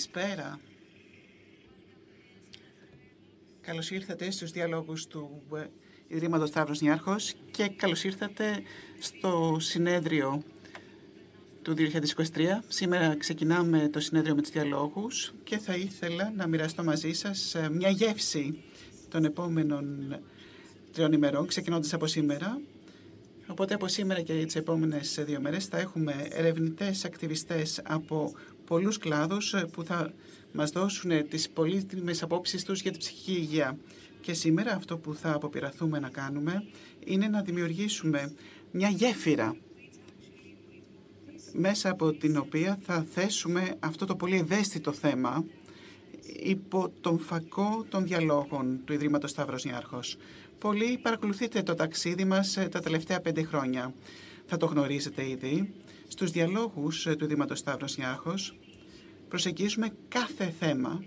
Καλησπέρα. Καλώς ήρθατε στους διαλόγους του ε, Ιδρύματος Σταύρος Νιάρχος και καλώς ήρθατε στο συνέδριο του 2023. Σήμερα ξεκινάμε το συνέδριο με τους διαλόγους και θα ήθελα να μοιραστώ μαζί σας ε, μια γεύση των επόμενων τριών ημερών, ξεκινώντας από σήμερα. Οπότε από σήμερα και τις επόμενες δύο μέρες θα έχουμε ερευνητές, ακτιβιστές από πολλούς κλάδους ε, που θα μας δώσουν τις πολύτιμες απόψεις τους για την ψυχική υγεία. Και σήμερα αυτό που θα αποπειραθούμε να κάνουμε είναι να δημιουργήσουμε μια γέφυρα μέσα από την οποία θα θέσουμε αυτό το πολύ ευαίσθητο θέμα υπό τον φακό των διαλόγων του Ιδρύματος Σταύρος Νιάρχος. Πολλοί παρακολουθείτε το ταξίδι μας ε, τα τελευταία πέντε χρόνια. Θα το γνωρίζετε ήδη. Στους διαλόγους ε, του Ιδρύματος Σταύρος Νιάρχος προσεγγίζουμε κάθε θέμα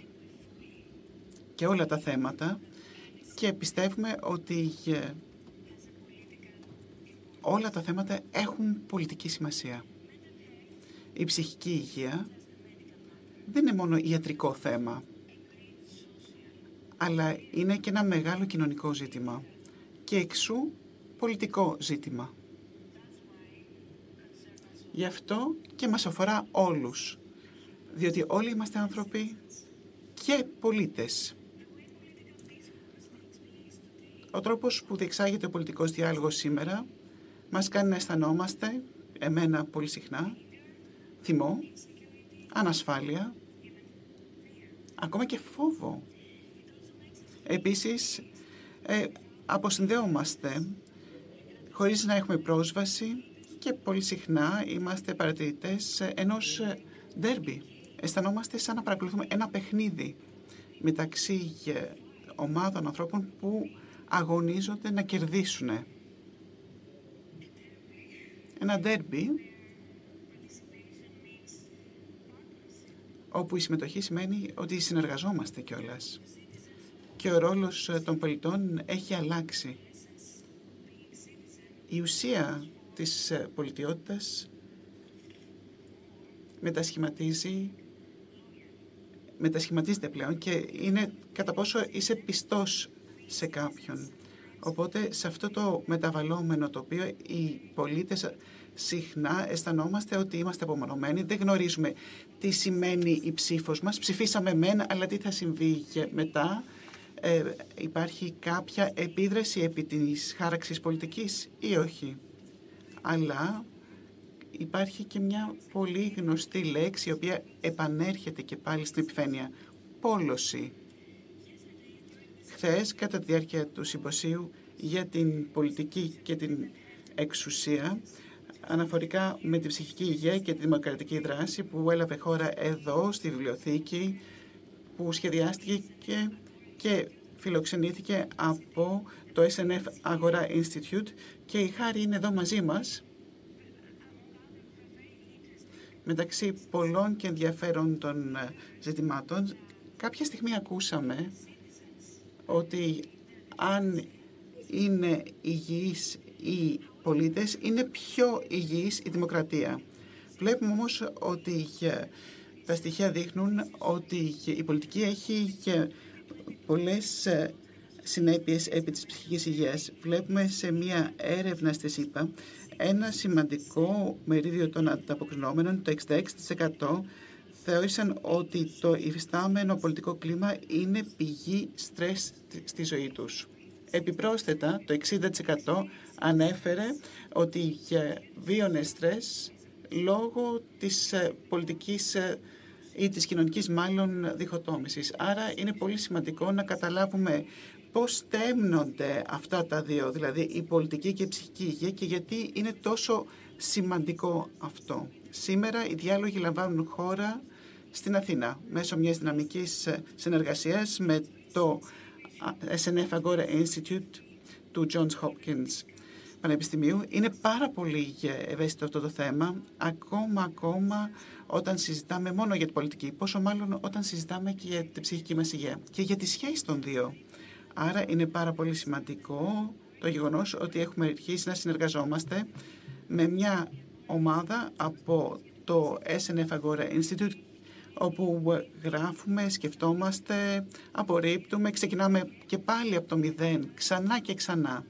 και όλα τα θέματα και πιστεύουμε ότι ε, όλα τα θέματα έχουν πολιτική σημασία. Η ψυχική υγεία δεν είναι μόνο ιατρικό θέμα, αλλά είναι και ένα μεγάλο κοινωνικό ζήτημα και εξού πολιτικό ζήτημα. Γι' αυτό και μας αφορά όλους, διότι όλοι είμαστε άνθρωποι και πολίτες. Ο τρόπος που διεξάγεται ο πολιτικός διάλογος σήμερα μας κάνει να αισθανόμαστε, εμένα πολύ συχνά, θυμό, ανασφάλεια, ακόμα και φόβο. Επίσης, ε, αποσυνδέομαστε χωρίς να έχουμε πρόσβαση και πολύ συχνά είμαστε παρατηρητές ενός ντέρμπι. Αισθανόμαστε σαν να παρακολουθούμε ένα παιχνίδι μεταξύ ομάδων ανθρώπων που αγωνίζονται να κερδίσουν. Ένα ντέρμπι όπου η συμμετοχή σημαίνει ότι συνεργαζόμαστε κιόλας και ο ρόλος των πολιτών έχει αλλάξει. Η ουσία της πολιτιότητας μετασχηματίζει μετασχηματίζεται πλέον και είναι κατά πόσο είσαι πιστός σε κάποιον. Οπότε σε αυτό το μεταβαλλόμενο τοπίο οι πολίτες συχνά αισθανόμαστε ότι είμαστε απομονωμένοι, δεν γνωρίζουμε τι σημαίνει η ψήφος μας. Ψηφίσαμε μεν, αλλά τι θα συμβεί μετά. Ε, υπάρχει κάποια επίδραση επί της χάραξης πολιτικής ή όχι; Αλλά υπάρχει και μια πολύ γνωστή λέξη η οποία επανέρχεται και πάλι στην επιφάνεια. Πόλωση. Χθες, κατά τη διάρκεια του συμποσίου για την πολιτική και την εξουσία, αναφορικά με την ψυχική υγεία και τη δημοκρατική δράση που έλαβε χώρα εδώ στη βιβλιοθήκη, που σχεδιάστηκε και, και φιλοξενήθηκε από το SNF Agora Institute και η Χάρη είναι εδώ μαζί μας μεταξύ πολλών και ενδιαφέροντων ε, ζητημάτων. Κάποια στιγμή ακούσαμε ότι αν είναι υγιείς οι πολίτες, είναι πιο υγιής η δημοκρατία. Βλέπουμε όμως ότι τα στοιχεία δείχνουν ότι η πολιτική έχει και πολλές ε, συνέπειες επί της ψυχικής υγείας. Βλέπουμε σε μία έρευνα στη ΣΥΠΑ ένα σημαντικό μερίδιο των ανταποκρινόμενων, το 66% θεώρησαν ότι το υφιστάμενο πολιτικό κλίμα είναι πηγή στρες στη ζωή τους. Επιπρόσθετα, το 60% ανέφερε ότι βίωνε στρες λόγω της ε, πολιτικής ε, ή της κοινωνικής μάλλον διχοτόμησης. Άρα είναι πολύ σημαντικό να καταλάβουμε πώς στέμνονται αυτά τα δύο, δηλαδή η πολιτική και η ψυχική υγεία και γιατί είναι τόσο σημαντικό αυτό. Σήμερα οι διάλογοι λαμβάνουν χώρα στην Αθήνα μέσω μιας δυναμικής συνεργασίας με το SNF Agora Institute του Johns Hopkins Πανεπιστημίου. Είναι πάρα πολύ ευαίσθητο αυτό το θέμα, ακόμα ακόμα όταν συζητάμε μόνο για την πολιτική, πόσο μάλλον όταν συζητάμε και για την ψυχική μας υγεία και για τη σχέση των δύο. Άρα είναι πάρα πολύ σημαντικό το γεγονός ότι έχουμε αρχίσει να συνεργαζόμαστε με μια ομάδα από το SNF Agora Institute όπου γράφουμε, σκεφτόμαστε, απορρίπτουμε, ξεκινάμε και πάλι από το μηδέn, ξανά και ξανά,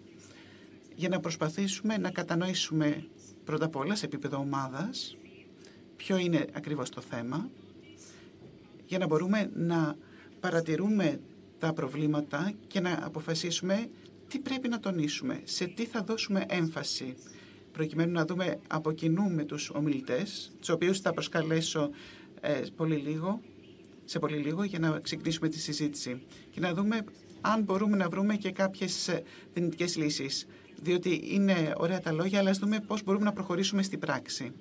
για να προσπαθήσουμε να κατανοήσουμε πρώτα απ' όλα σε επίπεδο ομάδας ποιο είναι ακριβώς το θέμα, για να μπορούμε να παρατηρούμε τα προβλήματα και να αποφασίσουμε τι πρέπει να τονίσουμε, σε τι θα δώσουμε έμφαση, προκειμένου να δούμε από κοινού με τους ομιλητές, τους οποίους θα προσκαλέσω ε, πολύ λίγο, σε πολύ λίγο για να ξεκινήσουμε τη συζήτηση και να δούμε αν μπορούμε να βρούμε και κάποιες ε, δυνητικές λύσεις. Διότι είναι ωραία τα λόγια, αλλά ας δούμε πώς μπορούμε να προχωρήσουμε στην πράξη.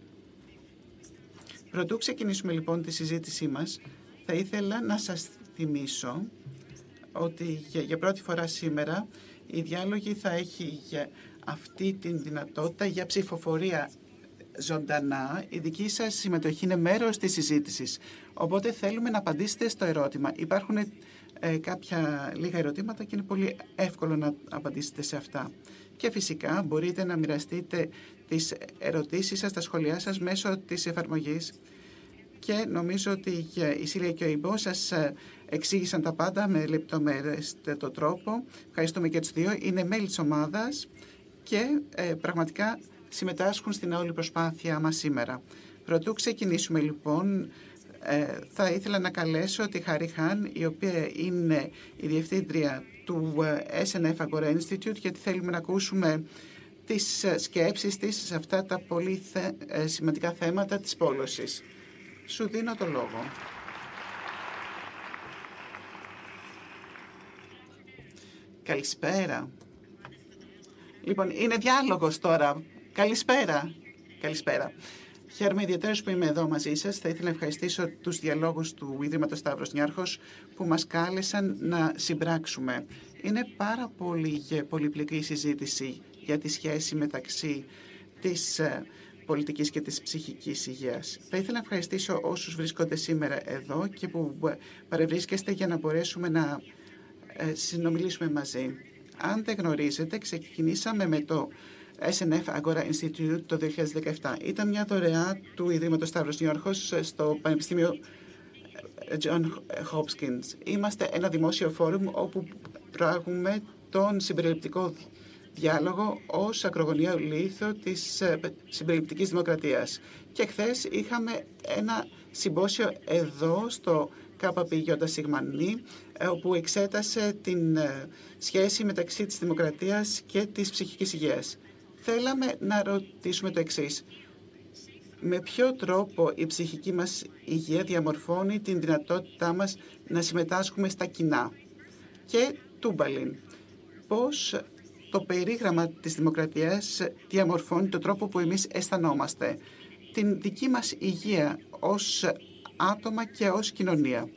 Πρωτού ξεκινήσουμε λοιπόν τη συζήτησή μας, θα ήθελα να σας θυμίσω ότι για πρώτη φορά σήμερα η διάλογη θα έχει αυτή την δυνατότητα για ψηφοφορία ζωντανά. Η δική σας συμμετοχή είναι μέρος της συζήτησης. Οπότε θέλουμε να απαντήσετε στο ερώτημα. Υπάρχουν ε, κάποια λίγα ερωτήματα και είναι πολύ εύκολο να απαντήσετε σε αυτά. Και φυσικά μπορείτε να μοιραστείτε τις ερωτήσεις σας, τα σχολιά σας μέσω της εφαρμογής και νομίζω ότι η Σίλια και ο Ιμπός σας ε, εξήγησαν τα πάντα με λεπτομέρειες τρόπο. Ευχαριστούμε και τους δύο. Είναι μέλη της ομάδας και ε, πραγματικά συμμετάσχουν στην όλη προσπάθεια μας σήμερα. Πρωτού ξεκινήσουμε λοιπόν, ε, θα ήθελα να καλέσω τη Χαρή Χάν, η οποία είναι η διευθύντρια του ε, SNF Agora Institute, γιατί θέλουμε να ακούσουμε τις σκέψεις της σε αυτά τα πολύ σημαντικά θέματα της πόλωσης. Σου δίνω το λόγο. Καλησπέρα. Λοιπόν, είναι διάλογος τώρα. Καλησπέρα. Καλησπέρα. Χαίρομαι ιδιαίτερα που είμαι εδώ μαζί σας. Θα ήθελα να ευχαριστήσω τους διαλόγους του Ιδρύματος Σταύρος Νιάρχος που μας κάλεσαν να συμπράξουμε. Είναι πάρα πολύ πολυπλοκή συζήτηση για τη σχέση μεταξύ της ε, πολιτικής και της ψυχικής υγείας. Θα ήθελα να ευχαριστήσω όσους βρίσκονται σήμερα εδώ και που παρευρίσκεστε για να μπορέσουμε να ε, συνομιλήσουμε μαζί. Αν δεν γνωρίζετε, ξεκινήσαμε με το SNF Agora Institute το 2017. Ήταν μια δωρεά του Ιδρύματος Σταύρος Νιόρχος στο Πανεπιστήμιο ε, John Hopkins. Είμαστε ένα δημόσιο φόρουμ όπου προάγουμε τον συμπεριληπτικό διάλογο ως ακρογωνία λίθο της ε, συμπεριληπτικής δημοκρατίας. Και χθες είχαμε ένα συμπόσιο εδώ στο ΚΠΙΣ όπου εξέτασε την ε, σχέση μεταξύ της δημοκρατίας και της ψυχικής υγείας. Θέλαμε να ρωτήσουμε το εξής. Με ποιο τρόπο η ψυχική μας υγεία διαμορφώνει την δυνατότητά μας να συμμετάσχουμε στα κοινά; Και τούμπαλιν. Πώς το περίγραμμα της δημοκρατίας διαμορφώνει τον τρόπο που εμείς αισθανόμαστε; Την δική μας υγεία ως άτομα και ως κοινωνία.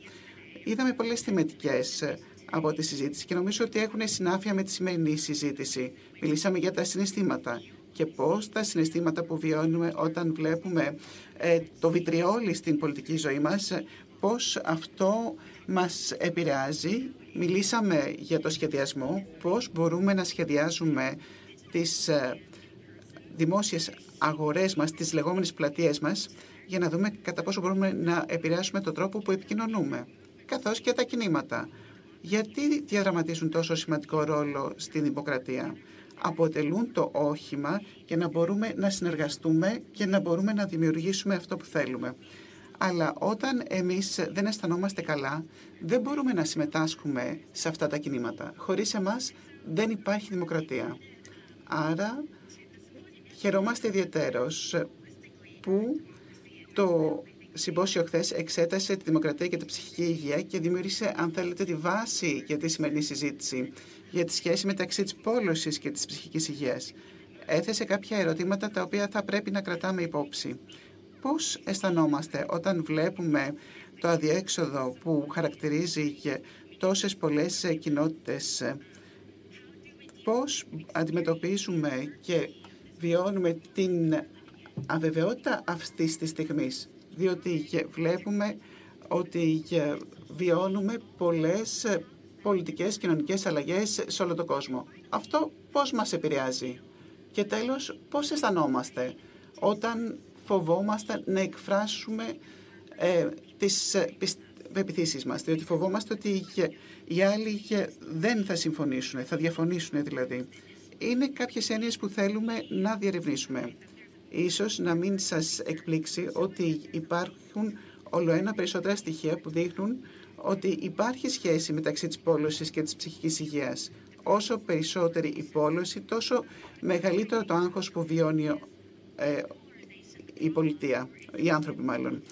Είδαμε πολλές θυμετικές ε, από τη συζήτηση και νομίζω ότι έχουν συνάφεια με τη σημερινή συζήτηση. Μιλήσαμε για τα συναισθήματα και πώς τα συναισθήματα που βιώνουμε όταν βλέπουμε ε, το βιτριόλι στην πολιτική ζωή μας, πώς αυτό μας επηρεάζει. Μιλήσαμε για το σχεδιασμό, πώς μπορούμε να σχεδιάζουμε τις ε, δημόσιες αγορές μας, τις λεγόμενες πλατείες μας, για να δούμε κατά πόσο μπορούμε να επηρεάσουμε τον τρόπο που επικοινωνούμε καθώς και τα κινήματα. Γιατί διαδραματίζουν τόσο σημαντικό ρόλο στη δημοκρατία. Αποτελούν το όχημα για να μπορούμε να συνεργαστούμε και να μπορούμε να δημιουργήσουμε αυτό που θέλουμε. Αλλά όταν εμείς δεν αισθανόμαστε καλά, δεν μπορούμε να συμμετάσχουμε σε αυτά τα κινήματα. Χωρίς εμάς δεν υπάρχει δημοκρατία. Άρα χαιρόμαστε ιδιαίτερος που το συμπόσιο χθες εξέτασε τη δημοκρατία και την ψυχική υγεία και δημιούργησε, αν θέλετε, τη βάση για τη σημερινή συζήτηση για τη σχέση μεταξύ της πόλωσης και της ψυχικής υγείας. Έθεσε κάποια ερωτήματα τα οποία θα πρέπει να κρατάμε υπόψη. Πώς αισθανόμαστε όταν βλέπουμε το αδιέξοδο που χαρακτηρίζει και τόσες πολλές κοινότητες, πώς αντιμετωπίζουμε και βιώνουμε την αβεβαιότητα αυτής της στιγμής διότι βλέπουμε ότι βιώνουμε πολλές πολιτικές, κοινωνικές αλλαγές σε όλο τον κόσμο. Αυτό πώς μας επηρεάζει; Και τέλος, πώς αισθανόμαστε όταν φοβόμαστε να εκφράσουμε ε, τις πεπιθήσεις μας, διότι φοβόμαστε ότι οι άλλοι δεν θα συμφωνήσουν, θα διαφωνήσουν δηλαδή. Είναι κάποιες έννοιες που θέλουμε να διερευνήσουμε. Ίσως να μην σας εκπλήξει ότι υπάρχουν όλο ένα περισσότερα στοιχεία που δείχνουν ότι υπάρχει σχέση μεταξύ της πόλωσης και της ψυχικής υγείας. Όσο περισσότερη η πόλωση, τόσο μεγαλύτερο το άγχος που βιώνει ε, η πολιτεία, οι άνθρωποι μάλλον.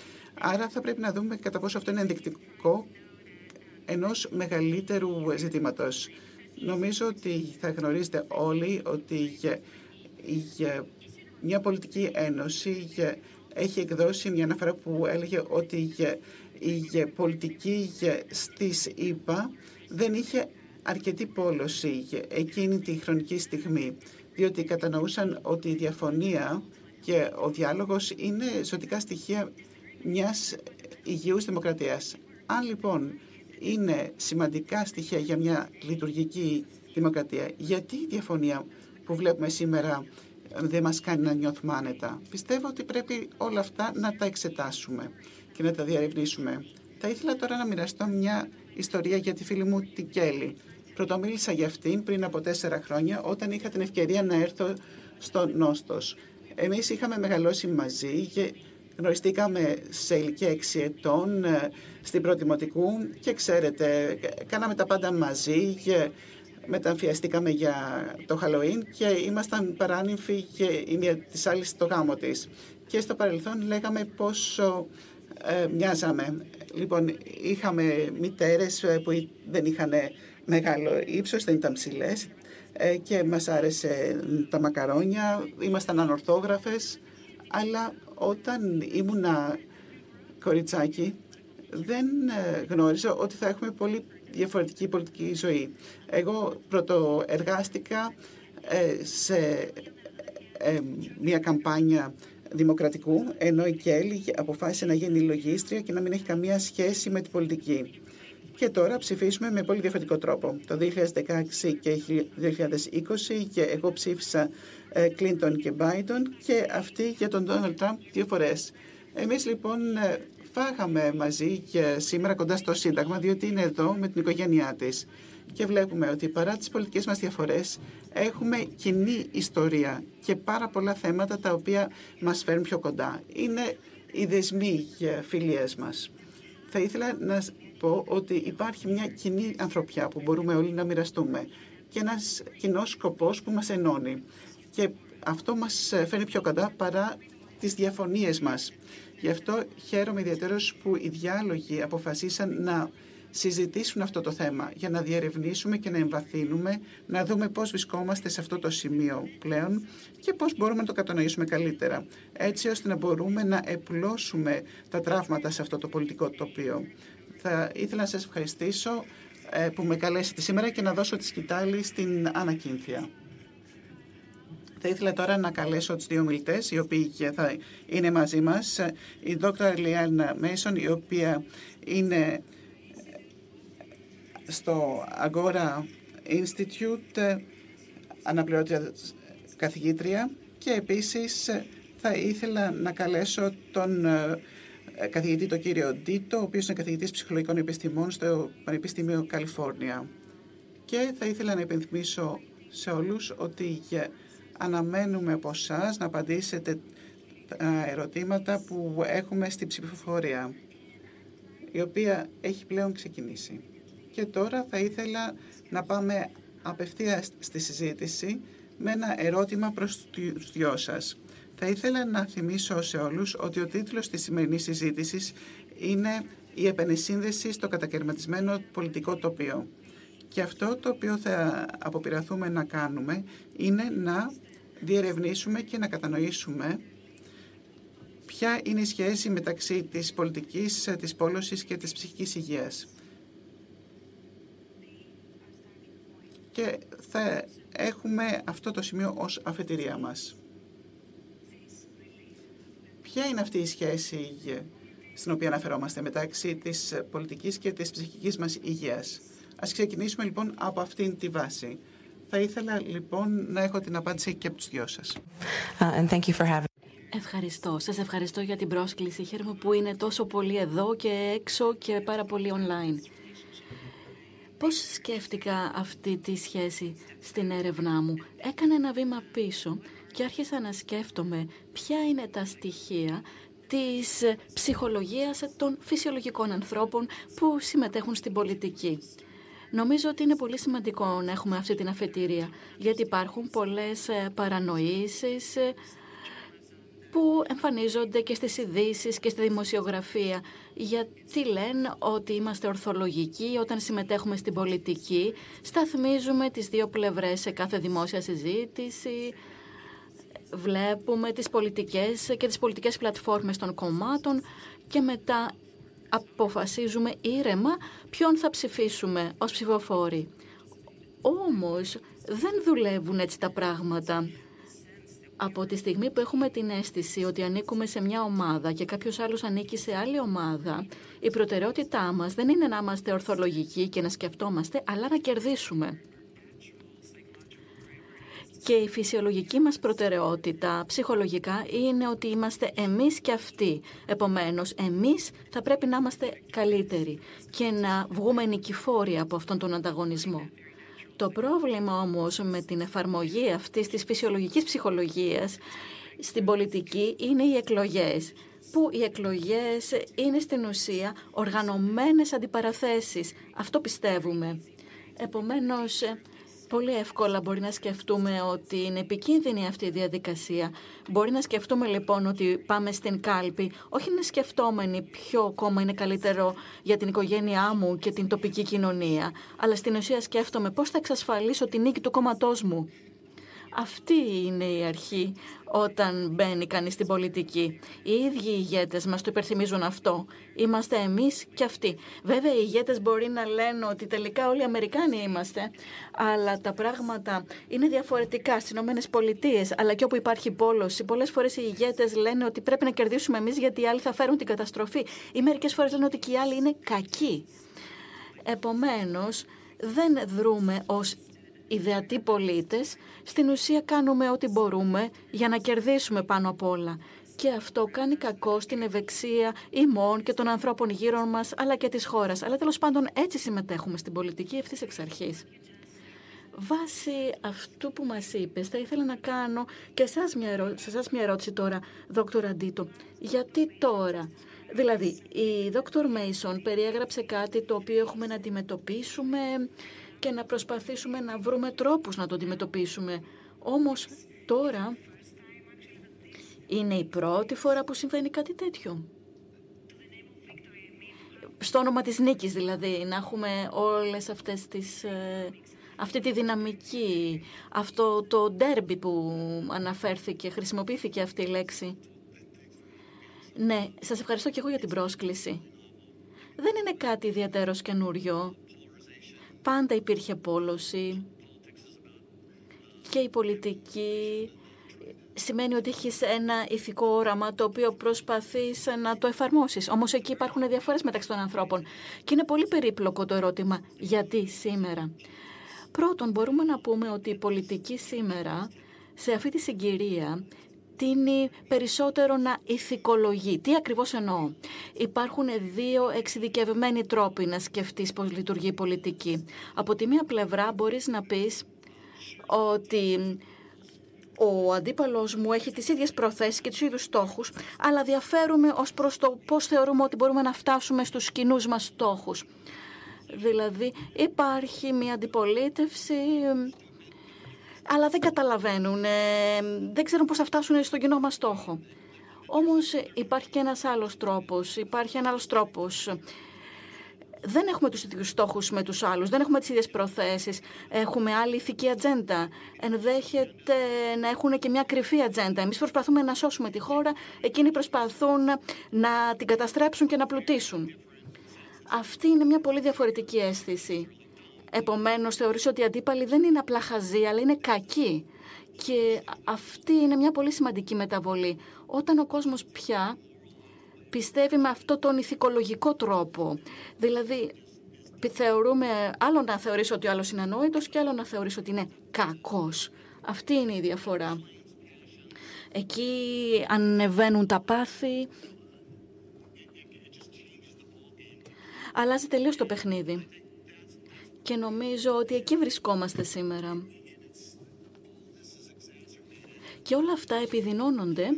Άρα θα πρέπει να δούμε κατά πόσο αυτό είναι ενδεικτικό ενός μεγαλύτερου ζητήματος. Νομίζω ότι θα γνωρίζετε όλοι ότι για, μια πολιτική ένωση έχει εκδώσει μια αναφορά που έλεγε ότι η πολιτική στις ΗΠΑ δεν είχε αρκετή πόλωση εκείνη τη χρονική στιγμή, διότι κατανοούσαν ότι η διαφωνία και ο διάλογος είναι ζωτικά στοιχεία μιας υγιούς δημοκρατίας. Αν λοιπόν είναι σημαντικά στοιχεία για μια λειτουργική δημοκρατία, γιατί η διαφωνία που βλέπουμε σήμερα δεν μας κάνει να νιώθουμε άνετα. Πιστεύω ότι πρέπει όλα αυτά να τα εξετάσουμε και να τα διαρευνήσουμε. Θα ήθελα τώρα να μοιραστώ μια ιστορία για τη φίλη μου την Κέλλη. Πρωτομίλησα για αυτήν πριν από τέσσερα χρόνια όταν είχα την ευκαιρία να έρθω στο Νόστος. Εμείς είχαμε μεγαλώσει μαζί και γνωριστήκαμε σε ηλικία 6 ετών ε, στην Πρωτημοτικού και ξέρετε, κάναμε τα πάντα μαζί και μεταμφιαστήκαμε για το Χαλοΐν και ήμασταν παράνυμφοι και η μία της άλλης στο γάμο της. Και στο παρελθόν λέγαμε πόσο ε, μοιάζαμε. Λοιπόν, είχαμε μητέρες ε, που δεν είχαν μεγάλο ύψος, δεν ήταν ψηλές ε, και μας άρεσε τα μακαρόνια, ήμασταν ανορθόγραφες, αλλά όταν ήμουνα κοριτσάκι δεν γνώριζα ότι θα έχουμε πολύ διαφορετική πολιτική ζωή. Εγώ πρωτοεργάστηκα ε, σε ε, μια καμπάνια δημοκρατικού, ενώ η Κέλλη αποφάσισε να γίνει λογίστρια και να μην έχει καμία σχέση με την πολιτική. Και τώρα ψηφίσουμε με πολύ διαφορετικό τρόπο. Το 2016 και 2020 και εγώ ψήφισα Κλίντον και Μπάιντον και αυτή για τον Ντόναλτ Τραμπ δύο φορές. Εμείς λοιπόν φάγαμε μαζί και σήμερα κοντά στο Σύνταγμα, διότι είναι εδώ με την οικογένειά της. Και βλέπουμε ότι παρά τις πολιτικές μας διαφορές έχουμε κοινή ιστορία και πάρα πολλά θέματα τα οποία μας φέρνουν πιο κοντά. Είναι οι δεσμοί για φιλίες μας. Θα ήθελα να πω ότι υπάρχει μια κοινή ανθρωπιά που μπορούμε όλοι να μοιραστούμε και ένας κοινός σκοπός που μας ενώνει. Και αυτό μας φέρνει πιο κοντά παρά τις διαφωνίες μας. Γι' αυτό χαίρομαι ιδιαίτερω που οι διάλογοι αποφασίσαν να συζητήσουν αυτό το θέμα για να διερευνήσουμε και να εμβαθύνουμε, να δούμε πώς βρισκόμαστε σε αυτό το σημείο πλέον και πώς μπορούμε να το κατανοήσουμε καλύτερα, έτσι ώστε να μπορούμε να επλώσουμε τα τραύματα σε αυτό το πολιτικό τοπίο. Θα ήθελα να σας ευχαριστήσω ε, που με καλέσετε σήμερα και να δώσω τη σκητάλη στην Ανακίνθια. Θα ήθελα τώρα να καλέσω τους δύο μιλητές, οι οποίοι θα είναι μαζί μας. Η Dr. Λιάννα Μέισον, η οποία είναι στο Agora Institute, αναπληρώτρια καθηγήτρια και επίσης θα ήθελα να καλέσω τον ε, καθηγητή τον κύριο Ντίτο, ο οποίος είναι καθηγητής ψυχολογικών επιστημών στο Πανεπιστήμιο Καλιφόρνια. Και θα ήθελα να υπενθυμίσω σε όλους ότι Αναμένουμε από εσά να απαντήσετε τα ερωτήματα που έχουμε στην ψηφοφορία, η οποία έχει πλέον ξεκινήσει. Και τώρα θα ήθελα να πάμε απευθείας στη συζήτηση με ένα ερώτημα προς τους δυο σας. Θα ήθελα να θυμίσω σε όλους ότι ο τίτλος της σημερινής συζήτησης είναι «Η επενεσύνδεση στο κατακαιρματισμένο πολιτικό τοπίο». Και αυτό το οποίο θα αποπειραθούμε να κάνουμε είναι να διερευνήσουμε και να κατανοήσουμε ποια είναι η σχέση μεταξύ της πολιτικής, της πόλωσης και της ψυχικής υγείας. Και θα έχουμε αυτό το σημείο ως αφετηρία μας. Ποια είναι αυτή η σχέση στην οποία αναφερόμαστε μεταξύ της πολιτικής και της ψυχικής μας υγείας; Ας ξεκινήσουμε λοιπόν από αυτήν τη βάση. Θα ήθελα λοιπόν να έχω την απάντηση και από τους δυο σας. Uh, Ευχαριστώ. Σας ευχαριστώ για την πρόσκληση. Χαίρομαι που είναι τόσο πολύ εδώ και έξω και πάρα πολύ online. Πώς σκέφτηκα αυτή τη σχέση στην έρευνά μου; Έκανα ένα βήμα πίσω και άρχισα να σκέφτομαι ποια είναι τα στοιχεία της ψυχολογίας των φυσιολογικών ανθρώπων που συμμετέχουν στην πολιτική. Νομίζω ότι είναι πολύ σημαντικό να έχουμε αυτή την αφετηρία, γιατί υπάρχουν πολλές παρανοήσεις, που εμφανίζονται και στις ειδήσεις και στη δημοσιογραφία. Γιατί λένε ότι είμαστε ορθολογικοί όταν συμμετέχουμε στην πολιτική, σταθμίζουμε τις δύο πλευρές σε κάθε δημόσια συζήτηση, βλέπουμε τις πολιτικές και τις πολιτικές πλατφόρμες των κομμάτων και μετά αποφασίζουμε ήρεμα ποιον θα ψηφίσουμε ως ψηφοφόροι. Όμως δεν δουλεύουν έτσι τα πράγματα από τη στιγμή που έχουμε την αίσθηση ότι ανήκουμε σε μια ομάδα και κάποιος άλλος ανήκει σε άλλη ομάδα, η προτεραιότητά μας δεν είναι να είμαστε ορθολογικοί και να σκεφτόμαστε, αλλά να κερδίσουμε. Και η φυσιολογική μας προτεραιότητα ψυχολογικά είναι ότι είμαστε εμείς και αυτοί. Επομένως, εμείς θα πρέπει να είμαστε καλύτεροι και να βγούμε νικηφόροι από αυτόν τον ανταγωνισμό. Το πρόβλημα όμως με την εφαρμογή αυτής της φυσιολογικής ψυχολογίας στην πολιτική είναι οι εκλογές που οι εκλογές είναι στην ουσία οργανωμένες αντιπαραθέσεις. Αυτό πιστεύουμε. Επομένως, Πολύ εύκολα μπορεί να σκεφτούμε ότι είναι επικίνδυνη αυτή η διαδικασία. Μπορεί να σκεφτούμε λοιπόν ότι πάμε στην κάλπη, όχι να σκεφτόμενοι ποιο κόμμα είναι καλύτερο για την οικογένειά μου και την τοπική κοινωνία, αλλά στην ουσία σκέφτομαι πώς θα εξασφαλίσω την νίκη του κόμματός μου. Αυτή είναι η αρχή όταν μπαίνει κανείς στην πολιτική. Οι ίδιοι οι ηγέτες μας το υπερθυμίζουν αυτό. Είμαστε εμείς και αυτοί. Βέβαια, οι ηγέτες μπορεί να λένε ότι τελικά όλοι οι Αμερικάνοι είμαστε, αλλά τα πράγματα είναι διαφορετικά στις Ηνωμένες Πολιτείες, αλλά και όπου υπάρχει πόλωση. Πολλές φορές οι ηγέτες λένε ότι πρέπει να κερδίσουμε εμείς γιατί οι άλλοι θα φέρουν την καταστροφή. Ή μερικές φορές λένε ότι και οι άλλοι είναι κακοί. Επομένως, δεν δρούμε ως ιδεατοί πολίτες, στην ουσία κάνουμε ό,τι μπορούμε για να κερδίσουμε πάνω απ' όλα. Και αυτό κάνει κακό στην ευεξία ημών και των ανθρώπων γύρω μας, αλλά και της χώρας. Αλλά τέλος πάντων έτσι συμμετέχουμε στην πολιτική ευθύς εξ αρχής. Βάσει αυτού που μας είπες, θα ήθελα να κάνω και σε εσάς μια ερώτηση τώρα, δόκτωρ Αντίτο. Γιατί τώρα, δηλαδή η δόκτωρ Μέισον περιέγραψε κάτι το οποίο έχουμε να αντιμετωπίσουμε και να προσπαθήσουμε να βρούμε τρόπους να το αντιμετωπίσουμε. Όμως τώρα είναι η πρώτη φορά που συμβαίνει κάτι τέτοιο. Στο όνομα της νίκης δηλαδή, να έχουμε όλες αυτές τις... Ε, αυτή τη δυναμική, αυτό το ντέρμπι που αναφέρθηκε, χρησιμοποιήθηκε αυτή η λέξη. Ναι, σας ευχαριστώ και εγώ για την πρόσκληση. Δεν είναι κάτι ιδιαίτερος καινούριο. Πάντα υπήρχε πόλωση και η πολιτική σημαίνει ότι έχεις ένα ηθικό όραμα το οποίο προσπαθείς να το εφαρμόσεις. Όμως εκεί υπάρχουν διαφορές μεταξύ των ανθρώπων. Και είναι πολύ περίπλοκο το ερώτημα γιατί σήμερα. Πρώτον, μπορούμε να πούμε ότι η πολιτική σήμερα σε αυτή τη συγκυρία τίνει περισσότερο να ηθικολογεί. Τι ακριβώς εννοώ; Υπάρχουν δύο εξειδικευμένοι τρόποι να σκεφτείς πώς λειτουργεί η πολιτική. Από τη μία πλευρά μπορείς να πεις ότι ο αντίπαλος μου έχει τις ίδιες προθέσεις και τους ίδιους στόχους, αλλά διαφέρουμε ως προς το πώς θεωρούμε ότι μπορούμε να φτάσουμε στους κοινούς μας στόχους. Δηλαδή υπάρχει μια αντιπολίτευση αλλά δεν καταλαβαίνουν, ε, δεν ξέρουν πώς θα φτάσουν στον κοινό μας στόχο. Όμως υπάρχει και ένας άλλος τρόπος, υπάρχει ένα άλλος τρόπος. Δεν έχουμε τους ίδιους στόχους με τους άλλους, δεν έχουμε τις ίδιες προθέσεις, έχουμε άλλη ηθική ατζέντα. Ενδέχεται να έχουν και μια κρυφή ατζέντα. Εμείς προσπαθούμε να σώσουμε τη χώρα, εκείνοι προσπαθούν να την καταστρέψουν και να πλουτίσουν. Αυτή είναι μια πολύ διαφορετική αίσθηση. Επομένως, θεωρήσω ότι οι αντίπαλοι δεν είναι απλά χαζοί, αλλά είναι κακοί. Και αυτή είναι μια πολύ σημαντική μεταβολή. Όταν ο κόσμος πια πιστεύει με αυτό τον ηθικολογικό τρόπο. Δηλαδή, θεωρούμε άλλο να θεωρήσω ότι ο άλλος είναι ανόητος και άλλο να θεωρήσω ότι είναι κακός. Αυτή είναι η διαφορά. Εκεί ανεβαίνουν τα πάθη. Αλλάζει τελείως το παιχνίδι. Και νομίζω ότι εκεί βρισκόμαστε σήμερα. Και όλα αυτά επιδεινώνονται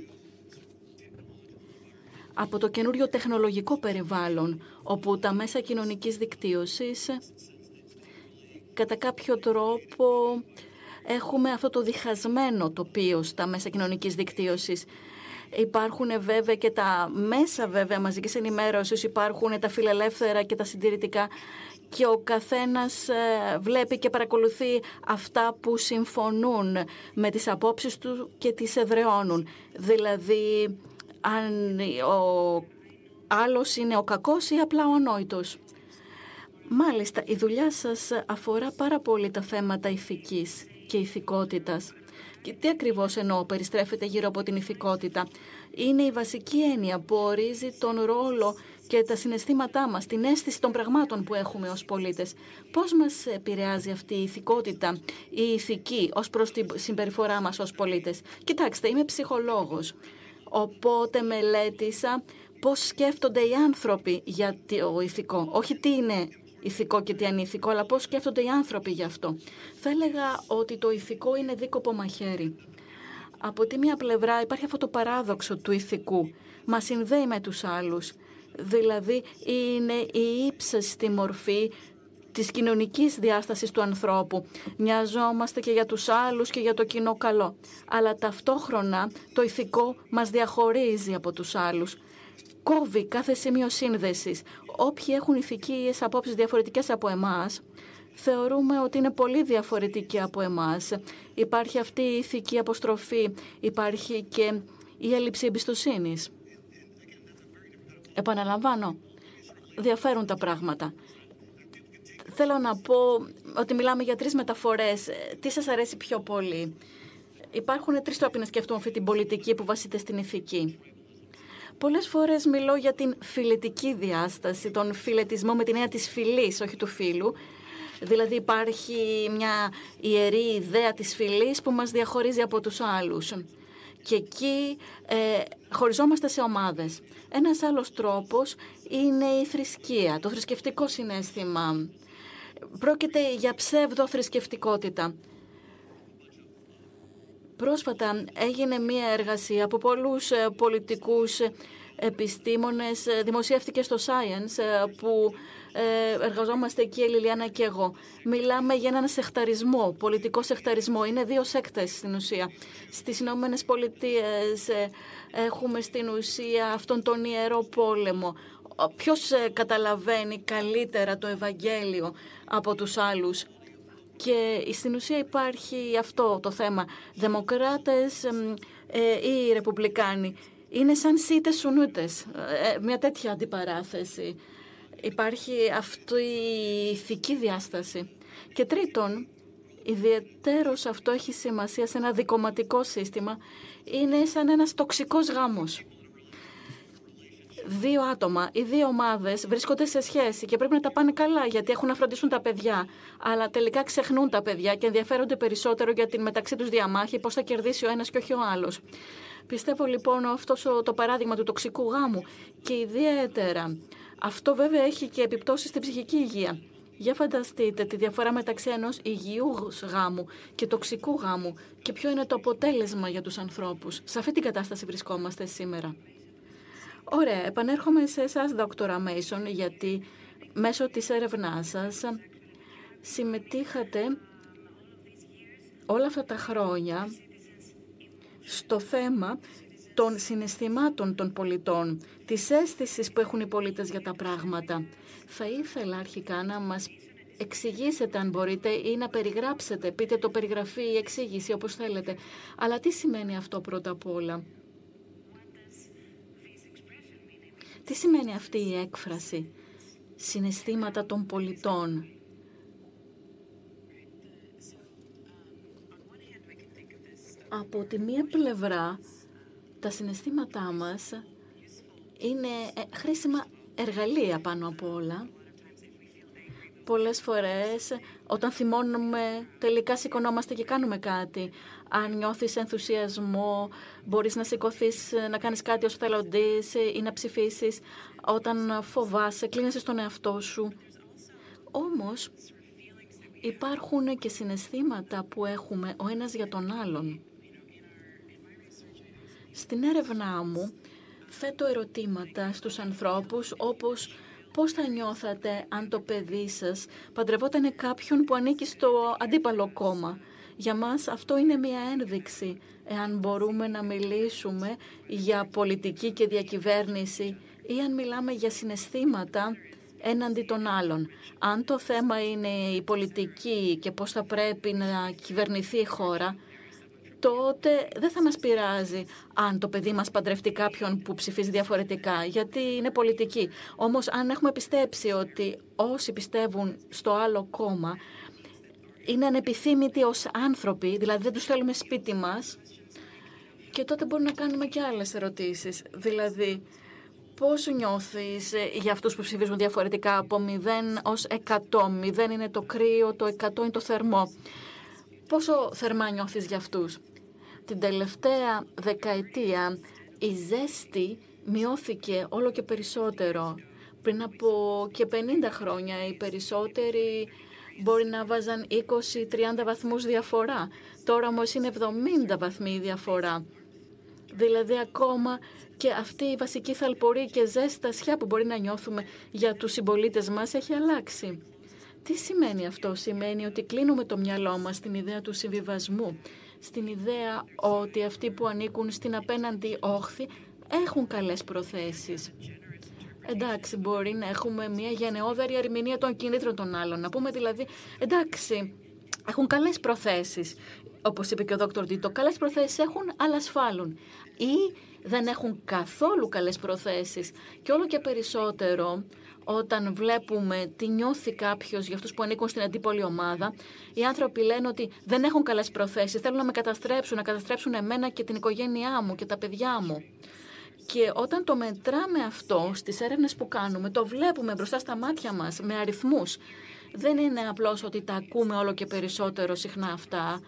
από το καινούριο τεχνολογικό περιβάλλον, όπου τα μέσα κοινωνικής δικτύωσης κατά κάποιο τρόπο έχουμε αυτό το διχασμένο τοπίο στα μέσα κοινωνικής δικτύωσης. Υπάρχουν βέβαια και τα μέσα βέβαια μαζικής ενημέρωσης, υπάρχουν τα φιλελεύθερα και τα συντηρητικά και ο καθένας ε, βλέπει και παρακολουθεί αυτά που συμφωνούν με τις απόψεις του και τις ευρεώνουν. Δηλαδή, αν ο άλλος είναι ο κακός ή απλά ο ανόητος. Μάλιστα, η δουλειά σας αφορά πάρα πολύ τα θέματα ηθικής και ηθικότητας. Και τι ακριβώς εννοώ περιστρέφεται γύρω από την ηθικότητα. Είναι η βασική έννοια που ορίζει τον ρόλο και τα συναισθήματά μας, την αίσθηση των πραγμάτων που έχουμε ως πολίτες. Πώς μας επηρεάζει αυτή η ηθικότητα, η ηθική ως προς την συμπεριφορά μας ως πολίτες; Κοιτάξτε, είμαι ψυχολόγος, οπότε μελέτησα πώς σκέφτονται οι άνθρωποι για το ηθικό. Όχι τι είναι ηθικό και τι ανήθικο, αλλά πώς σκέφτονται οι άνθρωποι γι' αυτό. Θα έλεγα ότι το ηθικό είναι δίκοπο μαχαίρι. Από τη μία πλευρά υπάρχει αυτό το παράδοξο του ηθικού. Μας συνδέει με τους άλλους. Δηλαδή είναι η ύψεστη μορφή της κοινωνικής διάστασης του ανθρώπου. Μοιάζομαστε και για τους άλλους και για το κοινό καλό. Αλλά ταυτόχρονα το ηθικό μας διαχωρίζει από τους άλλους. Κόβει κάθε σημείο σύνδεσης. Όποιοι έχουν ηθικές απόψεις διαφορετικές από εμάς, θεωρούμε ότι είναι πολύ διαφορετικοί από εμάς. Υπάρχει αυτή η ηθική αποστροφή, υπάρχει και η έλλειψη εμπιστοσύνης. Επαναλαμβάνω, διαφέρουν τα πράγματα. Θέλω να πω ότι μιλάμε για τρεις μεταφορές. Τι σας αρέσει πιο πολύ; Υπάρχουν τρεις τρόποι να σκεφτούμε αυτή την πολιτική που βασίζεται στην ηθική. Πολλές φορές μιλώ για την φιλετική διάσταση, τον φιλετισμό με την έννοια της φιλής, όχι του φίλου. Δηλαδή υπάρχει μια ιερή ιδέα της φιλής που μας διαχωρίζει από τους άλλους. Και εκεί ε, χωριζόμαστε σε ομάδες. Ένας άλλος τρόπος είναι η θρησκεία, το θρησκευτικό συνέστημα. Πρόκειται για ψεύδο θρησκευτικότητα. Πρόσφατα έγινε μία εργασία από πολλούς ε, πολιτικούς επιστήμονες, ε, δημοσιεύτηκε στο Science, ε, που εργαζόμαστε εκεί η Λιλιάνα και εγώ. Μιλάμε για έναν σεχταρισμό, πολιτικό σεχταρισμό. Είναι δύο σέκτες στην ουσία. Στις Ηνωμένες Πολιτείες έχουμε στην ουσία αυτόν τον ιερό πόλεμο. Ποιος καταλαβαίνει καλύτερα το Ευαγγέλιο από τους άλλους; Και στην ουσία υπάρχει αυτό το θέμα. Δημοκράτες ε, ή ρεπουμπλικάνοι. Είναι σαν σίτες σουνούτες. Ε, μια τέτοια αντιπαράθεση. Υπάρχει αυτή η ηθική διάσταση. Και τρίτον, ιδιαίτερος αυτό έχει σημασία σε ένα δικοματικό σύστημα, είναι σαν ένας τοξικός γάμος δύο άτομα ή δύο ομάδες βρίσκονται σε σχέση και πρέπει να τα πάνε καλά γιατί έχουν να φροντίσουν τα παιδιά. Αλλά τελικά ξεχνούν τα παιδιά και ενδιαφέρονται περισσότερο για την μεταξύ τους διαμάχη, πώς θα κερδίσει ο ένας και όχι ο άλλος. Πιστεύω λοιπόν αυτό το παράδειγμα του τοξικού γάμου και ιδιαίτερα αυτό βέβαια έχει και επιπτώσεις στην ψυχική υγεία. Για φανταστείτε τη διαφορά μεταξύ ενός υγιούς γάμου και τοξικού γάμου και ποιο είναι το αποτέλεσμα για τους ανθρώπους. Σε αυτή την κατάσταση βρισκόμαστε σήμερα. Ωραία, επανέρχομαι σε εσάς, Δόκτωρα Μέισον, γιατί μέσω της έρευνάς σας συμμετείχατε όλα αυτά τα χρόνια στο θέμα των συναισθημάτων των πολιτών, της αίσθησης που έχουν οι πολίτες για τα πράγματα. Θα ήθελα αρχικά να μας εξηγήσετε αν μπορείτε ή να περιγράψετε, πείτε το περιγραφή ή εξήγηση όπως θέλετε. Αλλά τι σημαίνει αυτό πρώτα απ' όλα; Τι σημαίνει αυτή η έκφραση; Συναισθήματα των πολιτών. Από τη μία πλευρά, τα συναισθήματά μας είναι ε, χρήσιμα εργαλεία πάνω απ' όλα Πολλές φορές όταν θυμώνουμε τελικά σηκωνόμαστε και κάνουμε κάτι. Αν νιώθεις ενθουσιασμό, μπορείς να σηκωθείς να κάνεις κάτι ως θελοντής ή να ψηφίσεις. Όταν φοβάσαι, κλείνεσαι στον εαυτό σου. Όμως υπάρχουν και συναισθήματα που έχουμε ο ένας για τον άλλον. Στην έρευνά μου θέτω ερωτήματα στους ανθρώπους όπως πώς θα νιώθατε αν το παιδί σας παντρευόταν κάποιον που ανήκει στο αντίπαλο κόμμα. Για μας αυτό είναι μια ένδειξη εάν μπορούμε να μιλήσουμε για πολιτική και διακυβέρνηση ή αν μιλάμε για συναισθήματα έναντι των άλλων. Αν το θέμα είναι η πολιτική και πώς θα πρέπει να κυβερνηθεί η χώρα, τότε δεν θα μας πειράζει αν το παιδί μας παντρευτεί κάποιον που ψηφίζει διαφορετικά, γιατί είναι πολιτική. Όμως αν έχουμε πιστέψει ότι όσοι πιστεύουν στο άλλο κόμμα είναι ανεπιθύμητοι ως άνθρωποι, δηλαδή δεν τους θέλουμε σπίτι μας, και τότε μπορούμε να κάνουμε και άλλες ερωτήσεις. Δηλαδή, πώς νιώθεις για αυτούς που ψηφίζουν διαφορετικά από 0 ως 100. 0 είναι το κρύο, το 100 είναι το θερμό. Πόσο θερμά νιώθεις για αυτούς; Την τελευταία δεκαετία η ζέστη μειώθηκε όλο και περισσότερο. Πριν από και 50 χρόνια οι περισσότεροι μπορεί να βάζαν 20-30 βαθμούς διαφορά. Τώρα όμως είναι 70 βαθμοί διαφορά. Δηλαδή ακόμα και αυτή η βασική θαλπορή και ζέστασιά που μπορεί να νιώθουμε για τους συμπολίτες μας έχει αλλάξει. Τι σημαίνει αυτό, σημαίνει ότι κλείνουμε το μυαλό μας στην ιδέα του συμβιβασμού, στην ιδέα ότι αυτοί που ανήκουν στην απέναντι όχθη έχουν καλές προθέσεις. Εντάξει, μπορεί να έχουμε μια γενναιόδαρη ερμηνεία των κινήτρων των άλλων. Να πούμε δηλαδή, εντάξει, έχουν καλές προθέσεις. Όπως είπε και ο Δόκτωρ Ντίτο, καλές προθέσεις έχουν, αλλά ασφάλουν. Ή δεν έχουν καθόλου καλές προθέσεις. Και όλο και περισσότερο όταν βλέπουμε τι νιώθει κάποιος για αυτούς που ανήκουν στην αντίπολη ομάδα, οι άνθρωποι λένε ότι δεν έχουν καλές προθέσεις, θέλουν να με καταστρέψουν, να καταστρέψουν εμένα και την οικογένειά μου και τα παιδιά μου. Και όταν το μετράμε αυτό στις έρευνες που κάνουμε, το βλέπουμε μπροστά στα μάτια μας με αριθμούς. Δεν είναι απλώς ότι τα ακούμε όλο και περισσότερο συχνά αυτά,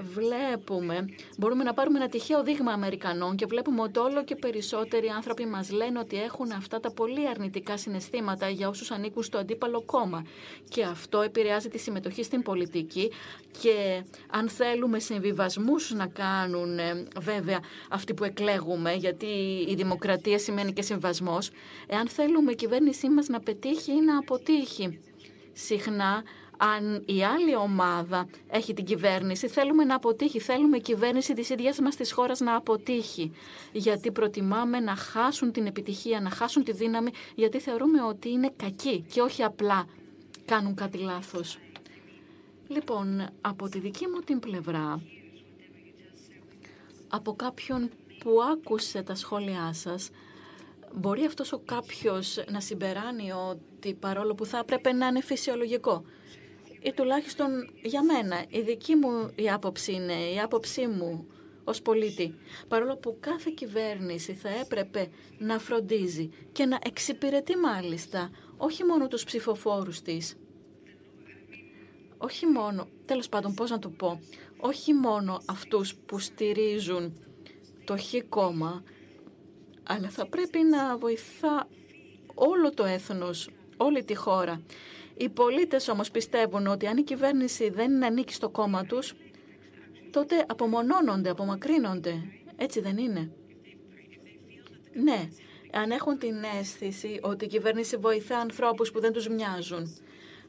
βλέπουμε, μπορούμε να πάρουμε ένα τυχαίο δείγμα Αμερικανών και βλέπουμε ότι όλο και περισσότεροι άνθρωποι μας λένε ότι έχουν αυτά τα πολύ αρνητικά συναισθήματα για όσους ανήκουν στο αντίπαλο κόμμα. Και αυτό επηρεάζει τη συμμετοχή στην πολιτική και αν θέλουμε συμβιβασμούς να κάνουν ε, βέβαια αυτοί που εκλέγουμε, γιατί η δημοκρατία σημαίνει και συμβασμός, εάν θέλουμε η κυβέρνησή μας να πετύχει ή να αποτύχει. Συχνά αν η άλλη ομάδα έχει την κυβέρνηση, θέλουμε να αποτύχει. Θέλουμε η κυβέρνηση της ίδιας μας της χώρας να αποτύχει. Γιατί προτιμάμε να χάσουν την επιτυχία, να χάσουν τη δύναμη, γιατί θεωρούμε ότι είναι κακοί και όχι απλά κάνουν κάτι λάθος. Λοιπόν, από τη δική μου την πλευρά, από κάποιον που άκουσε τα σχόλιά σας, μπορεί αυτός ο κάποιος να συμπεράνει ότι παρόλο που θα έπρεπε να είναι φυσιολογικό ή τουλάχιστον για μένα, η δική μου η άποψη είναι, η άποψή μου ως πολίτη, παρόλο που κάθε κυβέρνηση θα έπρεπε να φροντίζει και να εξυπηρετεί μάλιστα όχι μόνο τους ψηφοφόρους της, όχι μόνο, τέλος πάντων πώς να το πω, όχι μόνο αυτούς που στηρίζουν το χ κόμμα, αλλά θα πρέπει να βοηθά όλο το έθνος, όλη τη χώρα. Οι πολίτες όμως πιστεύουν ότι αν η κυβέρνηση δεν ανήκει στο κόμμα τους, τότε απομονώνονται, απομακρύνονται. Έτσι δεν είναι. Ναι, αν έχουν την αίσθηση ότι η κυβέρνηση βοηθά ανθρώπους που δεν τους μοιάζουν.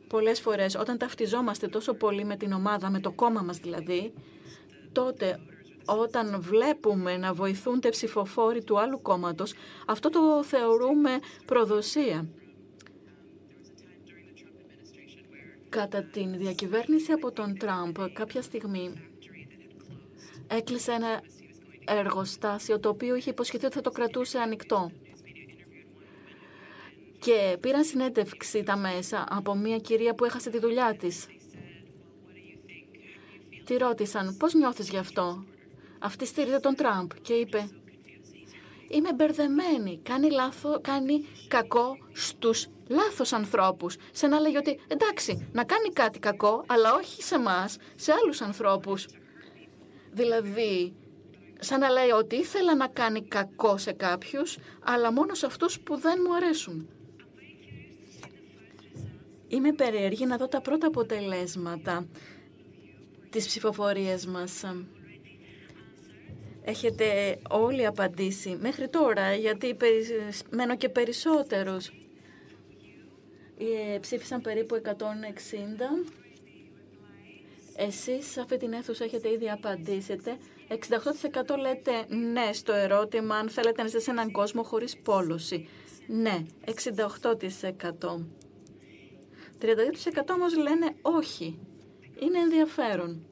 Πολλές φορές όταν ταυτιζόμαστε τόσο πολύ με την ομάδα, με το κόμμα μας δηλαδή, τότε όταν βλέπουμε να βοηθούν τε ψηφοφόροι του άλλου κόμματος, αυτό το θεωρούμε προδοσία. Κατά την διακυβέρνηση από τον Τραμπ, κάποια στιγμή έκλεισε ένα εργοστάσιο το οποίο είχε υποσχεθεί ότι θα το κρατούσε ανοιχτό. Και πήραν συνέντευξη τα μέσα από μια κυρία που έχασε τη δουλειά της. Τη ρώτησαν πώς νιώθεις γι' αυτό; Αυτή στήριζε τον Τραμπ και είπε είμαι μπερδεμένη, κάνει, λάθο, κάνει κακό στους λάθος ανθρώπους. Σε να λέει ότι εντάξει, να κάνει κάτι κακό, αλλά όχι σε μας, σε άλλους ανθρώπους. Δηλαδή, σαν να λέει ότι ήθελα να κάνει κακό σε κάποιους, αλλά μόνο σε αυτούς που δεν μου αρέσουν. Είμαι περίεργη να δω τα πρώτα αποτελέσματα της ψηφοφορίας μας. Έχετε όλοι απαντήσει μέχρι τώρα, γιατί μένω και περισσότερους. Ε, ψήφισαν περίπου 160. Εσείς σε αυτή την αίθουσα έχετε ήδη απαντήσετε. 68% λέτε ναι στο ερώτημα αν θέλετε να είστε σε έναν κόσμο χωρίς πόλωση. Ναι, 68%. 32% όμως λένε όχι. Είναι ενδιαφέρον.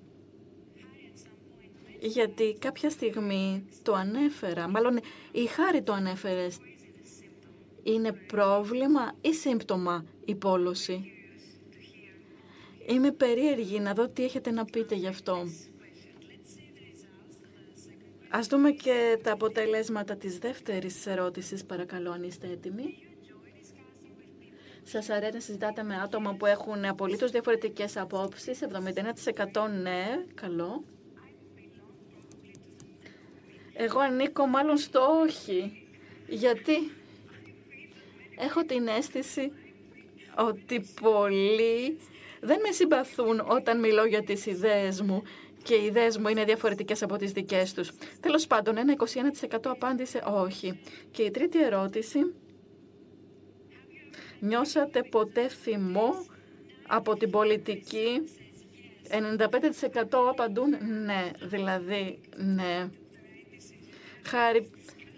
Γιατί κάποια στιγμή το ανέφερα, μάλλον η Χάρη το ανέφερες. Είναι πρόβλημα ή σύμπτωμα η πόλωση; Είμαι περίεργη να δω τι έχετε να πείτε γι' αυτό. Ας δούμε και τα αποτελέσματα της δεύτερης ερώτησης, παρακαλώ, αν είστε έτοιμοι. Σας αρέσει να συζητάτε με άτομα που έχουν απολύτως διαφορετικές απόψεις, 71% ναι, καλό. Εγώ ανήκω μάλλον στο όχι, γιατί έχω την αίσθηση ότι πολλοί δεν με συμπαθούν όταν μιλώ για τις ιδέες μου και οι ιδέες μου είναι διαφορετικές από τις δικές τους. Τέλος πάντων, ένα 21% απάντησε όχι. Και η τρίτη ερώτηση, νιώσατε ποτέ θυμό από την πολιτική; 95% απαντούν ναι, δηλαδή ναι. Χάρη,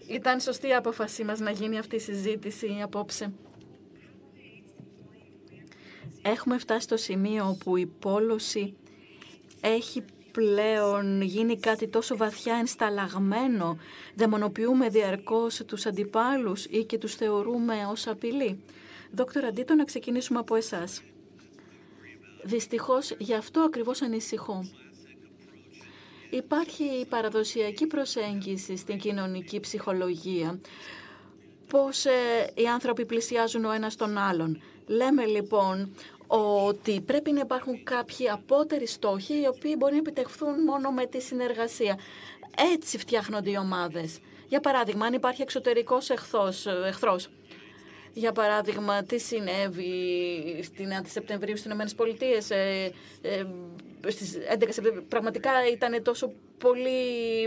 ήταν σωστή η απόφασή μας να γίνει αυτή η συζήτηση απόψε. Έχουμε φτάσει στο σημείο όπου η πόλωση έχει πλέον γίνει κάτι τόσο βαθιά ενσταλλαγμένο, δαιμονοποιούμε διαρκώς τους αντιπάλους ή και τους θεωρούμε ως απειλή. Δόκτωρα Αντίτο, να ξεκινήσουμε από εσάς. Δυστυχώς, γι' αυτό ακριβώς ανησυχώ. Υπάρχει η παραδοσιακή προσέγγιση στην κοινωνική ψυχολογία, πώς ε, οι άνθρωποι πλησιάζουν ο ένας τον άλλον. Λέμε λοιπόν ότι πρέπει να υπάρχουν κάποιοι απότεροι στόχοι οι οποίοι μπορεί να επιτευχθούν μόνο με τη συνεργασία. Έτσι φτιάχνονται οι ομάδες. Για παράδειγμα, αν υπάρχει εξωτερικός εχθρός, εχθρός για παράδειγμα, τι συνέβη στην 9 Σεπτεμβρίου στις ΗΠΑ, Πολιτείες, ε, ε, στις 11 Σεπτεμβρίου. Πραγματικά ήταν τόσο πολύ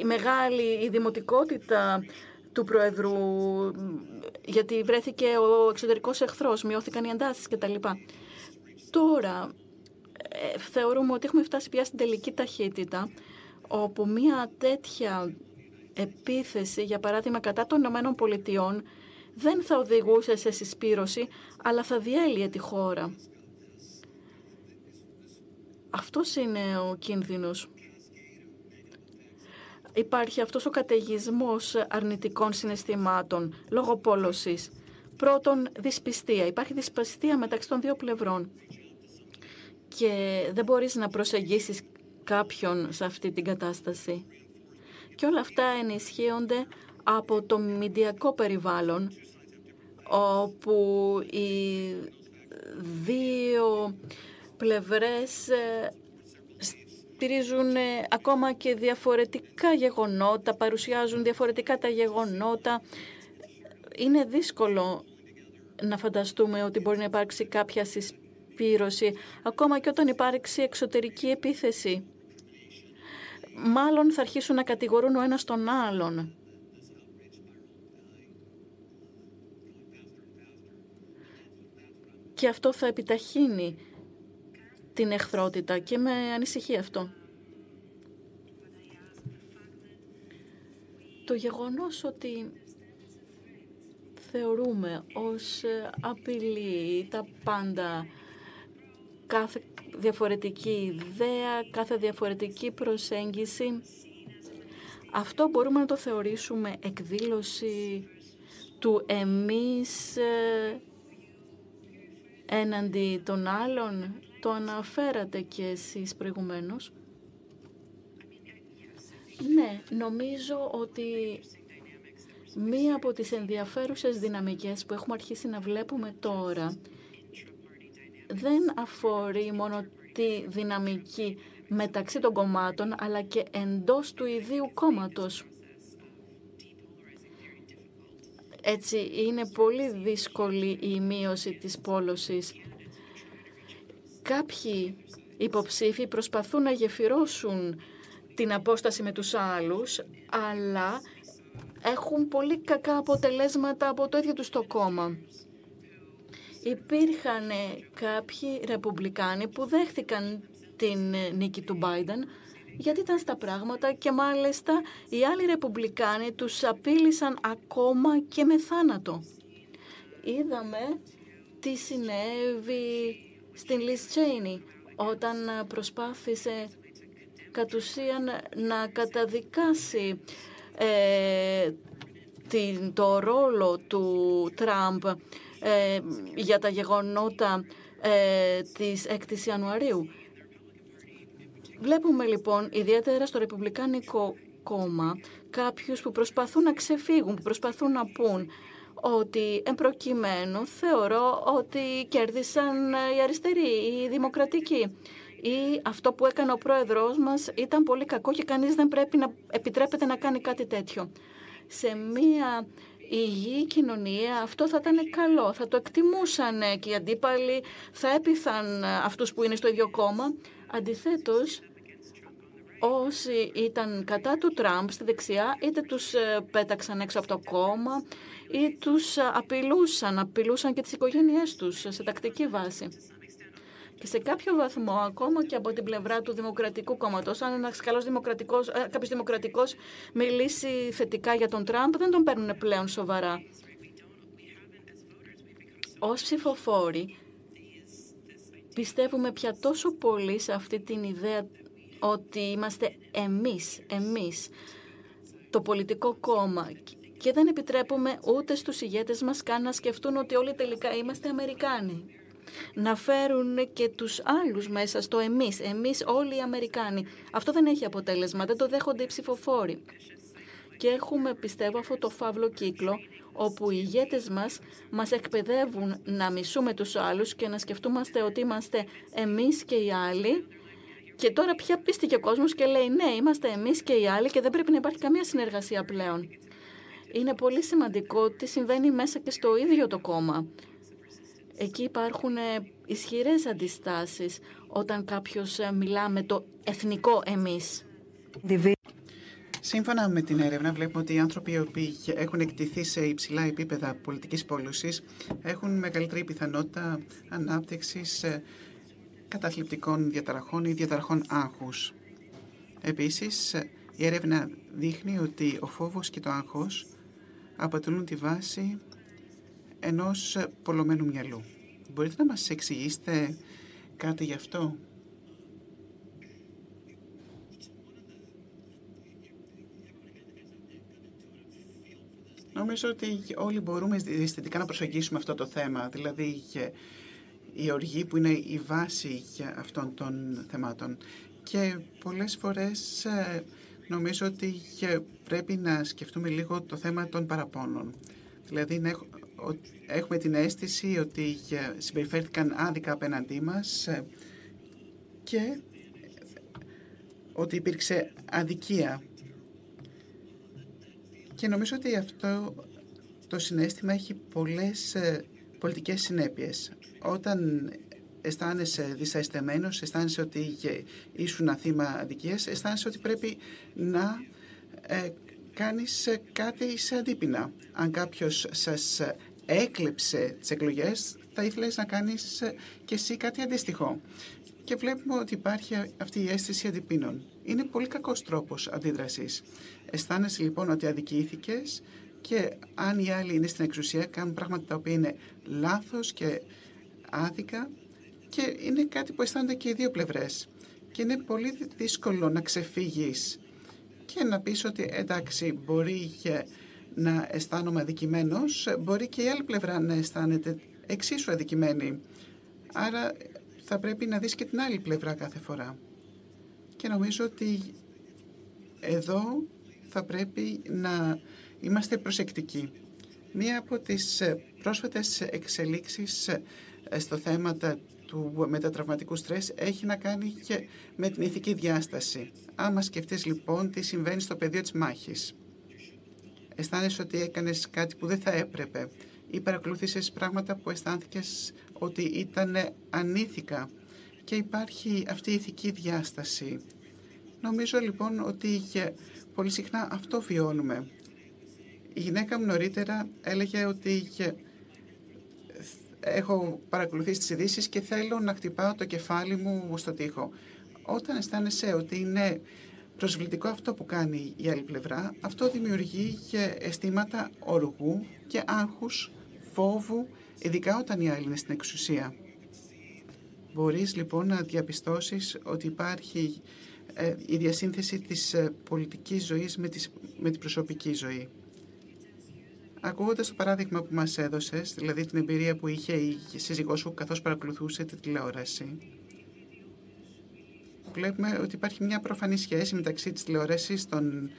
ε, μεγάλη η δημοτικότητα του Προεδρού, γιατί βρέθηκε ο εξωτερικός εχθρός, μειώθηκαν οι εντάσεις κτλ. Τώρα, ε, θεωρούμε ότι έχουμε φτάσει πια στην τελική ταχύτητα, όπου μια τέτοια επίθεση, για παράδειγμα, κατά των Ηνωμένων Πολιτειών, δεν θα οδηγούσε σε συσπήρωση, αλλά θα διέλυε τη χώρα. Αυτός είναι ο κίνδυνος. Υπάρχει αυτός ο καταιγισμός αρνητικών συναισθημάτων λόγω πόλωσης. Πρώτον, δυσπιστία. Υπάρχει δυσπιστία μεταξύ των δύο πλευρών. Και δεν μπορείς να προσεγγίσεις κάποιον σε αυτή την κατάσταση. Και όλα αυτά ενισχύονται από το μηντιακό περιβάλλον όπου οι δύο πλευρές ε, στηρίζουν ε, ακόμα και διαφορετικά γεγονότα, παρουσιάζουν διαφορετικά τα γεγονότα. Είναι δύσκολο να φανταστούμε ότι μπορεί να υπάρξει κάποια συσπήρωση, ακόμα και όταν υπάρξει εξωτερική επίθεση. Μάλλον θα αρχίσουν να κατηγορούν ο ένας τον άλλον. και αυτό θα επιταχύνει την εχθρότητα και με ανησυχεί αυτό. Το γεγονός ότι θεωρούμε ως απειλή τα πάντα, κάθε διαφορετική ιδέα, κάθε διαφορετική προσέγγιση, αυτό μπορούμε να το θεωρήσουμε εκδήλωση του εμείς ε, έναντι των άλλων. Το αναφέρατε και εσείς προηγουμένως. Ναι, νομίζω ότι Μία από τις ενδιαφέρουσες δυναμικές που έχουμε αρχίσει να βλέπουμε τώρα δεν αφορεί μόνο τη δυναμική μεταξύ των κομμάτων, αλλά και εντός του ιδίου κόμματος. Έτσι, είναι πολύ δύσκολη η μείωση της πόλωσης. Κάποιοι υποψήφοι προσπαθούν να γεφυρώσουν την απόσταση με τους άλλους, αλλά έχουν πολύ κακά αποτελέσματα από το ίδιο τους το κόμμα. Υπήρχαν κάποιοι ρεπουμπλικάνοι που δέχτηκαν την νίκη του Biden γιατί ήταν στα πράγματα και μάλιστα οι άλλοι ρεπουμπλικάνοι τους απείλησαν ακόμα και με θάνατο. Είδαμε τι συνέβη στην Λις Τσέινι όταν προσπάθησε κατ' ουσίαν να καταδικάσει ε, την, το ρόλο του Τραμπ ε, για τα γεγονότα ε, της 6ης Ιανουαρίου. Βλέπουμε λοιπόν ιδιαίτερα στο Ρεπουμπλικάνικο κόμμα κάποιους που προσπαθούν να ξεφύγουν, που προσπαθούν να πούν ότι εμπροκειμένου θεωρώ ότι κέρδισαν οι αριστεροί, οι δημοκρατικοί ή αυτό που έκανε ο πρόεδρός μας ήταν πολύ κακό και κανείς δεν πρέπει να επιτρέπεται να κάνει κάτι τέτοιο. Σε μία υγιή κοινωνία αυτό θα ήταν καλό, θα το εκτιμούσαν και οι αντίπαλοι, θα έπειθαν αυτούς που είναι στο ίδιο κόμμα. Αντιθέτως, όσοι ήταν κατά του Τραμπ στη δεξιά, είτε τους ε, πέταξαν έξω από το κόμμα ή τους ε, απειλούσαν, απειλούσαν και τις οικογένειές τους σε τακτική βάση. Και σε κάποιο βαθμό, ακόμα και από την πλευρά του Δημοκρατικού Κόμματος, αν ένας καλός δημοκρατικός, ε, κάποιος δημοκρατικός μιλήσει θετικά για τον Τραμπ, δεν τον παίρνουν πλέον σοβαρά. Ω ψηφοφόροι, πιστεύουμε πια τόσο πολύ σε αυτή την ιδέα ότι είμαστε εμείς, εμείς, το πολιτικό κόμμα και δεν επιτρέπουμε ούτε στους ηγέτες μας καν να σκεφτούν ότι όλοι τελικά είμαστε Αμερικάνοι να φέρουν και τους άλλους μέσα στο εμείς, εμείς όλοι οι Αμερικάνοι. Αυτό δεν έχει αποτέλεσμα, δεν το δέχονται οι ψηφοφόροι. Και έχουμε, πιστεύω, αυτό το φαύλο κύκλο, όπου οι ηγέτες μας μας εκπαιδεύουν να μισούμε τους άλλους και να σκεφτούμαστε ότι είμαστε εμείς και οι άλλοι και τώρα πια πίστηκε ο κόσμος και λέει ναι, είμαστε εμείς και οι άλλοι και δεν πρέπει να υπάρχει καμία συνεργασία πλέον. Είναι πολύ σημαντικό τι συμβαίνει μέσα και στο ίδιο το κόμμα. Εκεί υπάρχουν ε, ισχυρές αντιστάσεις όταν κάποιος ε, μιλά με το εθνικό εμείς. Σύμφωνα με την έρευνα, βλέπουμε ότι οι άνθρωποι οι οποίοι έχουν εκτιθεί σε υψηλά επίπεδα πολιτικής πόλωσης έχουν μεγαλύτερη πιθανότητα ανάπτυξης ε, καταθλιπτικών διαταραχών ή διαταραχών άγχους. Επίσης, η έρευνα δείχνει ότι ο φόβος και το άγχος αποτελούν τη βάση ενός πολλωμένου μυαλού. Μπορείτε να μας εξηγήσετε κάτι γι' αυτό; Νομίζω ότι όλοι μπορούμε αισθητικά να προσεγγίσουμε αυτό το θέμα, δηλαδή η οργή που είναι η βάση αυτών των θεμάτων. Και πολλές φορές ε, νομίζω ότι πρέπει να σκεφτούμε λίγο το θέμα των παραπώνων. Δηλαδή να έχουμε την αίσθηση ότι συμπεριφέρθηκαν άδικα απέναντί μας ε, και ότι υπήρξε αδικία. Και νομίζω ότι αυτό το συνέστημα έχει πολλές ε, πολιτικές συνέπειες. Όταν αισθάνεσαι δυσαισθεμένος, αισθάνεσαι ότι ήσουν θύμα αδικίας, αισθάνεσαι ότι πρέπει να ε, κάνεις κάτι σε αντίπεινα. Αν κάποιος σας έκλεψε τις εκλογές, θα ήθελες να κάνεις και εσύ κάτι αντίστοιχο. Και βλέπουμε ότι υπάρχει αυτή η αίσθηση αντιπίνων. Είναι πολύ κακός τρόπος αντίδρασης. Αισθάνεσαι λοιπόν ότι αδικήθηκες και αν οι άλλοι είναι στην εξουσία κάνουν πράγματα τα οποία είναι λάθος και άδικα και είναι κάτι που αισθάνονται και οι δύο πλευρές. Και είναι πολύ δύσκολο να ξεφύγεις και να πεις ότι εντάξει μπορεί και να αισθάνομαι αδικημένος, μπορεί και η άλλη πλευρά να αισθάνεται εξίσου αδικημένη. Άρα θα πρέπει να δεις και την άλλη πλευρά κάθε φορά. Και νομίζω ότι εδώ θα πρέπει να είμαστε προσεκτικοί. Μία από τις ε, πρόσφατες εξελίξεις ε, στο θέμα του μετατραυματικού στρες έχει να κάνει και με την ηθική διάσταση. Άμα σκεφτείς λοιπόν τι συμβαίνει στο πεδίο της μάχης. Αισθάνεσαι ότι έκανες κάτι που δεν θα έπρεπε ή παρακολούθησες πράγματα που αισθάνθηκες ότι ήταν ανήθικα και υπάρχει αυτή η ηθική διάσταση. Νομίζω λοιπόν ότι πολύ συχνά αυτό βιώνουμε. Η γυναίκα μου νωρίτερα έλεγε ότι έχω παρακολουθήσει τις ειδήσεις και θέλω να χτυπάω το κεφάλι μου στο τοίχο. Όταν αισθάνεσαι ότι είναι προσβλητικό αυτό που κάνει η άλλη πλευρά, αυτό δημιουργεί και αισθήματα οργού και άγχους, φόβου, ειδικά όταν η άλλη είναι στην εξουσία. Μπορείς λοιπόν να διαπιστώσεις ότι υπάρχει ε, η διασύνθεση της ε, πολιτικής ζωής με, με την προσωπική ζωή. Ακούγοντας το παράδειγμα που μας έδωσες, δηλαδή την εμπειρία που είχε η σύζυγός σου καθώς παρακολουθούσε τη τηλεόραση, βλέπουμε ότι υπάρχει μια προφανή σχέση μεταξύ της τηλεόρασης, των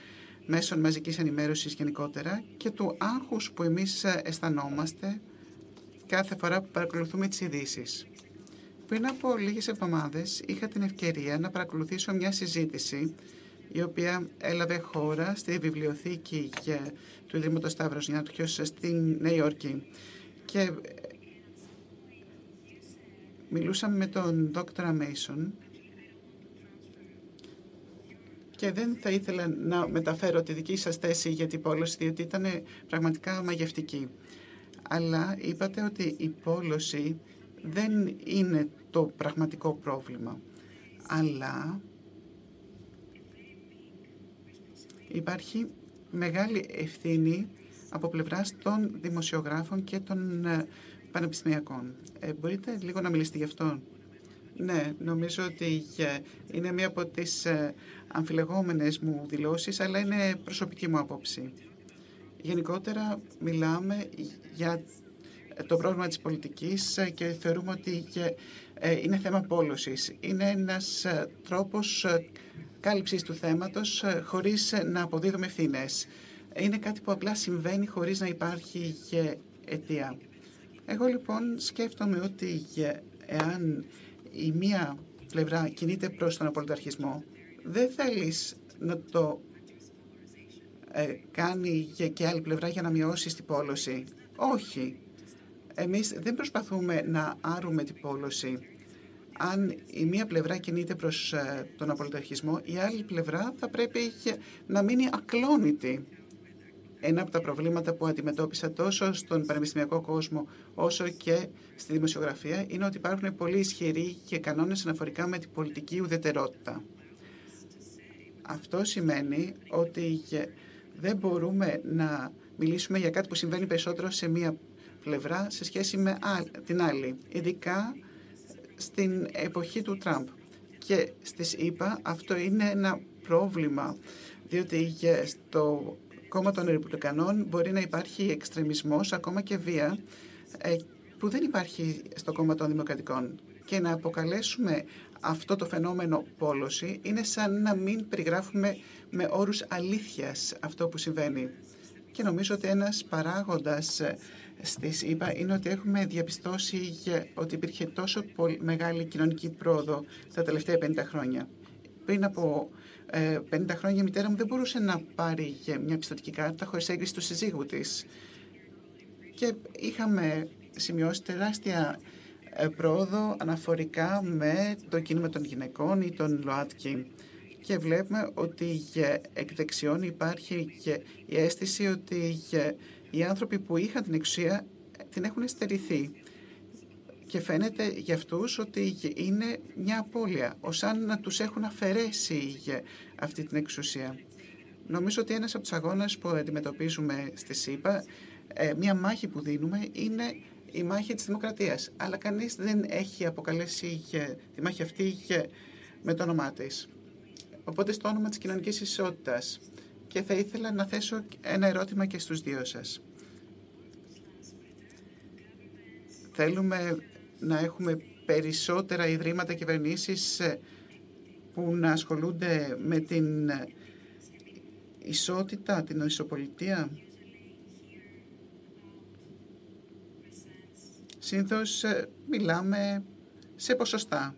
μέσων μαζικής ενημέρωσης γενικότερα και του άγχους που εμείς ε, αισθανόμαστε κάθε φορά που παρακολουθούμε τις ειδήσει. Πριν από λίγες εβδομάδες είχα την ευκαιρία να παρακολουθήσω μια συζήτηση η οποία έλαβε χώρα στη βιβλιοθήκη του Ιδρύματος Σταύρος Νιάτριος στην Νέα Υόρκη. Και ε, μιλούσαμε με τον Δόκτωρα Μέισον και δεν θα ήθελα να μεταφέρω τη δική σας θέση για την πόλωση, διότι ήταν πραγματικά μαγευτική. Αλλά είπατε ότι η πόλωση δεν είναι το πραγματικό πρόβλημα. Αλλά υπάρχει μεγάλη ευθύνη από πλευράς των δημοσιογράφων και των ε, πανεπιστημιακών. Ε, μπορείτε λίγο να μιλήσετε γι' αυτό; Ναι, νομίζω ότι είναι μία από τις ε, αμφιλεγόμενες μου δηλώσεις, αλλά είναι προσωπική μου άποψη. Γενικότερα μιλάμε για το πρόβλημα της πολιτικής και θεωρούμε ότι είναι θέμα πόλωσης. Είναι ένας τρόπος κάλυψης του θέματος ε, χωρίς ε, να αποδίδουμε ευθύνες. Είναι κάτι που απλά συμβαίνει χωρίς να υπάρχει και αιτία. Εγώ λοιπόν σκέφτομαι ότι εάν η μία πλευρά κινείται προς τον απολυταρχισμό, δεν θέλεις να το ε, κάνει και άλλη πλευρά για να μειώσει την πόλωση. Όχι. Εμείς δεν προσπαθούμε να άρουμε την πόλωση αν η μία πλευρά κινείται προς ε, τον απολυταρχισμό, η άλλη πλευρά θα πρέπει να μείνει ακλόνητη. Ένα από τα προβλήματα που αντιμετώπισα τόσο στον πανεπιστημιακό κόσμο όσο και στη δημοσιογραφία είναι ότι υπάρχουν πολύ ισχυροί και κανόνες αναφορικά με την πολιτική ουδετερότητα. Αυτό σημαίνει ότι δεν μπορούμε να μιλήσουμε για κάτι που συμβαίνει περισσότερο σε μία πλευρά σε σχέση με την άλλη. Ειδικά στην εποχή του Τραμπ. Και στις ΗΠΑ αυτό είναι ένα πρόβλημα, διότι στο κόμμα των Ρεπουμπλικανών μπορεί να υπάρχει εξτρεμισμός, ακόμα και βία, ε, που δεν υπάρχει στο κόμμα των Δημοκρατικών. Και να αποκαλέσουμε αυτό το φαινόμενο πόλωση είναι σαν να μην περιγράφουμε με όρους αλήθειας αυτό που συμβαίνει. Και νομίζω ότι ένας παράγοντας στις ΗΠΑ είναι ότι έχουμε διαπιστώσει ότι υπήρχε τόσο πολύ μεγάλη κοινωνική πρόοδο τα τελευταία 50 χρόνια. Πριν από 50 ε, χρόνια η μητέρα μου δεν μπορούσε να πάρει μια πιστοτική κάρτα χωρίς έγκριση του συζύγου της. Και είχαμε σημειώσει τεράστια ε, πρόοδο αναφορικά με το κίνημα των γυναικών ή των ΛΟΑΤΚΙ. Και βλέπουμε ότι εκ δεξιών υπάρχει και η αίσθηση ότι οι άνθρωποι που είχαν την εξουσία την έχουν στερηθεί. Και φαίνεται για αυτούς ότι είναι μια απώλεια, ως αν να τους έχουν αφαιρέσει για αυτή την εξουσία. Νομίζω ότι ένας από τους αγώνες που αντιμετωπίζουμε στη ΣΥΠΑ, ε, μια μάχη που δίνουμε, είναι η μάχη της δημοκρατίας. Αλλά κανείς δεν έχει αποκαλέσει τη μάχη αυτή με το όνομά της. Οπότε στο όνομα της κοινωνικής ισότητας και θα ήθελα να θέσω ένα ερώτημα και στους δύο σας. Θέλουμε να έχουμε περισσότερα ιδρύματα κυβερνήσεις ε, που να ασχολούνται με την ισότητα, την ισοπολιτεία. Συνήθως ε, μιλάμε σε ποσοστά.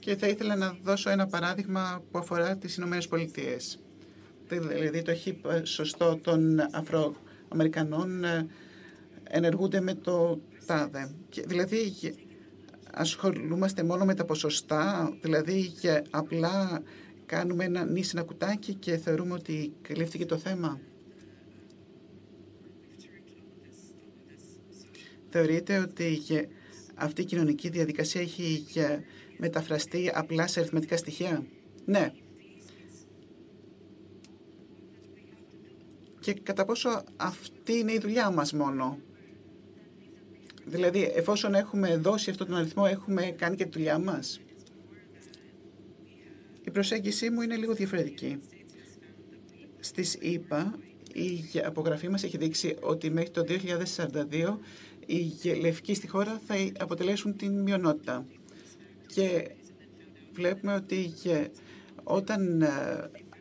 Και θα ήθελα να δώσω ένα παράδειγμα που αφορά τις Ηνωμένες Πολιτείες. Δηλαδή το έχει σωστό των Αφροαμερικανών ενεργούνται με το τάδε. δηλαδή ασχολούμαστε μόνο με τα ποσοστά, δηλαδή και απλά κάνουμε ένα νη ένα κουτάκι και θεωρούμε ότι καλύφθηκε το θέμα. Θεωρείτε ότι αυτή η κοινωνική διαδικασία έχει μεταφραστεί απλά σε αριθμητικά στοιχεία; Ναι. Και κατά πόσο αυτή είναι η δουλειά μας μόνο; Δηλαδή, εφόσον έχουμε δώσει αυτόν τον αριθμό, έχουμε κάνει και τη δουλειά μας; Η προσέγγιση μου είναι λίγο διαφορετική. Στις ΗΠΑ, η απογραφή μας έχει δείξει ότι μέχρι το 2042 οι λευκοί στη χώρα θα αποτελέσουν την μειονότητα. Και βλέπουμε ότι όταν ε,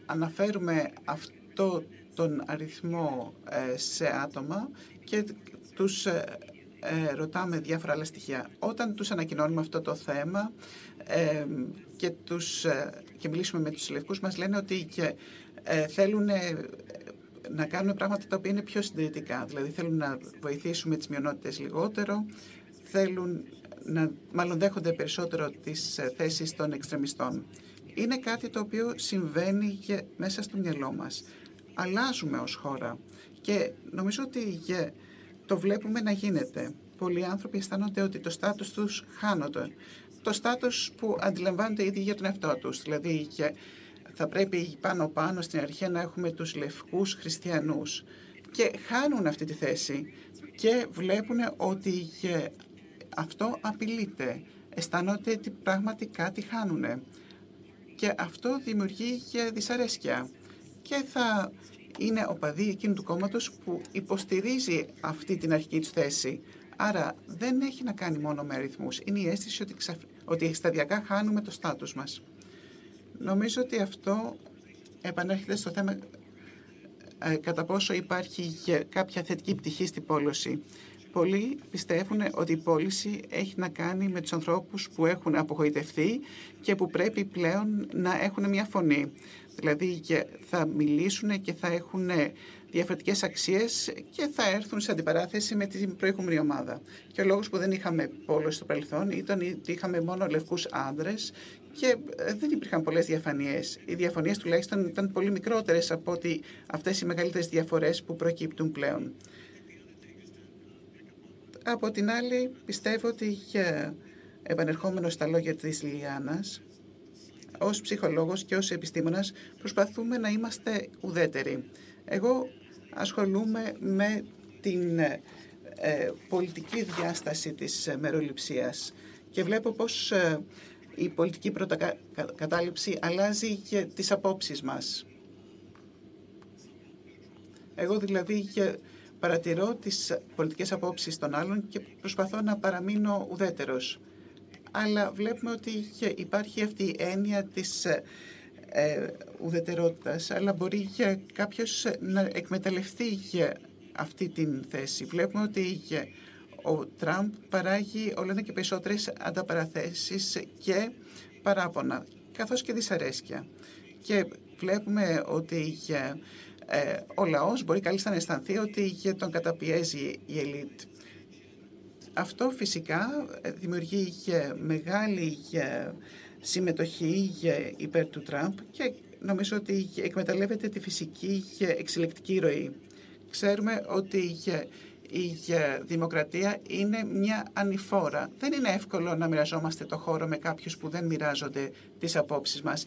αναφέρουμε αυτό τον αριθμό ε, σε άτομα και τους ε, ρωτάμε διάφορα άλλα στοιχεία. Όταν τους ανακοινώνουμε αυτό το θέμα και, τους, και μιλήσουμε με τους λευκούς μας λένε ότι και, θέλουν να κάνουμε πράγματα τα οποία είναι πιο συντηρητικά. Δηλαδή θέλουν να βοηθήσουμε τις μειονότητες λιγότερο, θέλουν να μάλλον δέχονται περισσότερο τις ε, θέσεις των εξτρεμιστών. Είναι κάτι το οποίο συμβαίνει και μέσα στο μυαλό μας. Αλλάζουμε ως χώρα και νομίζω ότι το βλέπουμε να γίνεται. Πολλοί άνθρωποι αισθάνονται ότι το στάτους τους χάνονται. Το στάτους που αντιλαμβάνονται ήδη για τον εαυτό τους. Δηλαδή θα πρέπει πάνω-πάνω στην αρχή να έχουμε τους λευκούς χριστιανούς. Και χάνουν αυτή τη θέση και βλέπουν ότι αυτό απειλείται. Αισθάνονται ότι πράγματι κάτι χάνουν. Και αυτό δημιουργεί και δυσαρέσκεια. Και θα είναι οπαδοί εκείνου του κόμματος που υποστηρίζει αυτή την αρχική τους θέση. Άρα δεν έχει να κάνει μόνο με αριθμούς. Είναι η αίσθηση ότι, ότι σταδιακά χάνουμε το στάτους μας. Νομίζω ότι αυτό επανέρχεται στο θέμα ε, κατά πόσο υπάρχει κάποια θετική πτυχή στην πόλωση. Πολλοί πιστεύουν ότι η πώληση έχει να κάνει με τους ανθρώπους που έχουν απογοητευτεί και που πρέπει πλέον να έχουν μια φωνή. Δηλαδή θα μιλήσουν και θα έχουν διαφορετικές αξίες και θα έρθουν σε αντιπαράθεση με την προηγούμενη ομάδα. Και ο λόγος που δεν είχαμε πόλωση στο παρελθόν ήταν ότι είχαμε μόνο λευκούς άνδρες και ε, δεν υπήρχαν πολλές διαφανίες. Οι διαφωνίες τουλάχιστον ήταν πολύ μικρότερες από ότι αυτές οι μεγαλύτερες διαφορές που προκύπτουν πλέον. Από την άλλη, πιστεύω ότι επανερχόμενο στα λόγια της Λιάννας, ως ψυχολόγος και ως επιστήμονας προσπαθούμε να είμαστε ουδέτεροι. Εγώ ασχολούμαι με την ε, πολιτική διάσταση της μεροληψίας και βλέπω πως ε, η πολιτική κατάληψη αλλάζει και τις απόψεις μας. Εγώ δηλαδή και παρατηρώ τις πολιτικές απόψεις των άλλων και προσπαθώ να παραμείνω ουδέτερος. Αλλά βλέπουμε ότι υπάρχει αυτή η έννοια της ε, ε ουδετερότητας, αλλά μπορεί και κάποιος να εκμεταλλευτεί για αυτή την θέση. Βλέπουμε ότι ο Τραμπ παράγει όλο και περισσότερες ανταπαραθέσεις και παράπονα, καθώς και δυσαρέσκεια. Και βλέπουμε ότι ε, ο λαός μπορεί καλύτερα να αισθανθεί ότι τον καταπιέζει η ελίτ. Αυτό φυσικά δημιουργεί μεγάλη συμμετοχή υπέρ του Τραμπ και νομίζω ότι εκμεταλλεύεται τη φυσική και εξελικτική ροή. Ξέρουμε ότι η δημοκρατία είναι μια ανηφόρα. Δεν είναι εύκολο να μοιραζόμαστε το χώρο με κάποιους που δεν μοιράζονται τις απόψεις μας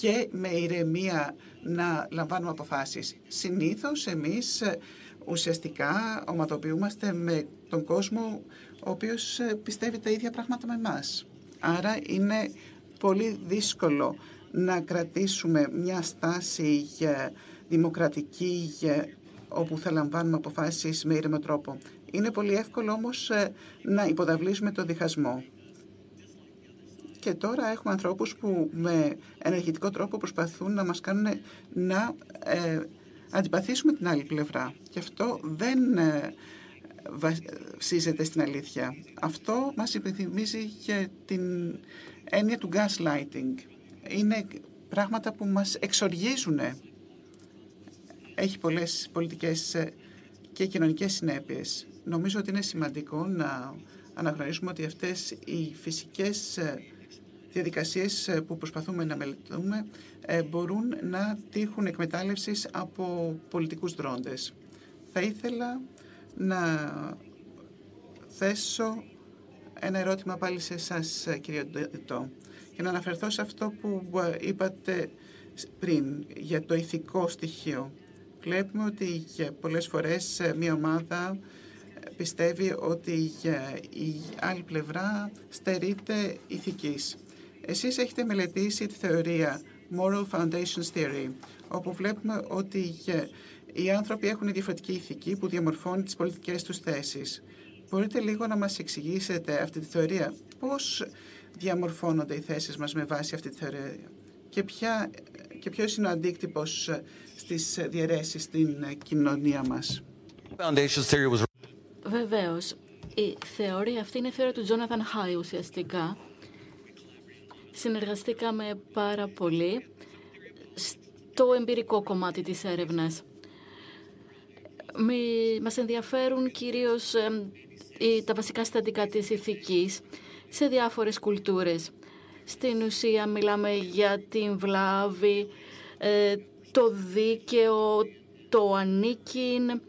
και με ηρεμία να λαμβάνουμε αποφάσεις. Συνήθως εμείς ε, ουσιαστικά ομαδοποιούμαστε με τον κόσμο ο οποίος ε, πιστεύει τα ίδια πράγματα με εμάς. Άρα είναι πολύ δύσκολο να κρατήσουμε μια στάση για δημοκρατική όπου θα λαμβάνουμε αποφάσεις με ήρεμο τρόπο. Είναι πολύ εύκολο όμως ε, να υποδαβλήσουμε το διχασμό. Και τώρα έχουμε ανθρώπους που με ενεργητικό τρόπο προσπαθούν να μας κάνουν να ε, αντιπαθήσουμε την άλλη πλευρά. Και αυτό δεν ε, βασίζεται στην αλήθεια. Αυτό μας υπενθυμίζει και την έννοια του gaslighting. Είναι πράγματα που μας εξοργίζουν. Έχει πολλές πολιτικές και κοινωνικές συνέπειες. Νομίζω ότι είναι σημαντικό να αναγνωρίσουμε ότι αυτές οι φυσικές διαδικασίες που προσπαθούμε να μελετούμε ε, μπορούν να τύχουν εκμετάλλευσης από πολιτικούς δρόντες. Θα ήθελα να θέσω ένα ερώτημα πάλι σε εσάς, κύριε Ντετό, και να αναφερθώ σε αυτό που είπατε πριν για το ηθικό στοιχείο. Βλέπουμε ότι πολλές φορές μια ομάδα πιστεύει ότι η άλλη πλευρά στερείται ηθικής. Εσείς έχετε μελετήσει τη θεωρία Moral Foundations Theory, όπου βλέπουμε ότι οι άνθρωποι έχουν διαφορετική ηθική που διαμορφώνει τις πολιτικές τους θέσεις. Μπορείτε λίγο να μας εξηγήσετε αυτή τη θεωρία. Πώς διαμορφώνονται οι θέσεις μας με βάση αυτή τη θεωρία και, ποια, και ποιος είναι ο αντίκτυπος στις διαιρέσεις στην κοινωνία μας; Βεβαίως. Η θεωρία αυτή είναι η θεωρία του Τζόναθαν Χάι ουσιαστικά. Συνεργαστήκαμε πάρα πολύ στο εμπειρικό κομμάτι της έρευνας. Μας ενδιαφέρουν κυρίως τα βασικά συστατικά της ηθικής σε διάφορες κουλτούρες. Στην ουσία μιλάμε για την βλάβη, ε, το δίκαιο, το ανήκειν,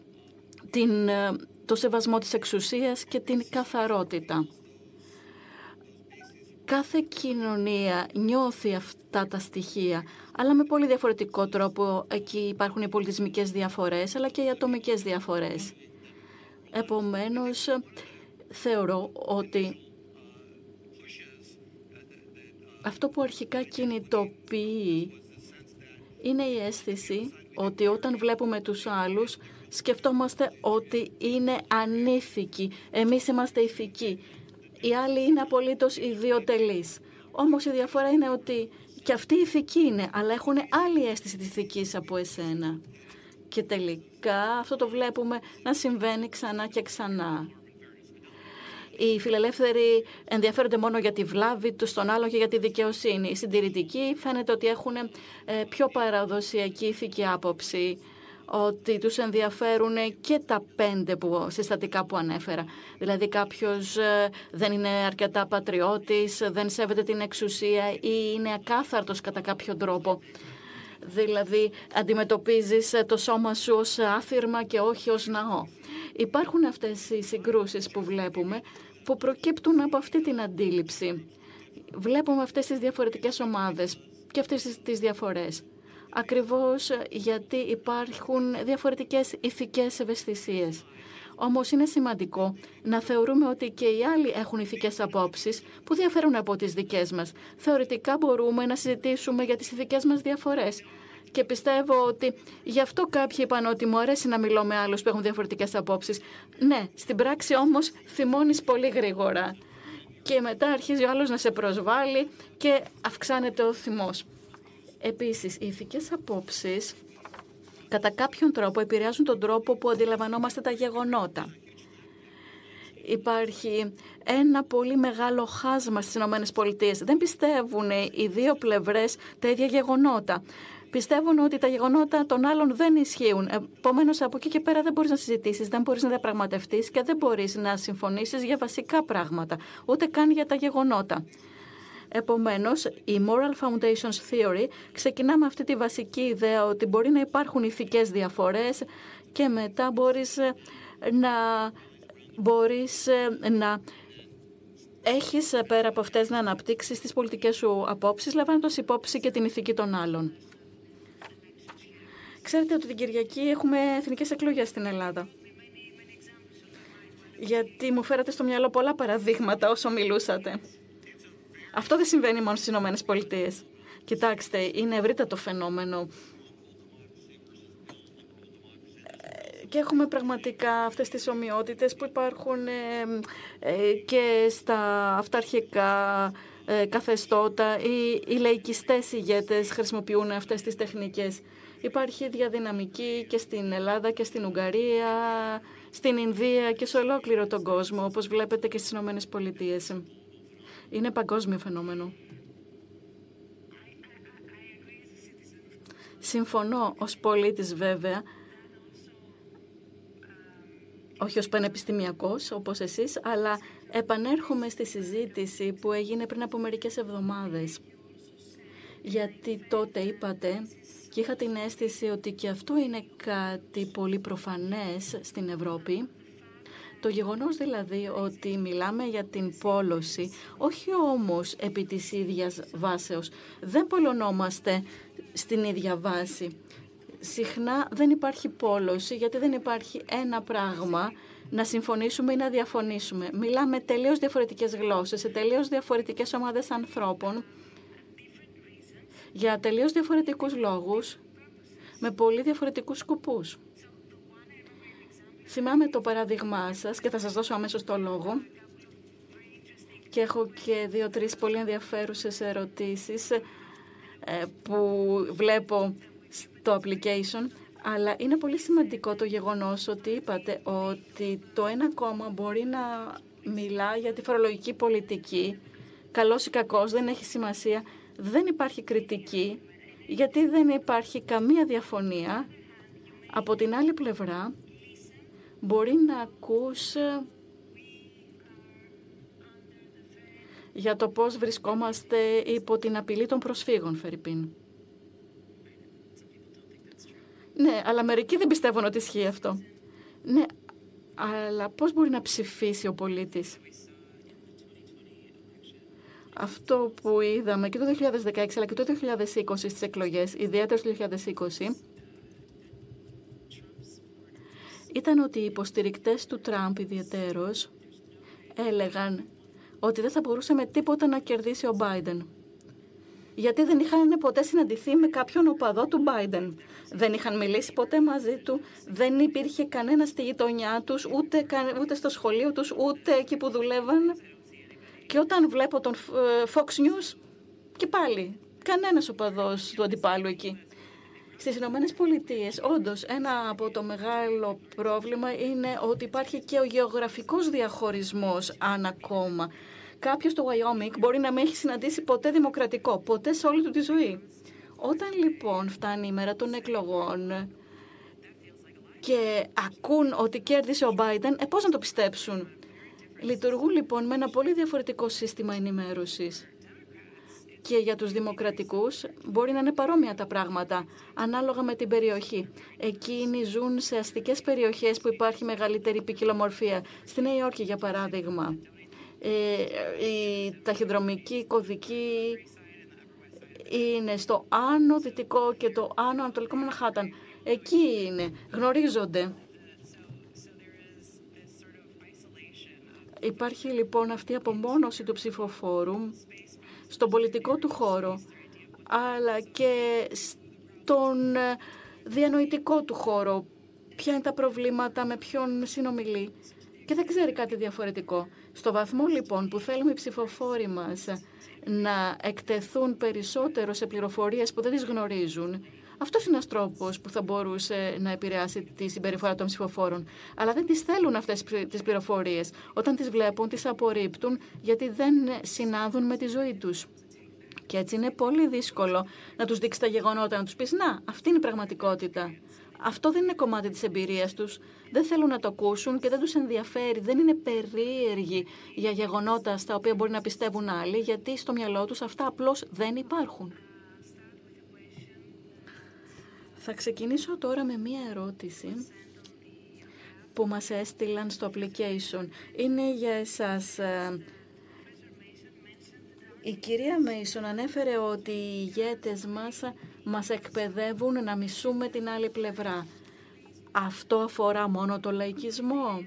την, ε, το σεβασμό της εξουσίας και την καθαρότητα. Κάθε κοινωνία νιώθει αυτά τα στοιχεία, αλλά με πολύ διαφορετικό τρόπο. Εκεί υπάρχουν οι πολιτισμικές διαφορές, αλλά και οι ατομικές διαφορές. Επομένως, θεωρώ ότι αυτό που αρχικά κινητοποιεί είναι η αίσθηση ότι όταν βλέπουμε τους άλλους σκεφτόμαστε ότι είναι ανήθικοι. Εμείς είμαστε ηθικοί. Οι άλλοι είναι απολύτως ιδιωτελείς. Όμως η διαφορά είναι ότι και αυτοί ηθικοί είναι, αλλά έχουν άλλη αίσθηση της ηθικής από εσένα. Και τελικά αυτό το βλέπουμε να συμβαίνει ξανά και ξανά. Οι φιλελεύθεροι ενδιαφέρονται μόνο για τη βλάβη τους στον άλλο και για τη δικαιοσύνη. Οι συντηρητικοί φαίνεται ότι έχουν ε, πιο παραδοσιακή ηθική άποψη ότι τους ενδιαφέρουν και τα πέντε που, συστατικά που ανέφερα. Δηλαδή κάποιος ε, δεν είναι αρκετά πατριώτης, δεν σέβεται την εξουσία ή είναι ακάθαρτος κατά κάποιο τρόπο. Δηλαδή αντιμετωπίζεις το σώμα σου ως άφηρμα και όχι ως ναό. Υπάρχουν αυτές οι συγκρούσεις που βλέπουμε που προκύπτουν από αυτή την αντίληψη. Βλέπουμε αυτές τις διαφορετικές ομάδες και αυτές τις διαφορές ακριβώς γιατί υπάρχουν διαφορετικές ηθικές ευαισθησίες. Όμως είναι σημαντικό να θεωρούμε ότι και οι άλλοι έχουν ηθικές απόψεις που διαφέρουν από τις δικές μας. Θεωρητικά μπορούμε να συζητήσουμε για τις ηθικές μας διαφορές. Και πιστεύω ότι γι' αυτό κάποιοι είπαν ότι μου αρέσει να μιλώ με άλλους που έχουν διαφορετικές απόψεις. Ναι, στην πράξη όμως θυμώνεις πολύ γρήγορα. Και μετά αρχίζει ο άλλος να σε προσβάλλει και αυξάνεται ο θυμός. Επίσης, οι ηθικές απόψεις κατά κάποιον τρόπο επηρεάζουν τον τρόπο που αντιλαμβανόμαστε τα γεγονότα. Υπάρχει ένα πολύ μεγάλο χάσμα στις ΗΠΑ. Δεν πιστεύουν οι δύο πλευρές τα ίδια γεγονότα. Πιστεύουν ότι τα γεγονότα των άλλων δεν ισχύουν. Επομένως, από εκεί και πέρα δεν μπορείς να συζητήσεις, δεν μπορείς να διαπραγματευτείς και δεν μπορείς να συμφωνήσεις για βασικά πράγματα, ούτε καν για τα γεγονότα. Επομένως, η Moral Foundations Theory ξεκινά με αυτή τη βασική ιδέα ότι μπορεί να υπάρχουν ηθικές διαφορές και μετά μπορείς ε, να, μπορείς ε, να έχεις ε, πέρα από αυτές να αναπτύξεις τις πολιτικές σου απόψεις, λαμβάνοντας υπόψη και την ηθική των άλλων. Ξέρετε ότι την Κυριακή έχουμε εθνικές εκλογές στην Ελλάδα. Γιατί μου φέρατε στο μυαλό πολλά παραδείγματα όσο μιλούσατε. Αυτό δεν συμβαίνει μόνο στις Ηνωμένες Πολιτείες. Κοιτάξτε, είναι ευρύτατο φαινόμενο. Και έχουμε πραγματικά αυτές τις ομοιότητες που υπάρχουν ε, ε, και στα αυταρχικά ε, καθεστώτα. Οι, οι λαϊκιστές ηγέτες χρησιμοποιούν αυτές τις τεχνικές. Υπάρχει διαδυναμική και στην Ελλάδα και στην Ουγγαρία στην Ινδία και σε ολόκληρο τον κόσμο, όπως βλέπετε και στις Ηνωμένες Πολιτείες. Είναι παγκόσμιο φαινόμενο. Συμφωνώ ως πολίτης βέβαια, όχι ως πανεπιστημιακός όπως εσείς, αλλά επανέρχομαι στη συζήτηση που έγινε πριν από μερικές εβδομάδες. Γιατί τότε είπατε και είχα την αίσθηση ότι και αυτό είναι κάτι πολύ προφανές στην Ευρώπη, το γεγονός δηλαδή ότι μιλάμε για την πόλωση, όχι όμως επί της ίδιας βάσεως. Δεν πολωνόμαστε στην ίδια βάση. Συχνά δεν υπάρχει πόλωση γιατί δεν υπάρχει ένα πράγμα να συμφωνήσουμε ή να διαφωνήσουμε. Μιλάμε τελείως διαφορετικές γλώσσες, σε τελείως διαφορετικές ομάδες ανθρώπων, για τελείως διαφορετικούς λόγους, με πολύ διαφορετικούς σκοπούς. Θυμάμαι το παράδειγμά σας και θα σας δώσω αμέσως το λόγο. Και έχω και δύο-τρεις πολύ ενδιαφέρουσες ερωτήσεις ε, που βλέπω στο application. Αλλά είναι πολύ σημαντικό το γεγονός ότι είπατε ότι το ένα κόμμα μπορεί να μιλά για τη φορολογική πολιτική. Καλός ή κακός, δεν έχει σημασία. Δεν υπάρχει κριτική, γιατί δεν υπάρχει καμία διαφωνία. Από την άλλη πλευρά, μπορεί να ακούς για το πώς βρισκόμαστε υπό την απειλή των προσφύγων, Φερρυπίν. Ναι, αλλά μερικοί δεν πιστεύουν ότι ισχύει αυτό. Ναι, αλλά πώς μπορεί να ψηφίσει ο πολίτης; Αυτό που είδαμε και το 2016 αλλά και το 2020 στις εκλογές, ιδιαίτερα το 2020, ήταν ότι οι υποστηρικτές του Τραμπ ιδιαιτέρως έλεγαν ότι δεν θα μπορούσε με τίποτα να κερδίσει ο Μπάιντεν. Γιατί δεν είχαν ποτέ συναντηθεί με κάποιον οπαδό του Μπάιντεν. Δεν είχαν μιλήσει ποτέ μαζί του. Δεν υπήρχε κανένα στη γειτονιά τους, ούτε, ούτε στο σχολείο τους, ούτε εκεί που δουλεύαν. Και όταν βλέπω τον ε, Fox News, και πάλι, κανένας οπαδός του αντιπάλου εκεί. Στις Ηνωμένες Πολιτείες, όντως, ένα από το μεγάλο πρόβλημα είναι ότι υπάρχει και ο γεωγραφικός διαχωρισμός αν κόμμα. Κάποιος στο Wyoming μπορεί να μην έχει συναντήσει ποτέ δημοκρατικό, ποτέ σε όλη του τη ζωή. Όταν λοιπόν φτάνει η μέρα των εκλογών και ακούν ότι κέρδισε ο Biden, ε, πώς να το πιστέψουν; Λειτουργούν λοιπόν με ένα πολύ διαφορετικό σύστημα ενημέρωσης και για τους δημοκρατικούς μπορεί να είναι παρόμοια τα πράγματα, ανάλογα με την περιοχή. Εκείνοι ζουν σε αστικές περιοχές που υπάρχει μεγαλύτερη ποικιλομορφία. Στη Νέα Υόρκη, για παράδειγμα, ε, η ταχυδρομική κωδική είναι στο άνω δυτικό και το άνω ανατολικό Μανχάταν. Εκεί είναι, γνωρίζονται. Υπάρχει λοιπόν αυτή η απομόνωση του ψηφοφόρου στον πολιτικό του χώρο, αλλά και στον ε, διανοητικό του χώρο. Ποια είναι τα προβλήματα, με ποιον συνομιλεί και δεν ξέρει κάτι διαφορετικό. Στο βαθμό λοιπόν που θέλουμε οι ψηφοφόροι μας να εκτεθούν περισσότερο σε πληροφορίες που δεν τις γνωρίζουν, αυτός είναι ένα τρόπος που θα μπορούσε να επηρεάσει τη συμπεριφορά των ψηφοφόρων. Αλλά δεν τις θέλουν αυτές τις πληροφορίες. Όταν τις βλέπουν, τις απορρίπτουν, γιατί δεν συνάδουν με τη ζωή τους. Και έτσι είναι πολύ δύσκολο να τους δείξει τα γεγονότα, να τους πεις Να, αυτή είναι η πραγματικότητα. Αυτό δεν είναι κομμάτι της εμπειρίας τους. Δεν θέλουν να το ακούσουν και δεν τους ενδιαφέρει. Δεν είναι περίεργοι για γεγονότα στα οποία μπορεί να πιστεύουν άλλοι, γιατί στο μυαλό τους αυτά απλώς δεν υπάρχουν. Θα ξεκινήσω τώρα με μία ερώτηση που μας έστειλαν στο application. Είναι για εσάς. Ε, η κυρία Μέισον ανέφερε ότι οι ηγέτες μας μας εκπαιδεύουν να μισούμε την άλλη πλευρά. Αυτό αφορά μόνο το λαϊκισμό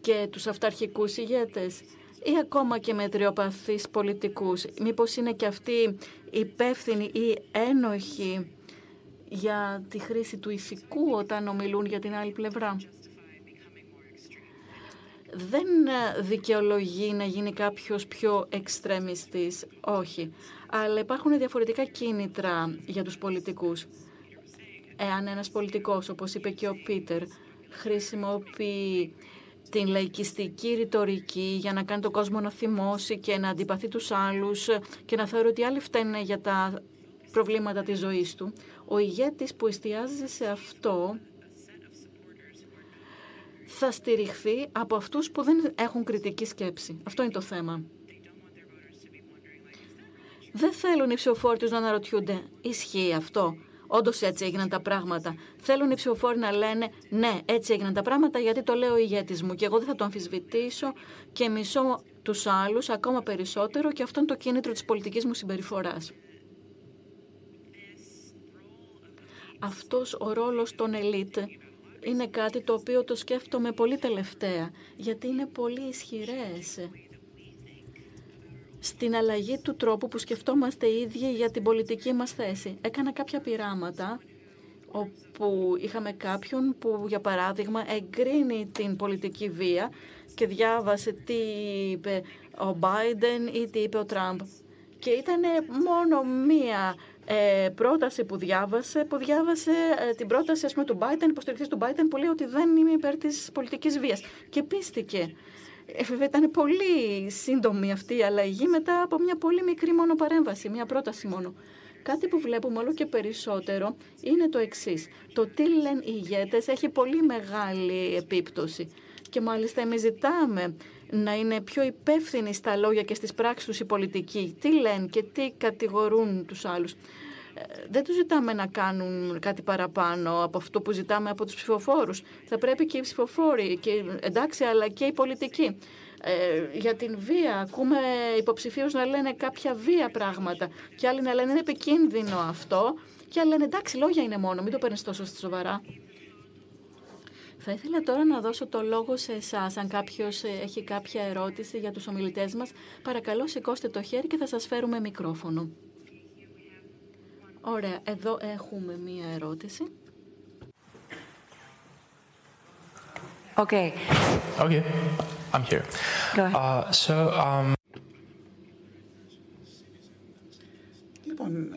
και τους αυταρχικούς ηγέτες ή ακόμα και μετριοπαθείς πολιτικούς. Μήπως είναι και αυτοί υπεύθυνοι ή ένοχοι για τη χρήση του ηθικού όταν ομιλούν για την άλλη πλευρά. Δεν δικαιολογεί να γίνει κάποιος πιο εξτρεμιστής, όχι. Αλλά υπάρχουν διαφορετικά κίνητρα για τους πολιτικούς. Εάν ένας πολιτικός, όπως είπε και ο Πίτερ, χρησιμοποιεί την λαϊκιστική ρητορική για να κάνει τον κόσμο να θυμώσει και να αντιπαθεί τους άλλους και να θεωρεί ότι άλλοι φταίνουν για τα προβλήματα της ζωής του. Ο ηγέτης που εστιάζει σε αυτό θα στηριχθεί από αυτούς που δεν έχουν κριτική σκέψη. Αυτό είναι το θέμα. Δεν θέλουν οι ψηφοφόροι τους να αναρωτιούνται, ισχύει αυτό; Όντως έτσι έγιναν τα πράγματα. Θέλουν οι ψηφοφόροι να λένε ναι, έτσι έγιναν τα πράγματα γιατί το λέω ο ηγέτης μου και εγώ δεν θα το αμφισβητήσω και μισώ τους άλλους ακόμα περισσότερο και αυτό είναι το κίνητρο της πολιτικής μου συμπεριφοράς. Αυτός ο ρόλος των ελίτ είναι κάτι το οποίο το σκέφτομαι πολύ τελευταία, γιατί είναι πολύ ισχυρές στην αλλαγή του τρόπου που σκεφτόμαστε οι ίδιοι για την πολιτική μας θέση. Έκανα κάποια πειράματα όπου είχαμε κάποιον που, για παράδειγμα, εγκρίνει την πολιτική βία και διάβασε τι είπε ο Biden ή τι είπε ο Τραμπ. Και ήταν μόνο μία ε, πρόταση που διάβασε, που διάβασε ε, την πρόταση ας πούμε, του Biden, υποστηρικτής του Biden, που λέει ότι δεν είμαι υπέρ της πολιτικής βίας. Και πίστηκε. Ε, ήταν πολύ σύντομη αυτή η αλλαγή μετά από μια πολύ μικρή μόνο παρέμβαση, μια πρόταση μόνο. Κάτι που βλέπουμε όλο και περισσότερο είναι το εξής. Το τι λένε οι ηγέτες έχει πολύ μεγάλη επίπτωση. Και μάλιστα εμείς ζητάμε να είναι πιο υπεύθυνοι στα λόγια και στις πράξεις τους οι πολιτικοί. Τι λένε και τι κατηγορούν τους άλλους. Ε, δεν τους ζητάμε να κάνουν κάτι παραπάνω από αυτό που ζητάμε από τους ψηφοφόρους. Θα πρέπει και οι ψηφοφόροι, και, εντάξει, αλλά και οι πολιτικοί. Ε, για την βία. Ακούμε υποψηφίου να λένε κάποια βία πράγματα. Και άλλοι να λένε είναι επικίνδυνο αυτό. Και άλλοι λένε εντάξει, λόγια είναι μόνο, μην το παίρνεις τόσο στη σοβαρά. Θα ήθελα τώρα να δώσω το λόγο σε εσάς. Αν κάποιος ε, έχει κάποια ερώτηση για τους ομιλητές μας, παρακαλώ σηκώστε το χέρι και θα σας φέρουμε μικρόφωνο. Ωραία, εδώ έχουμε μία ερώτηση. Okay. Okay, I'm here. Go ahead. Uh, so, um... Λοιπόν,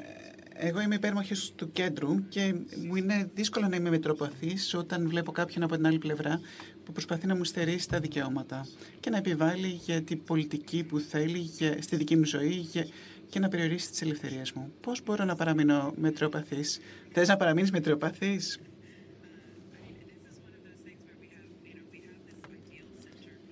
εγώ είμαι υπέρμαχος του κέντρου και μου είναι δύσκολο να είμαι μετροπαθής όταν βλέπω κάποιον από την άλλη πλευρά που προσπαθεί να μου στερήσει τα δικαιώματα και να επιβάλλει για την πολιτική που θέλει για, στη δική μου ζωή για, και να περιορίσει τις ελευθερίες μου. Πώς μπορώ να παραμείνω μετροπαθής; Θες να παραμείνεις μετροπαθής;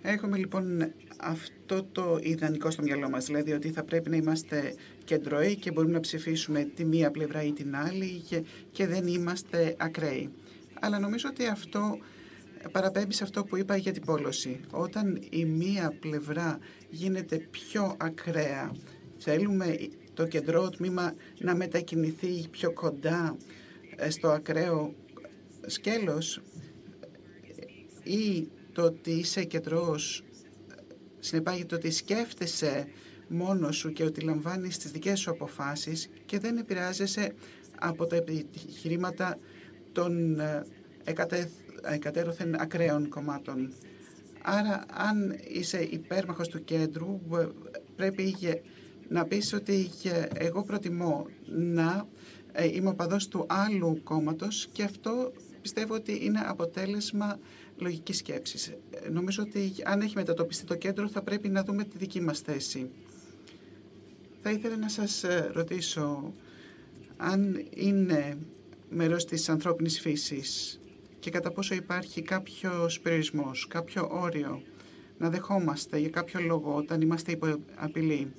Έχουμε λοιπόν αυτό το ιδανικό στο μυαλό μας, δηλαδή ότι θα πρέπει να είμαστε κεντρώοι και μπορούμε να ψηφίσουμε τη μία πλευρά ή την άλλη και, δεν είμαστε ακραίοι. Αλλά νομίζω ότι αυτό παραπέμπει σε αυτό που είπα για την πόλωση. Όταν η μία πλευρά γίνεται πιο ακραία, θέλουμε το κεντρό τμήμα να μετακινηθεί πιο κοντά ε, στο ακραίο σκέλος ή το ότι είσαι κεντρός συνεπάγεται ότι σκέφτεσαι μόνος σου και ότι λαμβάνεις τις δικές σου αποφάσεις και δεν επηρεάζεσαι από τα επιχειρήματα των ε, εκατέρωθεν ακραίων κομμάτων. Άρα, αν είσαι υπέρμαχος του κέντρου, πρέπει να πεις ότι εγώ προτιμώ να ε, είμαι οπαδός του άλλου κόμματος και αυτό πιστεύω ότι είναι αποτέλεσμα λογικής σκέψης. Ε, νομίζω ότι αν έχει μετατοπιστεί το κέντρο θα πρέπει να δούμε τη δική μας θέση. Θα ήθελα να σας ε, ρωτήσω αν είναι μέρος της ανθρώπινης φύσης και κατά πόσο υπάρχει κάποιος περιορισμός, κάποιο όριο να δεχόμαστε για κάποιο λόγο όταν είμαστε υπό απειλή.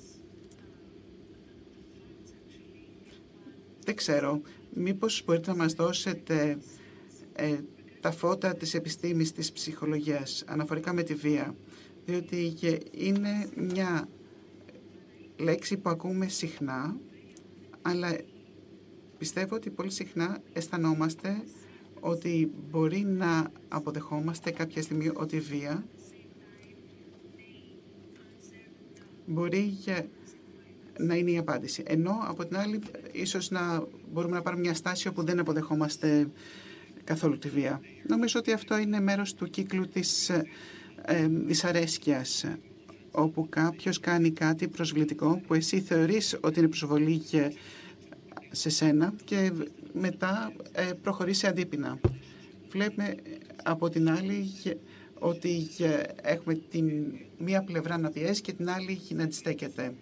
Δεν ξέρω. Μήπως μπορείτε να μας δώσετε ε, τα φώτα της επιστήμης της ψυχολογίας αναφορικά με τη βία. Διότι είναι μια λέξη που ακούμε συχνά, αλλά πιστεύω ότι πολύ συχνά αισθανόμαστε ότι μπορεί να αποδεχόμαστε κάποια στιγμή ότι η βία μπορεί να είναι η απάντηση. Ενώ από την άλλη ίσως να μπορούμε να πάρουμε μια στάση όπου δεν αποδεχόμαστε καθόλου τη βία. Νομίζω ότι αυτό είναι μέρος του κύκλου της ε, ε δυσαρέσκειας όπου κάποιος κάνει κάτι προσβλητικό που εσύ θεωρείς ότι είναι προσβολή σε σένα και μετά ε, προχωρείς σε αντίπεινα. Βλέπουμε από την άλλη ότι έχουμε την μία πλευρά να πιέσει και την άλλη να αντιστέκεται.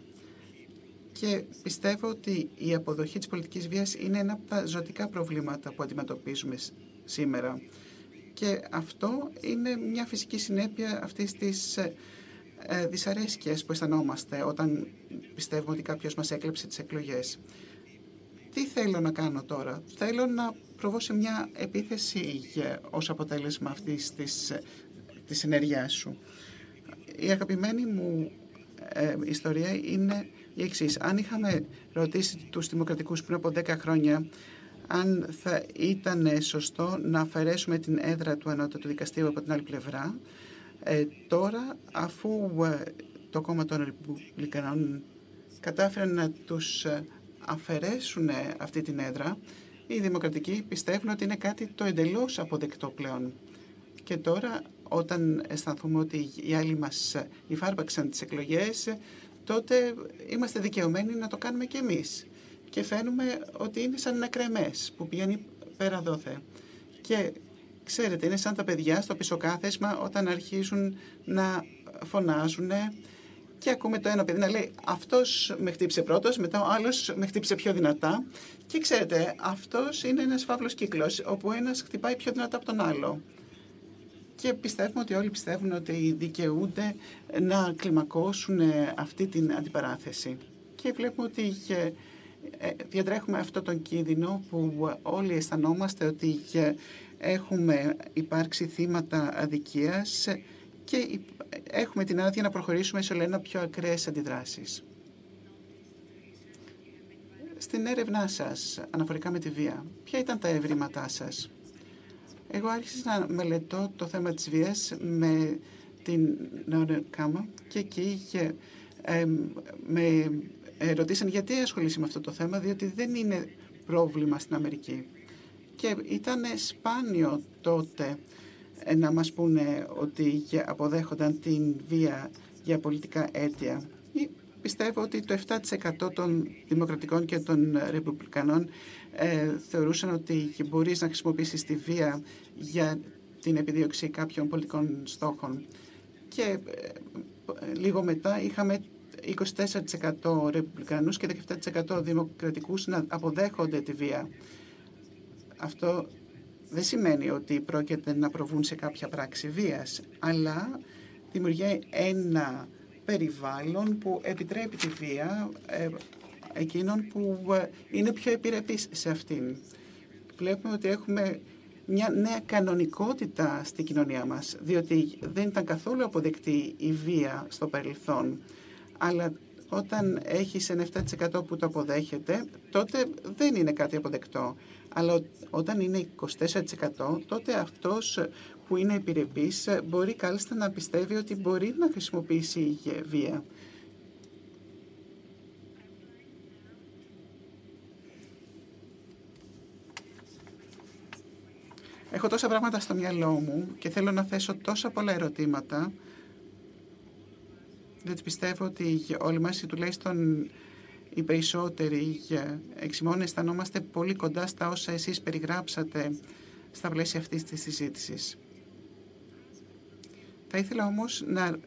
Και πιστεύω ότι η αποδοχή της πολιτικής βίας είναι ένα από τα ζωτικά προβλήματα που αντιμετωπίζουμε σήμερα. Και αυτό είναι μια φυσική συνέπεια αυτής της ε, δυσαρέσκειας που αισθανόμαστε όταν πιστεύουμε ότι κάποιος μας έκλεψε τις εκλογές. Τι θέλω να κάνω τώρα; Θέλω να προβώ σε μια επίθεση ως αποτέλεσμα αυτής της, της ενέργειάς σου. Η αγαπημένη μου ε, ιστορία είναι η εξής. Αν είχαμε ρωτήσει τους δημοκρατικούς πριν από 10 χρόνια αν θα ήταν σωστό να αφαιρέσουμε την έδρα του Ανώτατου Δικαστήριου από την άλλη πλευρά, ε, τώρα αφού ε, το κόμμα των Ρεπουμπλικανών κατάφεραν να τους ε, αφαιρέσουν αυτή την έδρα, οι δημοκρατικοί πιστεύουν ότι είναι κάτι το εντελώς αποδεκτό πλέον. Και τώρα όταν αισθανθούμε ότι οι άλλοι μας υφάρπαξαν τις εκλογές, τότε είμαστε δικαιωμένοι να το κάνουμε και εμείς. Και φαίνουμε ότι είναι σαν ένα κρεμές που πηγαίνει πέρα δόθε. Και ξέρετε, είναι σαν τα παιδιά στο πισωκάθεσμα όταν αρχίζουν να φωνάζουν και ακούμε το ένα παιδί να λέει αυτός με χτύπησε πρώτος, μετά ο άλλος με χτύπησε πιο δυνατά και ξέρετε αυτός είναι ένας φαύλος κύκλος όπου ένας χτυπάει πιο δυνατά από τον άλλο και πιστεύουμε ότι όλοι πιστεύουν ότι δικαιούνται να κλιμακώσουν αυτή την αντιπαράθεση. Και βλέπουμε ότι ε, διατρέχουμε αυτό τον κίνδυνο που όλοι αισθανόμαστε ότι έχουμε υπάρξει θύματα αδικίας και έχουμε την άδεια να προχωρήσουμε σε ένα πιο ακραίες αντιδράσεις. Στην έρευνά σας, αναφορικά με τη βία, ποια ήταν τα ευρήματά σας; Εγώ άρχισα να μελετώ το θέμα της βίας με την Κάμα και εκεί ε, με ρωτήσαν γιατί ασχολείσαι με αυτό το θέμα, διότι δεν είναι πρόβλημα στην Αμερική. Και ήταν σπάνιο τότε να μας πούνε ότι αποδέχονταν την βία για πολιτικά αίτια. Πιστεύω ότι το 7% των δημοκρατικών και των ρεπουμπλικανών ε, θεωρούσαν ότι μπορείς να χρησιμοποιήσεις τη βία για την επιδίωξη κάποιων πολιτικών στόχων. Και ε, λίγο μετά είχαμε 24% ρεπουμπλικανούς και 17% δημοκρατικούς να αποδέχονται τη βία. Αυτό δεν σημαίνει ότι πρόκειται να προβούν σε κάποια πράξη βίας, αλλά δημιουργεί ένα περιβάλλον που επιτρέπει τη βία ε, εκείνων που ε, είναι πιο επιρρεπείς σε αυτήν. Βλέπουμε ότι έχουμε μια νέα κανονικότητα στην κοινωνία μας, διότι δεν ήταν καθόλου αποδεκτή η βία στο παρελθόν. Αλλά όταν έχεις ένα 7% που το αποδέχεται, τότε δεν είναι κάτι αποδεκτό. Αλλά όταν είναι 24%, τότε αυτός που είναι επιρρεπής μπορεί κάλλιστα να πιστεύει ότι μπορεί να χρησιμοποιήσει βία. Έχω τόσα πράγματα στο μυαλό μου και θέλω να θέσω τόσα πολλά ερωτήματα διότι πιστεύω ότι όλοι μας ή τουλάχιστον οι περισσότεροι εξημών αισθανόμαστε πολύ κοντά στα όσα εσείς περιγράψατε στα πλαίσια αυτής της συζήτησης. Θα ήθελα όμως να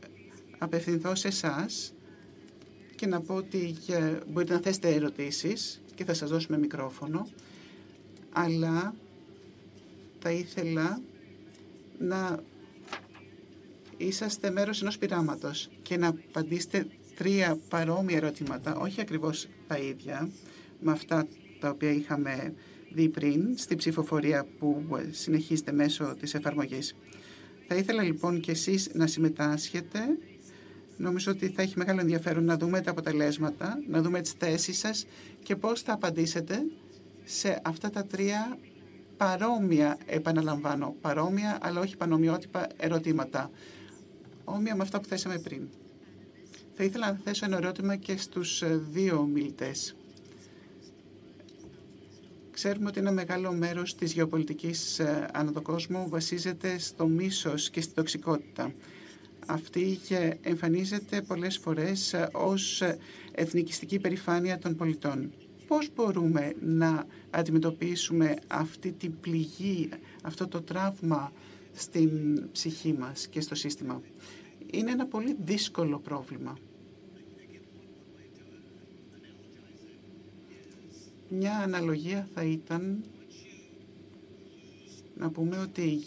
απευθυνθώ σε εσάς και να πω ότι μπορείτε να θέσετε ερωτήσεις και θα σας δώσουμε μικρόφωνο, αλλά θα ήθελα να είσαστε μέρος ενός πειράματος και να απαντήσετε τρία παρόμοια ερωτήματα, όχι ακριβώς τα ίδια, με αυτά τα οποία είχαμε δει πριν στη ψηφοφορία που συνεχίζεται μέσω της εφαρμογής. Θα ήθελα λοιπόν και εσείς να συμμετάσχετε. Νομίζω ότι θα έχει μεγάλο ενδιαφέρον να δούμε τα αποτελέσματα, να δούμε τις θέσεις σας και πώς θα απαντήσετε σε αυτά τα τρία παρόμοια, επαναλαμβάνω, παρόμοια αλλά όχι πανομοιότυπα ερωτήματα. Όμοια με αυτά που θέσαμε πριν. Θα ήθελα να θέσω ένα ερώτημα και στους δύο μιλητές. Ξέρουμε ότι ένα μεγάλο μέρος της γεωπολιτικής ε, ανά τον κόσμο βασίζεται στο μίσος και στην τοξικότητα. Αυτή εμφανίζεται πολλές φορές ε, ως εθνικιστική περηφάνεια των πολιτών. Πώς μπορούμε να αντιμετωπίσουμε αυτή την πληγή, αυτό το τραύμα στην ψυχή μας και στο σύστημα; Είναι ένα πολύ δύσκολο πρόβλημα. Μια αναλογία θα ήταν να πούμε ότι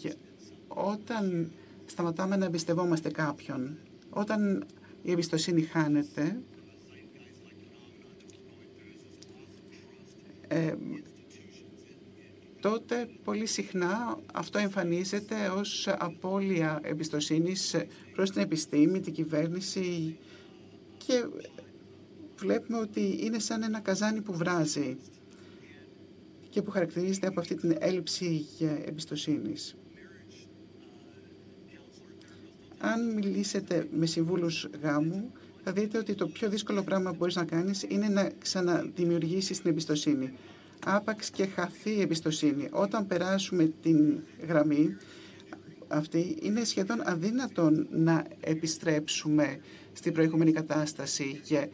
όταν σταματάμε να εμπιστευόμαστε κάποιον, όταν η εμπιστοσύνη χάνεται, ε, τότε πολύ συχνά αυτό εμφανίζεται ως απώλεια εμπιστοσύνης προς την επιστήμη, την κυβέρνηση και βλέπουμε ότι είναι σαν ένα καζάνι που βράζει και που χαρακτηρίζεται από αυτή την έλλειψη εμπιστοσύνης. Αν μιλήσετε με συμβούλους γάμου, θα δείτε ότι το πιο δύσκολο πράγμα που μπορείς να κάνεις είναι να ξαναδημιουργήσεις την εμπιστοσύνη. Άπαξ και χαθεί η εμπιστοσύνη. Όταν περάσουμε την γραμμή αυτή, είναι σχεδόν αδύνατον να επιστρέψουμε στην προηγούμενη κατάσταση και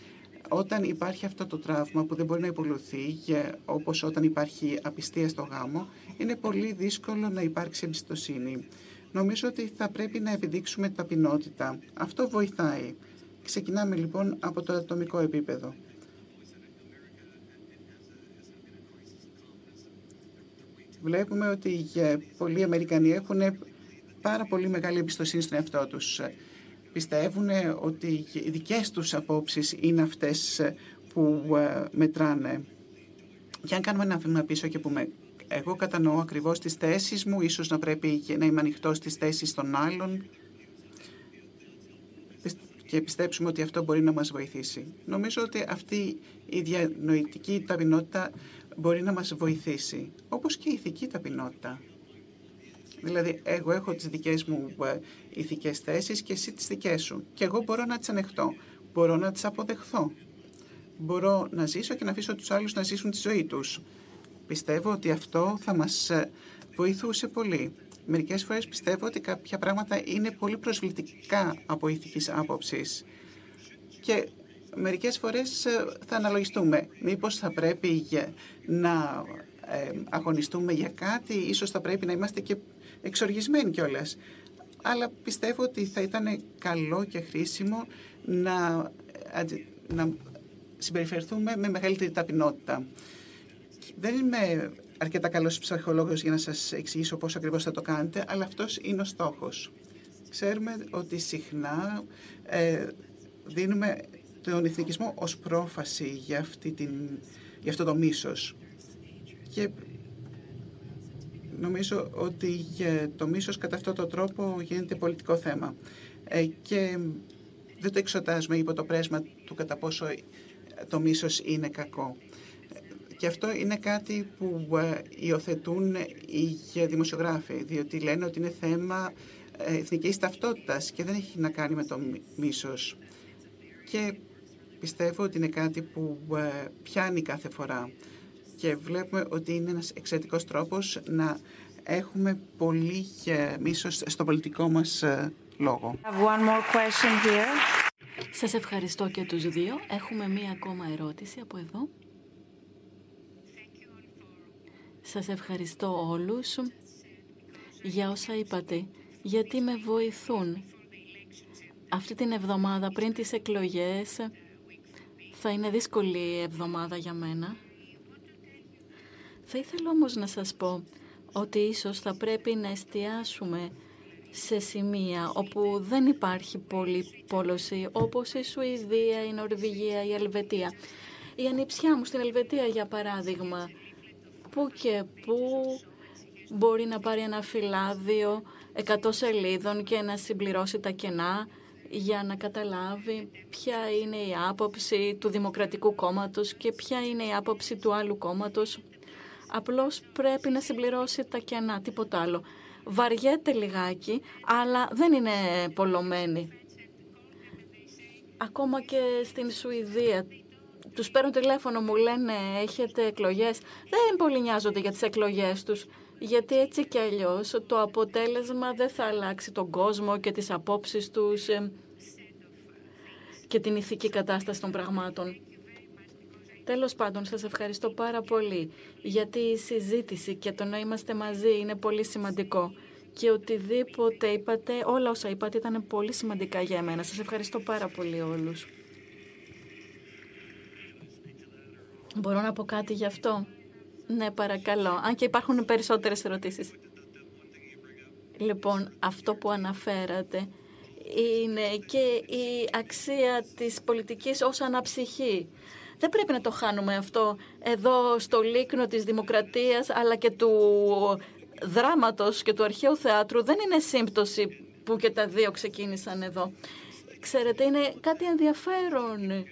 όταν υπάρχει αυτό το τραύμα που δεν μπορεί να υπολουθεί, όπως όταν υπάρχει απιστία στο γάμο, είναι πολύ δύσκολο να υπάρξει εμπιστοσύνη. Νομίζω ότι θα πρέπει να επιδείξουμε ταπεινότητα. Αυτό βοηθάει. Ξεκινάμε λοιπόν από το ατομικό επίπεδο. Βλέπουμε ότι πολλοί Αμερικανοί έχουν πάρα πολύ μεγάλη εμπιστοσύνη στον εαυτό τους. Πιστεύουν ότι οι δικές τους απόψεις είναι αυτές που ε, μετράνε. Και αν κάνουμε ένα βήμα πίσω και πούμε εγώ κατανοώ ακριβώς τις θέσεις μου, ίσως να πρέπει να είμαι ανοιχτός στις θέσεις των άλλων και πιστέψουμε ότι αυτό μπορεί να μας βοηθήσει. Νομίζω ότι αυτή η διανοητική ταπεινότητα μπορεί να μας βοηθήσει, όπως και η ηθική ταπεινότητα. Δηλαδή, εγώ έχω τις δικές μου ε, ηθικές θέσεις και εσύ τις δικές σου. Και εγώ μπορώ να τις ανεχτώ, μπορώ να τις αποδεχθώ. Μπορώ να ζήσω και να αφήσω τους άλλους να ζήσουν τη ζωή τους. Πιστεύω ότι αυτό θα μας ε, βοηθούσε πολύ. Μερικές φορές πιστεύω ότι κάποια πράγματα είναι πολύ προσβλητικά από ηθικής άποψης. Και μερικές φορές ε, θα αναλογιστούμε μήπως θα πρέπει να ε, αγωνιστούμε για κάτι, ίσως θα πρέπει να είμαστε και εξοργισμένοι κιόλας. Αλλά πιστεύω ότι θα ήταν καλό και χρήσιμο να, να συμπεριφερθούμε με μεγαλύτερη ταπεινότητα. Δεν είμαι αρκετά καλός ψυχολόγος για να σας εξηγήσω πώς ακριβώς θα το κάνετε, αλλά αυτός είναι ο στόχος. Ξέρουμε ότι συχνά ε, δίνουμε τον εθνικισμό ως πρόφαση για, αυτή την, για αυτό το μίσος. Και νομίζω ότι το μίσος κατά αυτόν τον τρόπο γίνεται πολιτικό θέμα. Ε, και δεν το εξωτάζουμε υπό το πρέσμα του κατά πόσο το μίσος είναι κακό. Και αυτό είναι κάτι που ε, υιοθετούν οι δημοσιογράφοι, διότι λένε ότι είναι θέμα ε, εθνικής ταυτότητας και δεν έχει να κάνει με το μίσος. Και πιστεύω ότι είναι κάτι που ε, πιάνει κάθε φορά. Και βλέπουμε ότι είναι ένας εξαιρετικός τρόπος να έχουμε πολύ μίσος στο πολιτικό μας λόγο. One more question here. Σας ευχαριστώ και τους δύο. Έχουμε μία ακόμα ερώτηση από εδώ. Σας ευχαριστώ όλους για όσα είπατε, γιατί με βοηθούν; Αυτή την εβδομάδα πριν τις εκλογές θα είναι δύσκολη εβδομάδα για μένα. Θα ήθελα όμως να σας πω ότι ίσως θα πρέπει να εστιάσουμε σε σημεία όπου δεν υπάρχει πολύ πόλωση, όπως η Σουηδία, η Νορβηγία, η Ελβετία. Η ανιψιά μου στην Ελβετία, για παράδειγμα, που και που μπορεί να πάρει ένα φυλάδιο 100 σελίδων και να συμπληρώσει τα κενά για να καταλάβει ποια είναι η άποψη του Δημοκρατικού Κόμματος και ποια είναι η άποψη του άλλου κόμματος. Απλώς πρέπει να συμπληρώσει τα κενά, τίποτα άλλο. Βαριέται λιγάκι, αλλά δεν είναι πολλωμένη. Ακόμα και στην Σουηδία τους παίρνουν τηλέφωνο, μου λένε έχετε εκλογές; Δεν πολύ νοιάζονται για τις εκλογές τους. Γιατί έτσι κι αλλιώς το αποτέλεσμα δεν θα αλλάξει τον κόσμο και τις απόψεις τους ε, και την ηθική κατάσταση των πραγμάτων. Τέλος πάντων, σας ευχαριστώ πάρα πολύ γιατί η συζήτηση και το να είμαστε μαζί είναι πολύ σημαντικό και οτιδήποτε είπατε, όλα όσα είπατε ήταν πολύ σημαντικά για μένα. Σας ευχαριστώ πάρα πολύ όλους. Μπορώ να πω κάτι γι' αυτό; Ναι, παρακαλώ. Αν και υπάρχουν περισσότερες ερωτήσεις. Λοιπόν, αυτό που αναφέρατε είναι και η αξία της πολιτικής ως αναψυχή. Δεν πρέπει να το χάνουμε αυτό εδώ στο λίκνο της δημοκρατίας αλλά και του δράματος και του αρχαίου θεάτρου δεν είναι σύμπτωση που και τα δύο ξεκίνησαν εδώ. Ξέρετε, είναι κάτι ενδιαφέρον.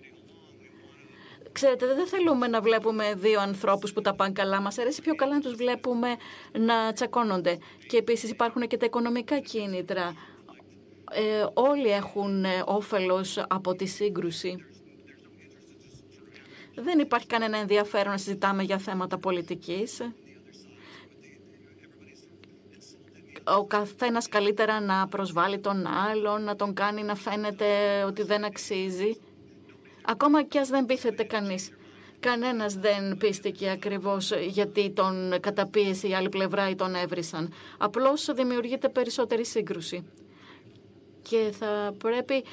Ξέρετε, δεν θέλουμε να βλέπουμε δύο ανθρώπους που τα πάνε καλά. Μας αρέσει πιο καλά να τους βλέπουμε να τσακώνονται. Και επίσης υπάρχουν και τα οικονομικά κίνητρα. Ε, όλοι έχουν όφελος από τη σύγκρουση. Δεν υπάρχει κανένα ενδιαφέρον να συζητάμε για θέματα πολιτικής. ο καθένας καλύτερα να προσβάλλει τον άλλον, να τον κάνει να φαίνεται ότι δεν αξίζει. Ακόμα και ας δεν πείθεται κανείς. Κανένας δεν πίστηκε ακριβώς γιατί τον καταπίεσε η άλλη πλευρά ή τον έβρισαν. Απλώς δημιουργείται περισσότερη σύγκρουση. Και θα πρέπει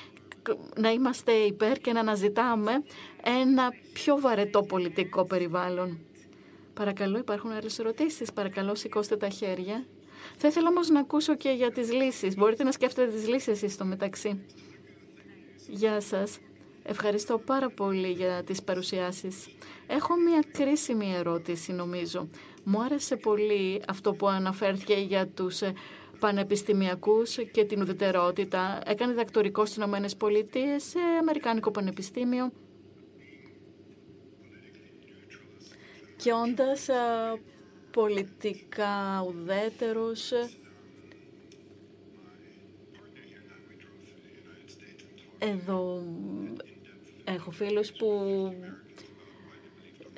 να είμαστε υπέρ και να αναζητάμε ένα πιο βαρετό πολιτικό περιβάλλον. Παρακαλώ, υπάρχουν άλλες ερωτήσεις. Παρακαλώ, σηκώστε τα χέρια. Θα ήθελα όμως να ακούσω και για τις λύσεις. Μπορείτε να σκέφτετε τις λύσεις εσείς στο μεταξύ. Γεια σας. Ευχαριστώ πάρα πολύ για τις παρουσιάσεις. Έχω μια κρίσιμη ερώτηση νομίζω. Μου άρεσε πολύ αυτό που αναφέρθηκε για τους ε, πανεπιστημιακούς και την ουδετερότητα. Έκανε δακτορικό στις Ηνωμένες Πολιτείες σε Αμερικάνικο Πανεπιστήμιο. Και όντας πολιτικά ουδέτερος. Εδώ έχω φίλους που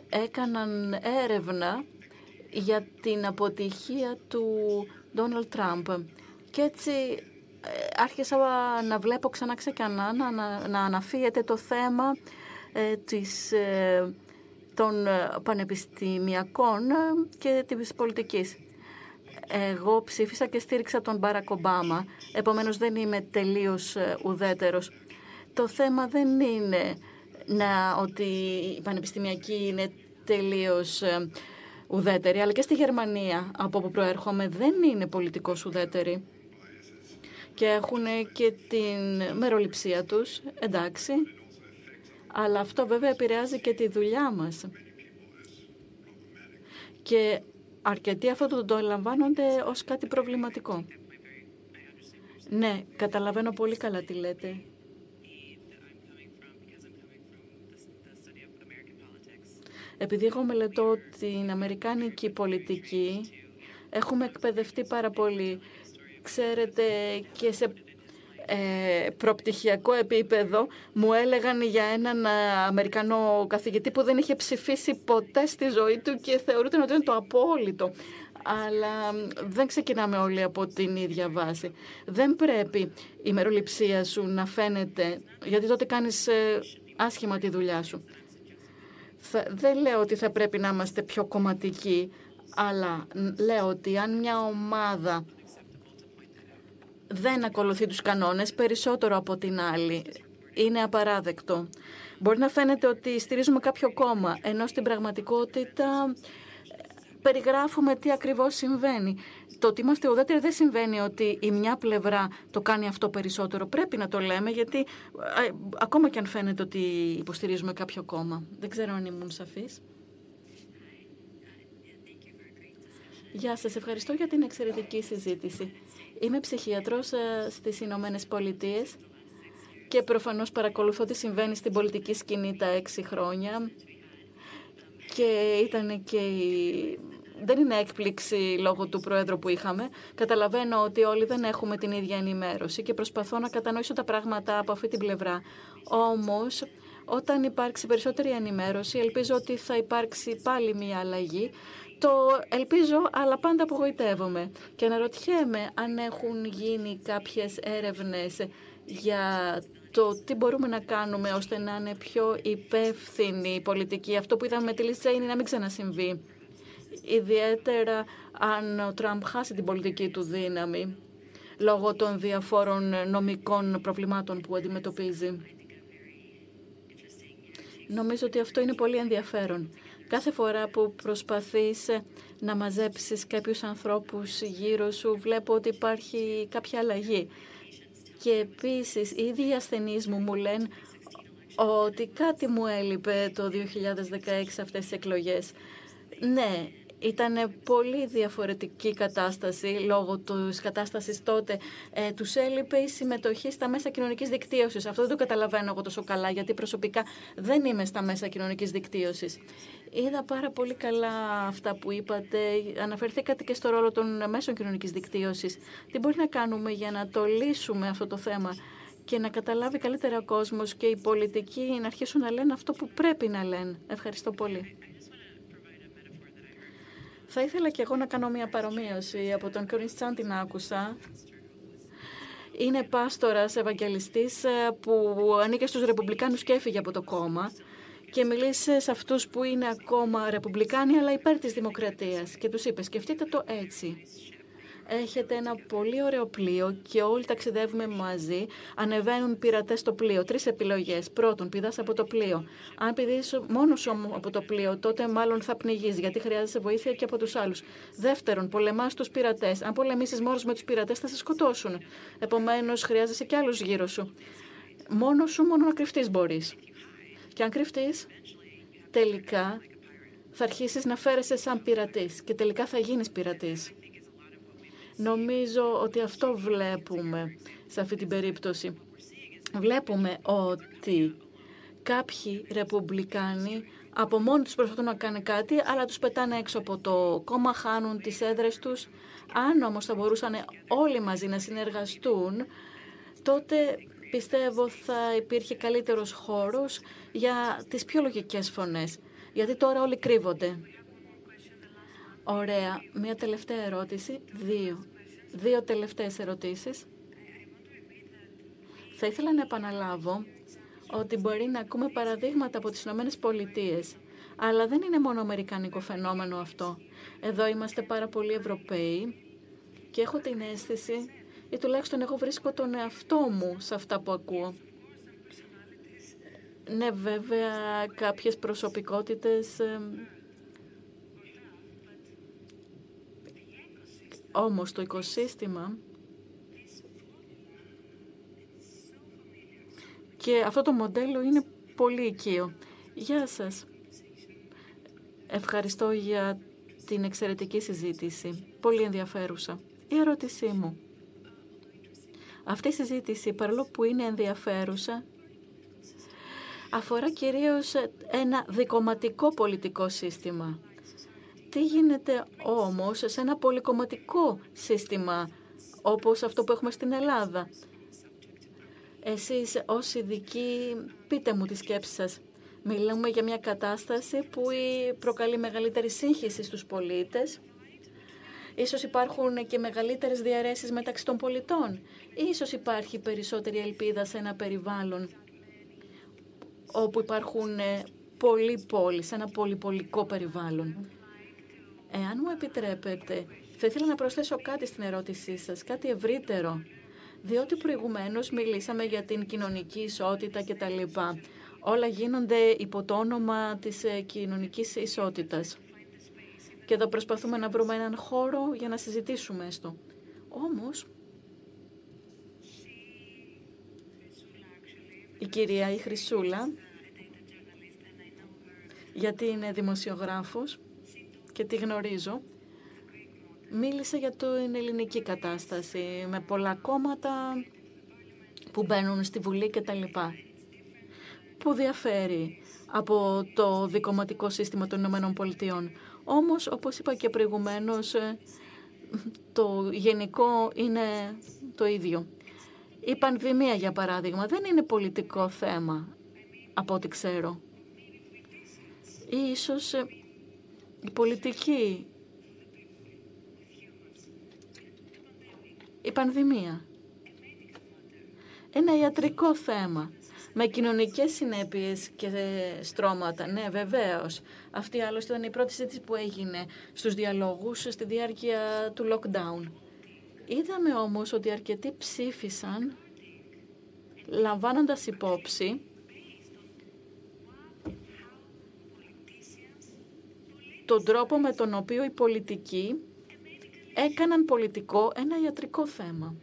έκαναν έρευνα για την αποτυχία του Ντόναλτ Τραμπ. Και έτσι ε, άρχισα να βλέπω ξανά ξεκανά να, να, αναφύεται το θέμα ε, της ε, των ε, πανεπιστημιακών ε, και της πολιτικής. Εγώ ψήφισα και στήριξα τον Μπάρακ Ομπάμα, επομένως δεν είμαι τελείως ε, ουδέτερος. Το θέμα δεν είναι να, ότι η πανεπιστημιακή είναι τελείως ουδέτερη, αλλά και στη Γερμανία, από όπου προέρχομαι, δεν είναι πολιτικός ουδέτερη. Και έχουν και την μεροληψία τους, εντάξει, αλλά αυτό βέβαια επηρεάζει και τη δουλειά μας. Και αρκετοί αυτό το, το ελαμβάνονται ως κάτι προβληματικό. Ναι, καταλαβαίνω πολύ καλά τι λέτε. Επειδή εγώ μελετώ την Αμερικάνικη πολιτική, έχουμε εκπαιδευτεί πάρα πολύ. Ξέρετε, και σε ε, προπτυχιακό επίπεδο μου έλεγαν για έναν ε, Αμερικανό καθηγητή που δεν είχε ψηφίσει ποτέ στη ζωή του και θεωρούταν ότι είναι το απόλυτο. Αλλά δεν ξεκινάμε όλοι από την ίδια βάση. Δεν πρέπει η μεροληψία σου να φαίνεται, γιατί τότε κάνεις ε, άσχημα τη δουλειά σου. Δεν λέω ότι θα πρέπει να είμαστε πιο κομματικοί, αλλά λέω ότι αν μια ομάδα δεν ακολουθεί τους κανόνες περισσότερο από την άλλη. Είναι απαράδεκτο. Μπορεί να φαίνεται ότι στηρίζουμε κάποιο κόμμα, ενώ στην πραγματικότητα περιγράφουμε τι ακριβώς συμβαίνει. Το ότι είμαστε ουδέτεροι δεν συμβαίνει ότι η μια πλευρά το κάνει αυτό περισσότερο. Πρέπει να το λέμε, γιατί ε, ακόμα και αν φαίνεται ότι υποστηρίζουμε κάποιο κόμμα. Δεν ξέρω αν ήμουν σαφής. Γεια σας, ευχαριστώ για την εξαιρετική συζήτηση. Είμαι ψυχίατρος ε, στις Ηνωμένες Πολιτείες και προφανώς παρακολουθώ τι συμβαίνει στην πολιτική σκηνή τα έξι χρόνια και ήταν και δεν είναι έκπληξη λόγω του Πρόεδρου που είχαμε. Καταλαβαίνω ότι όλοι δεν έχουμε την ίδια ενημέρωση και προσπαθώ να κατανοήσω τα πράγματα από αυτή την πλευρά. Όμως, όταν υπάρξει περισσότερη ενημέρωση, ελπίζω ότι θα υπάρξει πάλι μια αλλαγή το ελπίζω, αλλά πάντα απογοητεύομαι. Και αναρωτιέμαι αν έχουν γίνει κάποιες έρευνες για το τι μπορούμε να κάνουμε ώστε να είναι πιο υπεύθυνη η πολιτική. Αυτό που είδαμε με τη Λίσσα είναι να μην ξανασυμβεί. Ιδιαίτερα αν ο Τραμπ χάσει την πολιτική του δύναμη λόγω των διαφόρων νομικών προβλημάτων που αντιμετωπίζει. Νομίζω ότι αυτό είναι πολύ ενδιαφέρον. Κάθε φορά που προσπαθείς να μαζέψεις κάποιους ανθρώπους γύρω σου, βλέπω ότι υπάρχει κάποια αλλαγή. Και επίσης, οι ίδιοι ασθενείς μου μου λένε ότι κάτι μου έλειπε το 2016 αυτές τις εκλογές. Ναι, ήταν πολύ διαφορετική κατάσταση λόγω της κατάστασης τότε. Ε, τους έλειπε η συμμετοχή στα μέσα κοινωνικής δικτύωσης. Αυτό δεν το καταλαβαίνω εγώ τόσο καλά, γιατί προσωπικά δεν είμαι στα μέσα κοινωνικής δικτύωσης. Είδα πάρα πολύ καλά αυτά που είπατε. Αναφερθήκατε και στο ρόλο των μέσων κοινωνικής δικτύωσης. Τι μπορεί να κάνουμε για να το λύσουμε αυτό το θέμα και να καταλάβει καλύτερα ο κόσμος και οι πολιτικοί να αρχίσουν να λένε αυτό που πρέπει να λένε. Ευχαριστώ πολύ. Θα ήθελα και εγώ να κάνω μια παρομοίωση. Από τον Κορινστσάν την άκουσα. Είναι πάστορας, ευαγγελιστής που ανήκε στους Ρεπουμπλικάνους και έφυγε από το κόμμα και μιλήσε σε αυτούς που είναι ακόμα Ρεπουμπλικάνοι αλλά υπέρ της δημοκρατίας και τους είπε σκεφτείτε το έτσι έχετε ένα πολύ ωραίο πλοίο και όλοι ταξιδεύουμε μαζί. Ανεβαίνουν πειρατές στο πλοίο. Τρεις επιλογές. Πρώτον, πηδάς από το πλοίο. Αν πηδήσει μόνος σου από το πλοίο, τότε μάλλον θα πνιγείς γιατί χρειάζεσαι βοήθεια και από τους άλλους. Δεύτερον, πολεμάς τους πειρατές. Αν πολεμήσεις μόνος με τους πειρατές, θα σε σκοτώσουν. Επομένως, χρειάζεσαι και άλλους γύρω σου. Μόνος σου, μόνο να κρυφτείς μπορείς. Και αν κρυφτείς, τελικά θα αρχίσεις να φέρεσαι σαν πειρατής και τελικά θα γίνεις πειρατής. Νομίζω ότι αυτό βλέπουμε σε αυτή την περίπτωση. Βλέπουμε ότι κάποιοι ρεπουμπλικάνοι από μόνοι τους προσπαθούν να κάνουν κάτι, αλλά τους πετάνε έξω από το κόμμα, χάνουν τις έδρες τους. Αν όμως θα μπορούσαν όλοι μαζί να συνεργαστούν, τότε πιστεύω θα υπήρχε καλύτερος χώρος για τις πιο λογικές φωνές. Γιατί τώρα όλοι κρύβονται. Ωραία. Μία τελευταία ερώτηση. Δύο. Δύο τελευταίες ερωτήσεις. Θα ήθελα να επαναλάβω ότι μπορεί να ακούμε παραδείγματα από τις Ηνωμένες Πολιτείες. Αλλά δεν είναι μόνο αμερικανικό φαινόμενο αυτό. Εδώ είμαστε πάρα πολλοί Ευρωπαίοι και έχω την αίσθηση, ή τουλάχιστον εγώ βρίσκω τον εαυτό μου σε αυτά που ακούω. Ναι, βέβαια, κάποιες προσωπικότητες Όμως το οικοσύστημα και αυτό το μοντέλο είναι πολύ οικείο. Γεια σας. Ευχαριστώ για την εξαιρετική συζήτηση. Πολύ ενδιαφέρουσα. Η ερώτησή μου. Αυτή η συζήτηση, παρόλο που είναι ενδιαφέρουσα, αφορά κυρίως ένα δικοματικό πολιτικό σύστημα. Τι γίνεται όμως σε ένα πολυκομματικό σύστημα όπως αυτό που έχουμε στην Ελλάδα; Εσείς ως ειδικοί πείτε μου τη σκέψη σας. Μιλούμε για μια κατάσταση που προκαλεί μεγαλύτερη σύγχυση στους πολίτες. Ίσως υπάρχουν και μεγαλύτερες διαρρέσεις μεταξύ των πολιτών. Ίσως υπάρχει περισσότερη ελπίδα σε ένα περιβάλλον όπου υπάρχουν ε, πολλοί πόλεις, ένα πολυπολικό περιβάλλον. Εάν μου επιτρέπετε, θα ήθελα να προσθέσω κάτι στην ερώτησή σας, κάτι ευρύτερο. Διότι προηγουμένως μιλήσαμε για την κοινωνική ισότητα κτλ. Όλα γίνονται υπό το όνομα της ε, κοινωνικής ισότητας. Και εδώ προσπαθούμε να βρούμε έναν χώρο για να συζητήσουμε έστω. Όμως, η κυρία η Χρυσούλα, γιατί είναι δημοσιογράφος, και τη γνωρίζω, μίλησε για την ελληνική κατάσταση με πολλά κόμματα που μπαίνουν στη Βουλή και τα λοιπά. Που διαφέρει από το δικοματικό σύστημα των Ηνωμένων Πολιτειών. Όμως, όπως είπα και προηγουμένως, το γενικό είναι το ίδιο. Η πανδημία, για παράδειγμα, δεν είναι πολιτικό θέμα, από ό,τι ξέρω. Ίσως η πολιτική, η πανδημία. ένα ιατρικό θέμα με κοινωνικές συνέπειες και στρώματα. Ναι, βεβαίως. Αυτή άλλωστε ήταν η πρώτη συζήτηση που έγινε στους διαλόγους στη διάρκεια του lockdown. Είδαμε όμως ότι αρκετοί ψήφισαν λαμβάνοντας υπόψη τον τρόπο με τον οποίο οι πολιτικοί έκαναν πολιτικό ένα ιατρικό θέμα.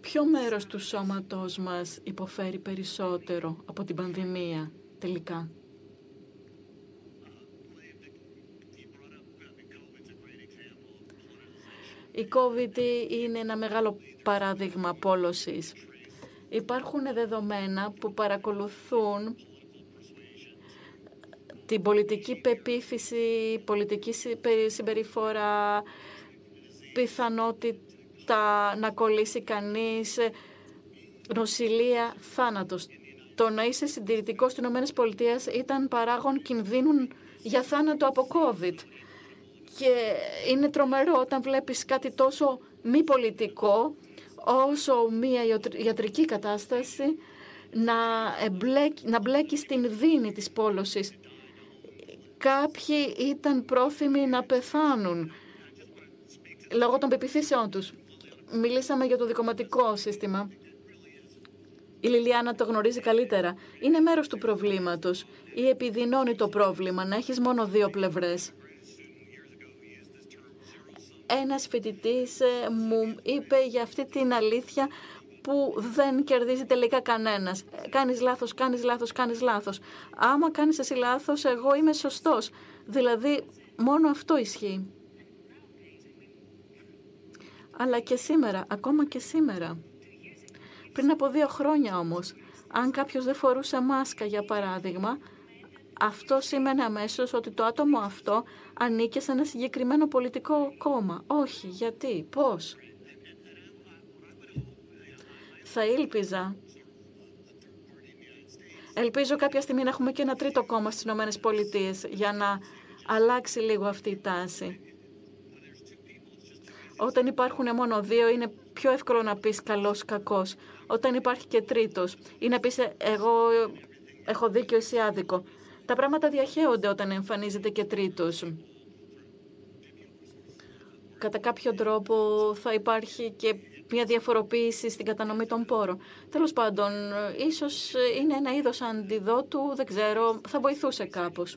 Ποιο μέρος του σώματός μας υποφέρει περισσότερο από την πανδημία τελικά; Η COVID είναι ένα μεγάλο παράδειγμα πόλωσης. Υπάρχουν δεδομένα που παρακολουθούν την πολιτική πεποίθηση, πολιτική συμπεριφορά, πιθανότητα να κολλήσει κανείς, νοσηλεία, θάνατος. Το να είσαι συντηρητικός στις ΗΠΑ ήταν παράγον κινδύνου για θάνατο από COVID. Και είναι τρομερό όταν βλέπεις κάτι τόσο μη πολιτικό όσο μία ιατρική κατάσταση να, εμπλέκει, να μπλέκεις στην δίνη της πόλωσης. Κάποιοι ήταν πρόθυμοι να πεθάνουν λόγω των πεπιθήσεών τους. Μιλήσαμε για το δικοματικό σύστημα. Η Λιλιάνα το γνωρίζει καλύτερα. Είναι μέρος του προβλήματος ή επιδεινώνει το πρόβλημα να έχεις μόνο δύο πλευρές. Ένας φοιτητής ε, μου είπε για αυτή την αλήθεια που δεν κερδίζει τελικά κανένας. Κάνεις λάθος, κάνεις λάθος, κάνεις λάθος. Άμα κάνεις εσύ λάθος, εγώ είμαι σωστός. Δηλαδή, μόνο αυτό ισχύει. Αλλά και σήμερα, ακόμα και σήμερα. Πριν από δύο χρόνια όμως, αν κάποιος δεν φορούσε μάσκα για παράδειγμα, αυτό σήμαινε αμέσως ότι το άτομο αυτό ανήκε σε ένα συγκεκριμένο πολιτικό κόμμα. Όχι, γιατί, πώς. Θα ήλπιζα. Ελπίζω κάποια στιγμή να έχουμε και ένα τρίτο κόμμα στις Ηνωμένες Πολιτείες για να αλλάξει λίγο αυτή η τάση. Όταν υπάρχουν μόνο δύο είναι πιο εύκολο να πεις καλός, κακός. Όταν υπάρχει και τρίτος ή να πεις εγώ έχω δίκιο, εσύ άδικο. Τα πράγματα διαχέονται όταν εμφανίζεται και τρίτος. Κατά κάποιο τρόπο θα υπάρχει και μια διαφοροποίηση στην κατανομή των πόρων. Τέλος πάντων, ίσως είναι ένα είδος αντιδότου, δεν ξέρω, θα βοηθούσε κάπως.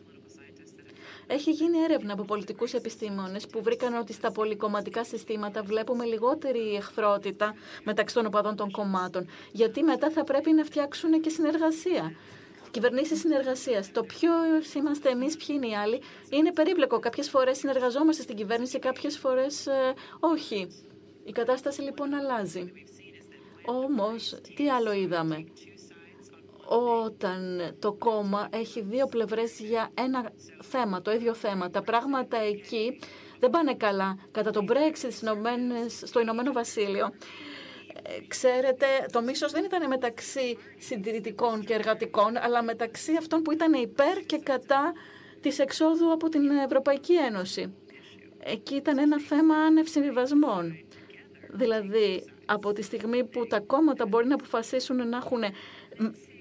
Έχει γίνει έρευνα από πολιτικούς επιστήμονες που βρήκαν ότι στα πολυκομματικά συστήματα βλέπουμε λιγότερη εχθρότητα μεταξύ των οπαδών των κομμάτων. Γιατί μετά θα πρέπει να φτιάξουν και συνεργασία. Κυβερνήσεις συνεργασίας. Το ποιο είμαστε εμείς, ποιοι είναι οι άλλοι, είναι περίπλοκο. Κάποιες φορές συνεργαζόμαστε στην κυβέρνηση, κάποιες φορές ε, όχι. Η κατάσταση λοιπόν αλλάζει. Όμως, τι άλλο είδαμε; Όταν το κόμμα έχει δύο πλευρές για ένα θέμα, το ίδιο θέμα, τα πράγματα εκεί δεν πάνε καλά. Κατά το Brexit στο Ηνωμένο Βασίλειο, ε, ξέρετε, το μίσος δεν ήταν μεταξύ συντηρητικών και εργατικών, αλλά μεταξύ αυτών που ήταν υπέρ και κατά της εξόδου από την Ευρωπαϊκή Ένωση. Εκεί ήταν ένα θέμα άνευ συμβιβασμών. Δηλαδή, από τη στιγμή που τα κόμματα μπορεί να αποφασίσουν να έχουν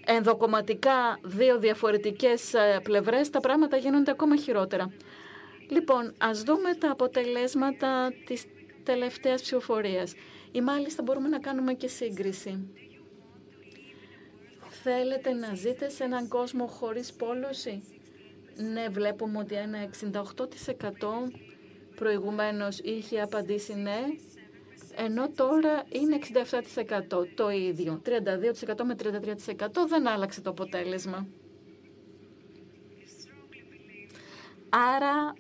ενδοκομματικά δύο διαφορετικές ε, πλευρές, τα πράγματα γίνονται ακόμα χειρότερα. Λοιπόν, ας δούμε τα αποτελέσματα της τελευταίας ψηφοφορίας. Ή μάλιστα μπορούμε να κάνουμε και σύγκριση. Θέλετε να ζείτε σε έναν κόσμο χωρίς πόλωση; Ναι, βλέπουμε ότι ένα 68% προηγουμένως είχε απαντήσει ναι ενώ τώρα είναι 67% το ίδιο. 32% με 33% δεν άλλαξε το αποτέλεσμα. Άρα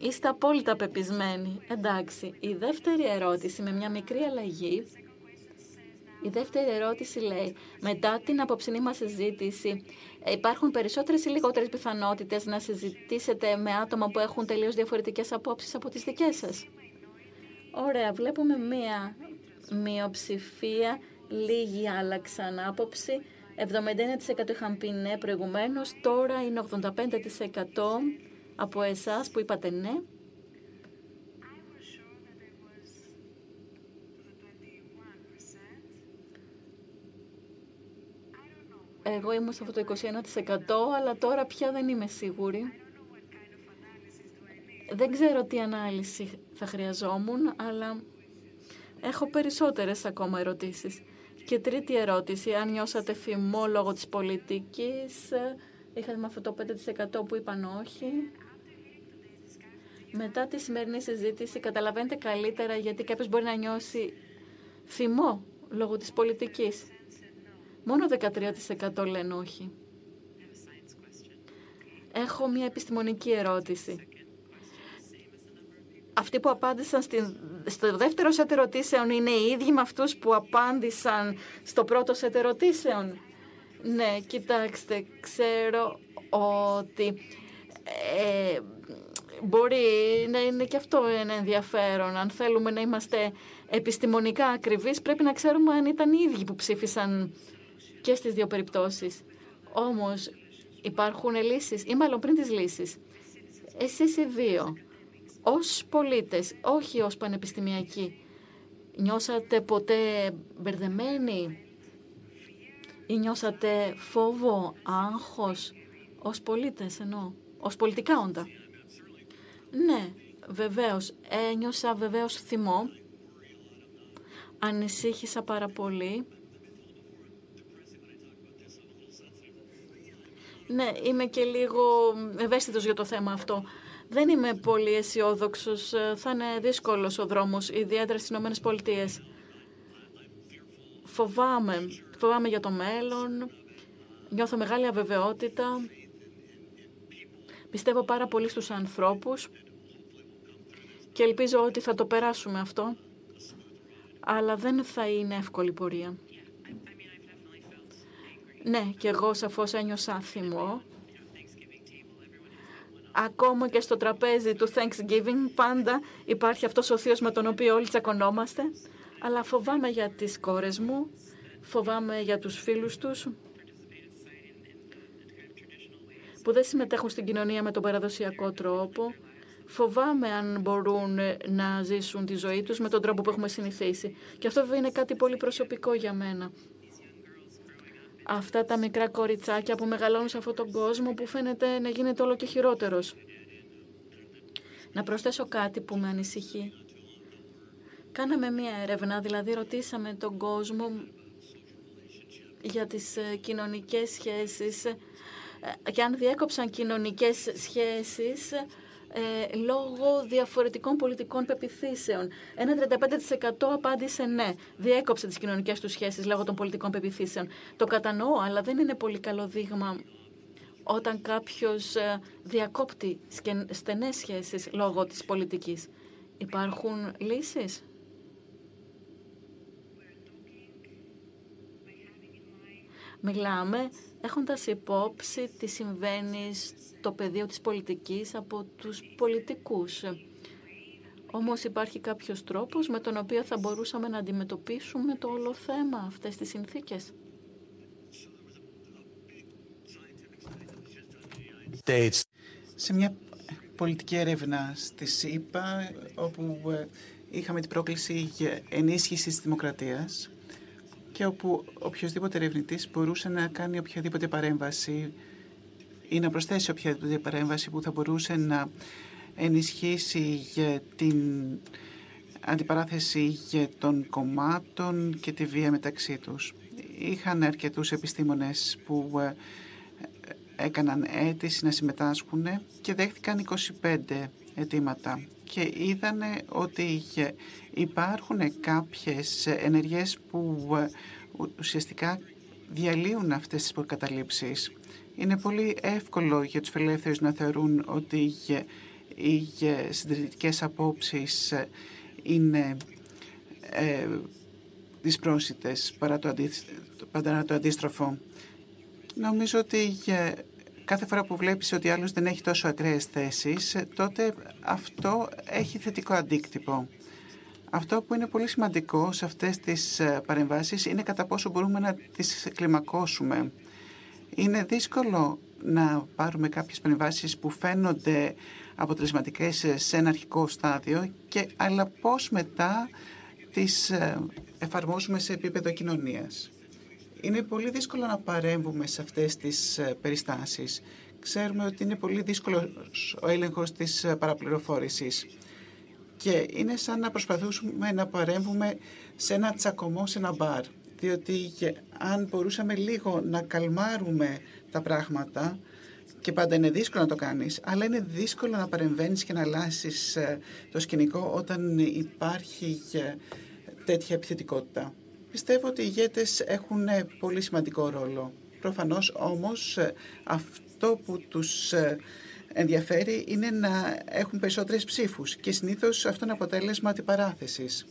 είστε απόλυτα πεπισμένοι. Εντάξει, η δεύτερη ερώτηση με μια μικρή αλλαγή. Η δεύτερη ερώτηση λέει, μετά την απόψινή μας συζήτηση, υπάρχουν περισσότερες ή λιγότερες πιθανότητες να συζητήσετε με άτομα που έχουν τελείως διαφορετικές απόψεις από τις δικές σας; Ωραία, βλέπουμε μία μειοψηφία, λίγοι άλλαξαν άποψη. 79% είχαν πει ναι προηγουμένως, τώρα είναι 85% από εσάς που είπατε ναι. Εγώ ήμουν σε αυτό το 21%, αλλά τώρα πια δεν είμαι σίγουρη. Δεν ξέρω τι ανάλυση θα χρειαζόμουν, αλλά έχω περισσότερες ακόμα ερωτήσεις. Και τρίτη ερώτηση, αν νιώσατε θυμό λόγω της πολιτικής, είχατε με αυτό το 5% που είπαν όχι. Μετά τη σημερινή συζήτηση καταλαβαίνετε καλύτερα γιατί κάποιος μπορεί να νιώσει θυμό λόγω της πολιτικής. Μόνο 13% λένε όχι. Έχω μια επιστημονική ερώτηση. Αυτοί που απάντησαν στο δεύτερο σετ ερωτήσεων είναι οι ίδιοι με αυτούς που απάντησαν στο πρώτο σετ ερωτήσεων. Ναι, κοιτάξτε, ξέρω ότι ε, μπορεί να είναι και αυτό ένα ενδιαφέρον. Αν θέλουμε να είμαστε επιστημονικά ακριβείς, πρέπει να ξέρουμε αν ήταν οι ίδιοι που ψήφισαν και στις δύο περιπτώσεις. Όμως υπάρχουν λύσεις, ή μάλλον πριν τις λύσεις. Εσείς οι δύο, ως πολίτες, όχι ως πανεπιστημιακοί, νιώσατε ποτέ μπερδεμένοι ή νιώσατε φόβο, άγχος, ως πολίτες εννοώ, ως πολιτικά όντα; Ναι, βεβαίως. Ένιωσα βεβαίως θυμό. Ανησύχησα πάρα πολύ. Ναι, είμαι και λίγο ευαίσθητος για το θέμα αυτό. Δεν είμαι πολύ αισιόδοξος. Θα είναι δύσκολος ο δρόμος, ιδιαίτερα στις Ηνωμένες Πολιτείες. Φοβάμαι. Φοβάμαι για το μέλλον. Νιώθω μεγάλη αβεβαιότητα. Πιστεύω πάρα πολύ στους ανθρώπους και ελπίζω ότι θα το περάσουμε αυτό, αλλά δεν θα είναι εύκολη πορεία. Ναι, και εγώ σαφώς ένιωσα θυμό. Ακόμα και στο τραπέζι του Thanksgiving πάντα υπάρχει αυτός ο θείος με τον οποίο όλοι τσακωνόμαστε. Αλλά φοβάμαι για τις κόρες μου, φοβάμαι για τους φίλους τους που δεν συμμετέχουν στην κοινωνία με τον παραδοσιακό τρόπο. Φοβάμαι αν μπορούν να ζήσουν τη ζωή τους με τον τρόπο που έχουμε συνηθίσει. Και αυτό βέβαια είναι κάτι πολύ προσωπικό για μένα. Αυτά τα μικρά κοριτσάκια που μεγαλώνουν σε αυτόν τον κόσμο που φαίνεται να γίνεται όλο και χειρότερος. Να προσθέσω κάτι που με ανησυχεί. Κάναμε μία έρευνα, δηλαδή ρωτήσαμε τον κόσμο για τις ε, κοινωνικές σχέσεις ε, και αν διέκοψαν κοινωνικές σχέσεις ε, λόγω διαφορετικών πολιτικών πεπιθήσεων. Ένα 35% απάντησε ναι, διέκοψε τις κοινωνικές του σχέσεις λόγω των πολιτικών πεπιθήσεων. Το κατανοώ, αλλά δεν είναι πολύ καλό δείγμα όταν κάποιος ε, διακόπτει στενές σχέσεις λόγω της πολιτικής. Υπάρχουν λύσεις; Μιλάμε έχοντας υπόψη τι συμβαίνει στο πεδίο της πολιτικής από τους πολιτικούς. Όμως υπάρχει κάποιος τρόπος με τον οποίο θα μπορούσαμε να αντιμετωπίσουμε το όλο θέμα, αυτές τις συνθήκες; Σε μια πολιτική έρευνα στη ΣΥΠΑ, όπου ε, είχαμε την πρόκληση για ενίσχυση της δημοκρατίας, και όπου οποιοδήποτε ερευνητής μπορούσε να κάνει οποιαδήποτε παρέμβαση ή να προσθέσει οποιαδήποτε παρέμβαση που θα μπορούσε να ενισχύσει για την αντιπαράθεση για των κομμάτων και τη βία μεταξύ τους. Είχαν αρκετούς επιστήμονες που ε, έκαναν αίτηση να συμμετάσχουν και δέχτηκαν 25 αιτήματα και είδανε ότι υπάρχουν κάποιες ενεργές που ε, ουσιαστικά διαλύουν αυτές τις προκαταλήψεις. Είναι πολύ εύκολο για τους φιλελεύθερους να θεωρούν ότι οι συντηρητικές απόψεις ε, είναι ε, δυσπρόσιτες παρά το, παρά το αντίστροφο. Νομίζω ότι κάθε φορά που βλέπεις ότι άλλος δεν έχει τόσο ακραίες θέσεις, τότε αυτό έχει θετικό αντίκτυπο. Αυτό που είναι πολύ σημαντικό σε αυτές τις ε, παρεμβάσεις είναι κατά πόσο μπορούμε να τις κλιμακώσουμε. Είναι δύσκολο να πάρουμε κάποιες παρεμβάσεις που φαίνονται αποτελεσματικές σε ένα αρχικό στάδιο, και, αλλά πώς μετά τις ε, εφαρμόσουμε σε επίπεδο κοινωνίας. Είναι πολύ δύσκολο να παρέμβουμε σε αυτές τις ε, περιστάσεις. Ξέρουμε ότι είναι πολύ δύσκολος ο έλεγχος της ε, παραπληροφόρησης και είναι σαν να προσπαθούμε να παρέμβουμε σε ένα τσακωμό σε ένα μπαρ. Διότι αν μπορούσαμε λίγο να καλμάρουμε τα πράγματα, και πάντα είναι δύσκολο να το κάνεις, αλλά είναι δύσκολο να παρεμβαίνεις και να αλλάσεις ε, το σκηνικό όταν υπάρχει τέτοια επιθετικότητα. Πιστεύω ότι οι ηγέτες έχουν πολύ σημαντικό ρόλο. Προφανώς όμως ε, αυτό που τους ε, ενδιαφέρει είναι να έχουν περισσότερες ψήφους και συνήθως αυτό είναι αποτέλεσμα αντιπαράθεσης.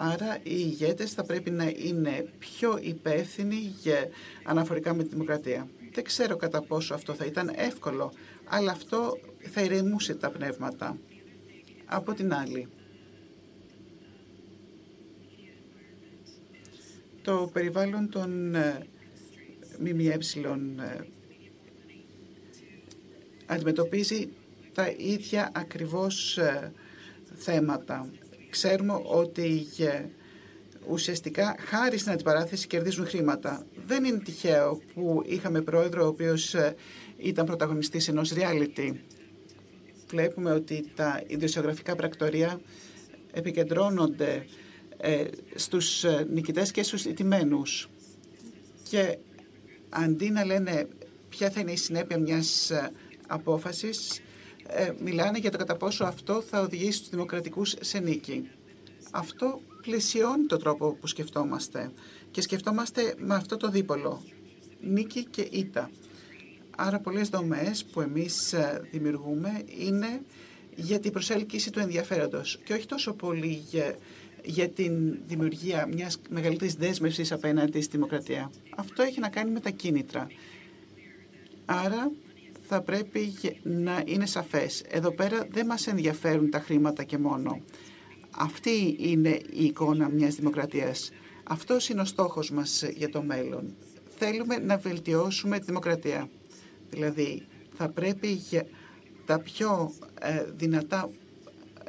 Άρα οι ηγέτες θα πρέπει να είναι πιο υπεύθυνοι για αναφορικά με τη δημοκρατία. Δεν ξέρω κατά πόσο αυτό θα ήταν εύκολο, αλλά αυτό θα ηρεμούσε τα πνεύματα. Από την άλλη, το περιβάλλον των ε, ΜΜΕ ε, αντιμετωπίζει τα ίδια ακριβώς ε, θέματα. Ξέρουμε ότι ουσιαστικά χάρη στην αντιπαράθεση κερδίζουν χρήματα. Δεν είναι τυχαίο που είχαμε πρόεδρο ο οποίος ήταν πρωταγωνιστής ενός reality. Βλέπουμε ότι τα ιδιοσιογραφικά πρακτορία επικεντρώνονται ε, στους ε, νικητές και στους ιτημένους. Και αντί να λένε ποια θα είναι η συνέπεια μιας ε, απόφασης, μιλάνε για το κατά πόσο αυτό θα οδηγήσει τους δημοκρατικούς σε νίκη. Αυτό πλαισιώνει το τρόπο που σκεφτόμαστε και σκεφτόμαστε με αυτό το δίπολο, νίκη και ήττα. Άρα πολλές δομές που εμείς δημιουργούμε είναι για την προσέλκυση του ενδιαφέροντος και όχι τόσο πολύ για για την δημιουργία μιας μεγαλύτερης δέσμευσης απέναντι στη δημοκρατία. Αυτό έχει να κάνει με τα κίνητρα. Άρα θα πρέπει να είναι σαφές. Εδώ πέρα δεν μας ενδιαφέρουν τα χρήματα και μόνο. Αυτή είναι η εικόνα μιας δημοκρατίας. Αυτός είναι ο στόχος μας για το μέλλον. Θέλουμε να βελτιώσουμε τη δημοκρατία. Δηλαδή, θα πρέπει τα πιο ε, δυνατά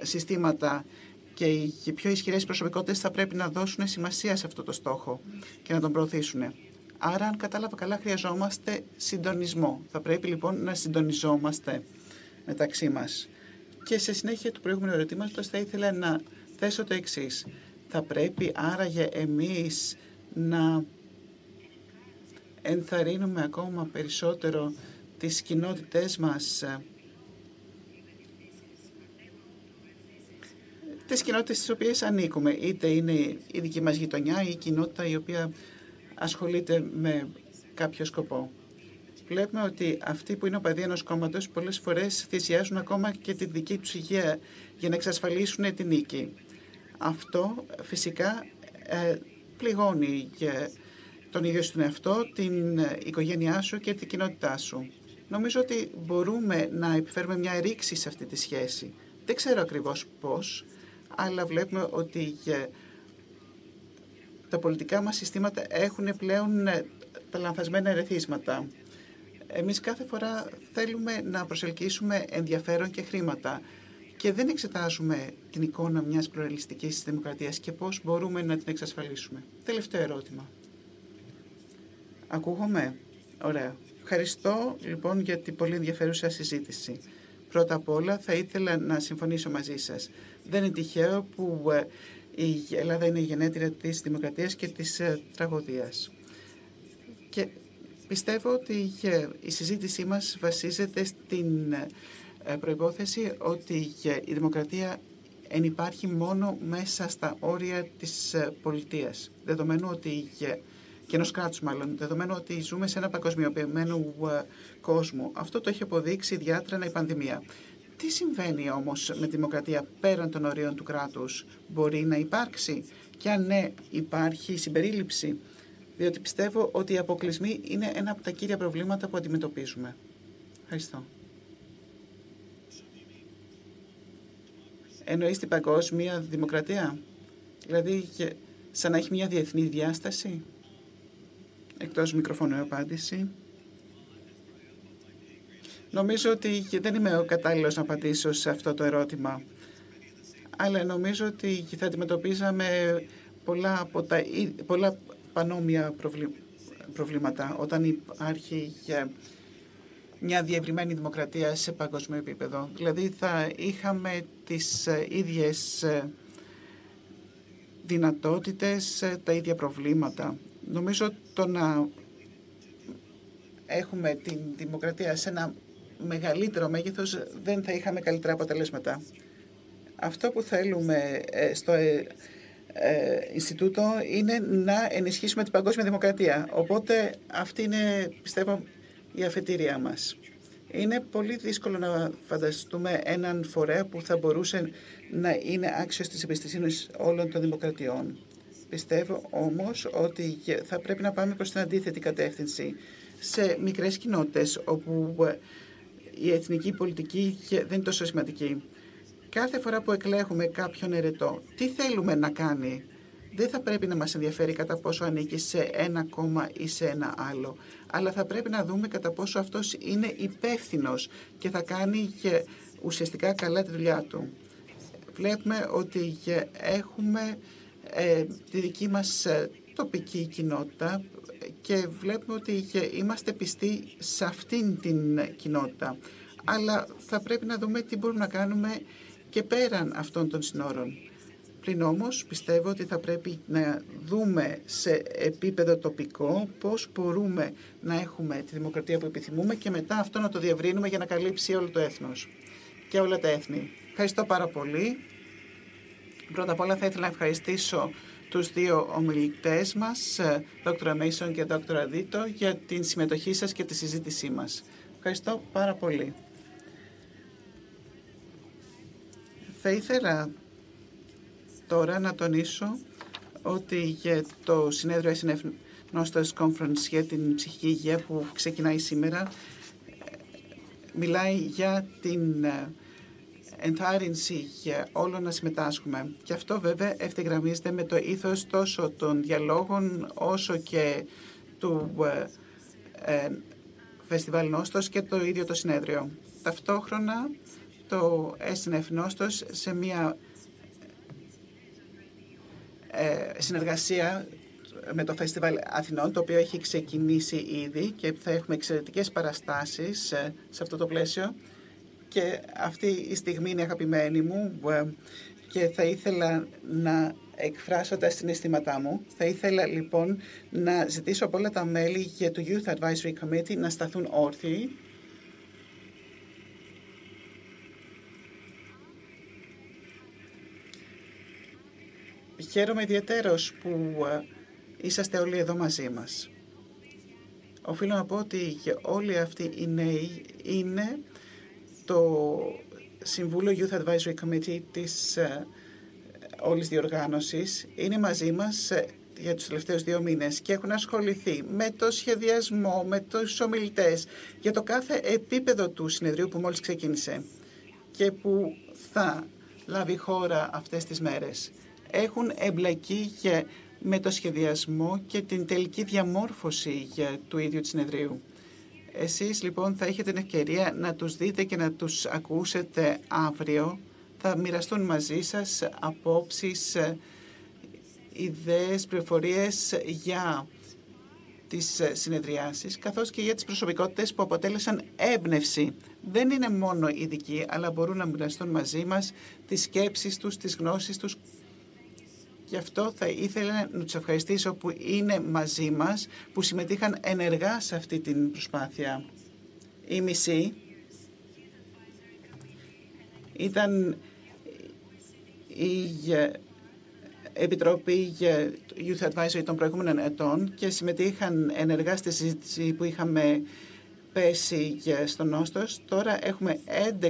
συστήματα και οι πιο ισχυρές προσωπικότητες θα πρέπει να δώσουν σημασία σε αυτό το στόχο και να τον προωθήσουν. Άρα, αν κατάλαβα καλά, χρειαζόμαστε συντονισμό. Θα πρέπει λοιπόν να συντονιζόμαστε μεταξύ μας. Και σε συνέχεια του προηγούμενου ερωτήματος θα ήθελα να θέσω το εξής. Θα πρέπει άραγε εμείς να ενθαρρύνουμε ακόμα περισσότερο τις κοινότητές μας τις κοινότητες στις οποίες ανήκουμε. Είτε είναι η δική μας γειτονιά ή η κοινότητα η οποία ασχολείται με κάποιο σκοπό. Βλέπουμε ότι αυτοί που είναι οπαδοί ενός κόμματος πολλές φορές θυσιάζουν ακόμα και τη δική τους υγεία για να εξασφαλίσουν την νίκη. Αυτό φυσικά ε, πληγώνει και τον ίδιο στον εαυτό, την οικογένειά σου και την κοινότητά σου. Νομίζω ότι μπορούμε να επιφέρουμε μια ρήξη σε αυτή τη σχέση. Δεν ξέρω ακριβώς πώς, αλλά βλέπουμε ότι τα πολιτικά μας συστήματα έχουν πλέον ε, τα λανθασμένα ερεθίσματα. Εμείς κάθε φορά θέλουμε να προσελκύσουμε ενδιαφέρον και χρήματα και δεν εξετάζουμε την εικόνα μιας πλουραλιστικής δημοκρατίας και πώς μπορούμε να την εξασφαλίσουμε. Τελευταίο ερώτημα. Ακούγομαι; Ωραία. Ευχαριστώ λοιπόν για την πολύ ενδιαφέρουσα συζήτηση. Πρώτα απ' όλα θα ήθελα να συμφωνήσω μαζί σας. Δεν είναι τυχαίο που ε, η Ελλάδα είναι η γενέτειρα της δημοκρατίας και της ε, τραγωδίας. Και πιστεύω ότι ε, η συζήτησή μας βασίζεται στην προϋπόθεση ότι η δημοκρατία ενυπάρχει μόνο μέσα στα όρια της πολιτείας. Δεδομένου ότι και ενός κράτους, μάλλον, δεδομένου ότι ζούμε σε ένα παγκοσμιοποιημένο κόσμο. Αυτό το έχει αποδείξει διάτρανα η πανδημία. Τι συμβαίνει όμως με τη δημοκρατία πέραν των ορίων του κράτους; Μπορεί να υπάρξει; Και αν ναι υπάρχει συμπερίληψη; Διότι πιστεύω ότι οι αποκλεισμοί είναι ένα από τα κύρια προβλήματα που αντιμετωπίζουμε. Ευχαριστώ. Εννοείς την παγκόσμια δημοκρατία; Δηλαδή σαν να έχει μια διεθνή διάσταση; Εκτός μικροφώνου απάντηση. Νομίζω ότι δεν είμαι ο κατάλληλος να απαντήσω σε αυτό το ερώτημα. Αλλά νομίζω ότι θα αντιμετωπίζαμε πολλά, από τα, πολλά πανόμοια προβλήματα όταν υπάρχει μια διευρυμένη δημοκρατία σε παγκόσμιο επίπεδο. Δηλαδή θα είχαμε τις ε, ίδιες ε, δυνατότητες, ε, τα ίδια προβλήματα. Νομίζω το να έχουμε την δημοκρατία σε ένα μεγαλύτερο μέγεθος δεν θα είχαμε καλύτερα αποτελέσματα. Αυτό που θέλουμε στο Ινστιτούτο είναι να ενισχύσουμε την παγκόσμια δημοκρατία. Οπότε αυτή είναι, πιστεύω, η αφετηρία μας. Είναι πολύ δύσκολο να φανταστούμε έναν φορέα που θα μπορούσε να είναι άξιος της εμπιστοσύνης όλων των δημοκρατιών. Πιστεύω όμως ότι θα πρέπει να πάμε προς την αντίθετη κατεύθυνση σε μικρές κοινότητες όπου η εθνική πολιτική δεν είναι τόσο σημαντική. Κάθε φορά που εκλέγουμε κάποιον ερετό, τι θέλουμε να κάνει; Δεν θα πρέπει να μας ενδιαφέρει κατά πόσο ανήκει σε ένα κόμμα ή σε ένα άλλο, αλλά θα πρέπει να δούμε κατά πόσο αυτός είναι υπεύθυνος και θα κάνει και ουσιαστικά καλά τη δουλειά του. Βλέπουμε ότι έχουμε ε, τη δική μας ε, τοπική κοινότητα και βλέπουμε ότι είμαστε πιστοί σε αυτήν την κοινότητα. Αλλά θα πρέπει να δούμε τι μπορούμε να κάνουμε και πέραν αυτών των συνόρων. Πλην όμως πιστεύω ότι θα πρέπει να δούμε σε επίπεδο τοπικό πώς μπορούμε να έχουμε τη δημοκρατία που επιθυμούμε και μετά αυτό να το διευρύνουμε για να καλύψει όλο το έθνος και όλα τα έθνη. Ευχαριστώ πάρα πολύ. Πρώτα απ' όλα θα ήθελα να ευχαριστήσω τους δύο ομιλητές μας, Δ. Μέισον και Δ. Αδίτο, για την συμμετοχή σας και τη συζήτησή μας. Ευχαριστώ πάρα πολύ. Θα ήθελα τώρα να τονίσω ότι για το συνέδριο SNF Nostos Conference για την ψυχική υγεία που ξεκινάει σήμερα μιλάει για την ε, ενθάρρυνση για όλο να συμμετάσχουμε. Και αυτό βέβαια ευθυγραμμίζεται με το ήθος τόσο των διαλόγων όσο και του ε, ε, Φεστιβάλ Νόστος και το ίδιο το συνέδριο. Ταυτόχρονα το SNF Νόστος σε μια ε, συνεργασία με το Φεστιβάλ Αθηνών, το οποίο έχει ξεκινήσει ήδη και θα έχουμε εξαιρετικές παραστάσεις ε, σε αυτό το πλαίσιο. Και αυτή η στιγμή είναι αγαπημένη μου ε, και θα ήθελα να εκφράσω τα συναισθήματά μου. Θα ήθελα λοιπόν να ζητήσω από όλα τα μέλη για το Youth Advisory Committee να σταθούν όρθιοι Χαίρομαι ιδιαίτερος που ε, είσαστε όλοι εδώ μαζί μας. Οφείλω να πω ότι όλοι αυτοί οι νέοι είναι το Συμβούλιο Youth Advisory Committee της ε, όλης διοργάνωσης. Είναι μαζί μας ε, για τους τελευταίους δύο μήνες και έχουν ασχοληθεί με το σχεδιασμό, με τους ομιλητές, για το κάθε επίπεδο του συνεδρίου που μόλις ξεκίνησε και που θα λάβει χώρα αυτές τις μέρες έχουν εμπλακεί με το σχεδιασμό και την τελική διαμόρφωση του ίδιου του συνεδρίου. Εσείς λοιπόν θα έχετε την ευκαιρία να τους δείτε και να τους ακούσετε αύριο. Θα μοιραστούν μαζί σας απόψεις, ιδέες, πληροφορίες για τις συνεδριάσεις, καθώς και για τις προσωπικότητες που αποτέλεσαν έμπνευση. Δεν είναι μόνο ειδικοί, αλλά μπορούν να μοιραστούν μαζί μας τις σκέψεις τους, τις γνώσεις τους, Γι' αυτό θα ήθελα να τους ευχαριστήσω που είναι μαζί μας, που συμμετείχαν ενεργά σε αυτή την προσπάθεια. Η μισή ήταν η Επιτροπή για Youth Advisory των προηγούμενων ετών και συμμετείχαν ενεργά στη συζήτηση που είχαμε πέσει στον Όστος. Τώρα έχουμε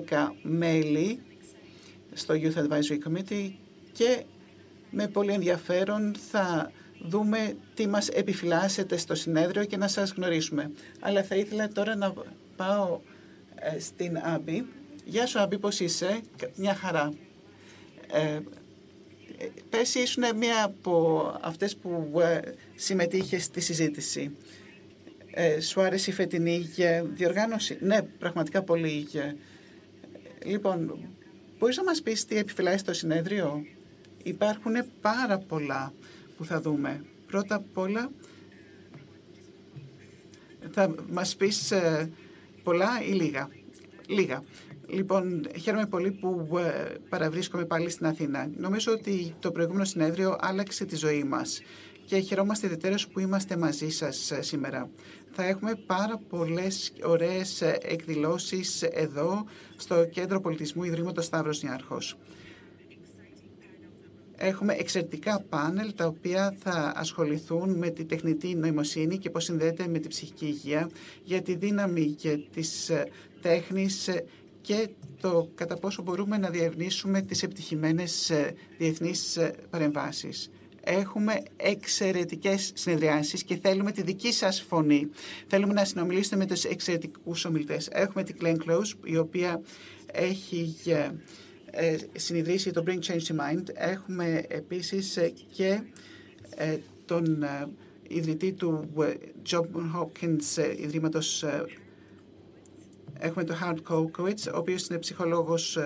11 μέλη στο Youth Advisory Committee και με πολύ ενδιαφέρον θα δούμε τι μας επιφυλάσσεται στο συνέδριο και να σας γνωρίσουμε. Αλλά θα ήθελα τώρα να πάω ε, στην Άμπη. Γεια σου Άμπη, πώς είσαι; Μια χαρά. Ε, πέρσι ήσουν μία από αυτές που ε, συμμετείχε στη συζήτηση. Ε, σου άρεσε η φετινή διοργάνωση; Ναι, πραγματικά πολύ. Λοιπόν, μπορείς να μας πεις τι επιφυλάσσει το συνέδριο; Υπάρχουν πάρα πολλά που θα δούμε. Πρώτα απ' όλα Θα μας πεις ε, πολλά ή λίγα. Λίγα. Λοιπόν, χαίρομαι πολύ που ε, παραβρίσκομαι πάλι στην Αθήνα. Νομίζω ότι το προηγούμενο συνέδριο άλλαξε τη ζωή μας και χαιρόμαστε ιδιαίτερα που είμαστε μαζί σας ε, σήμερα. Θα έχουμε πάρα πολλές ωραίες εκδηλώσεις εδώ στο Κέντρο Πολιτισμού Ιδρύματος Σταύρος Νιάρχος. Έχουμε εξαιρετικά πάνελ τα οποία θα ασχοληθούν με τη τεχνητή νοημοσύνη και πώς συνδέεται με τη ψυχική υγεία για τη δύναμη και της ε, τέχνης ε, και το κατά πόσο μπορούμε να διευνήσουμε τις επιτυχημένες ε, διεθνείς παρεμβάσεις. Έχουμε εξαιρετικές συνεδριάσεις και θέλουμε τη δική σας φωνή. Θέλουμε να συνομιλήσουμε με τους εξαιρετικούς ομιλητές. Έχουμε την Glenn Close, η οποία έχει ε, συνειδήσει το Bring Change to Mind. Έχουμε επίσης ε, και ε, τον ιδρυτή του John Hopkins Ιδρύματος έχουμε τον Howard Kokowitz, ο οποίος είναι ψυχολόγος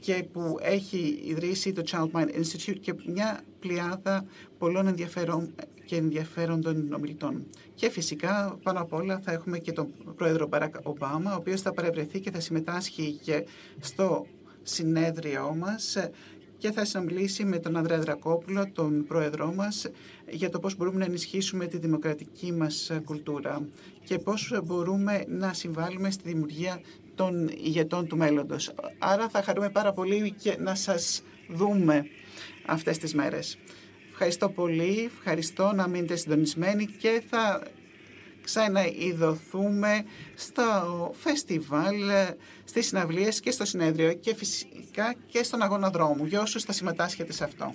και που έχει ιδρύσει το Child Mind Institute και μια πλειάδα πολλών ενδιαφέρον και ενδιαφέροντων ομιλητών. Και φυσικά πάνω απ' όλα θα έχουμε και τον πρόεδρο Μπαράκ Ομπάμα, ο οποίος θα παρευρεθεί και θα συμμετάσχει και στο συνέδριό μας και θα συνομιλήσει με τον Ανδρέα Δρακόπουλο, τον πρόεδρό μας, για το πώς μπορούμε να ενισχύσουμε τη δημοκρατική μας κουλτούρα και πώς μπορούμε να συμβάλλουμε στη δημιουργία των ηγετών του μέλλοντος. Άρα θα χαρούμε πάρα πολύ και να σας δούμε αυτές τις μέρες. Ευχαριστώ πολύ, ευχαριστώ να μείνετε συντονισμένοι και θα ξαναειδωθούμε στο φεστιβάλ, στις συναυλίες και στο συνέδριο και φυσικά και στον αγώνα δρόμου για όσους θα συμμετάσχετε σε αυτό.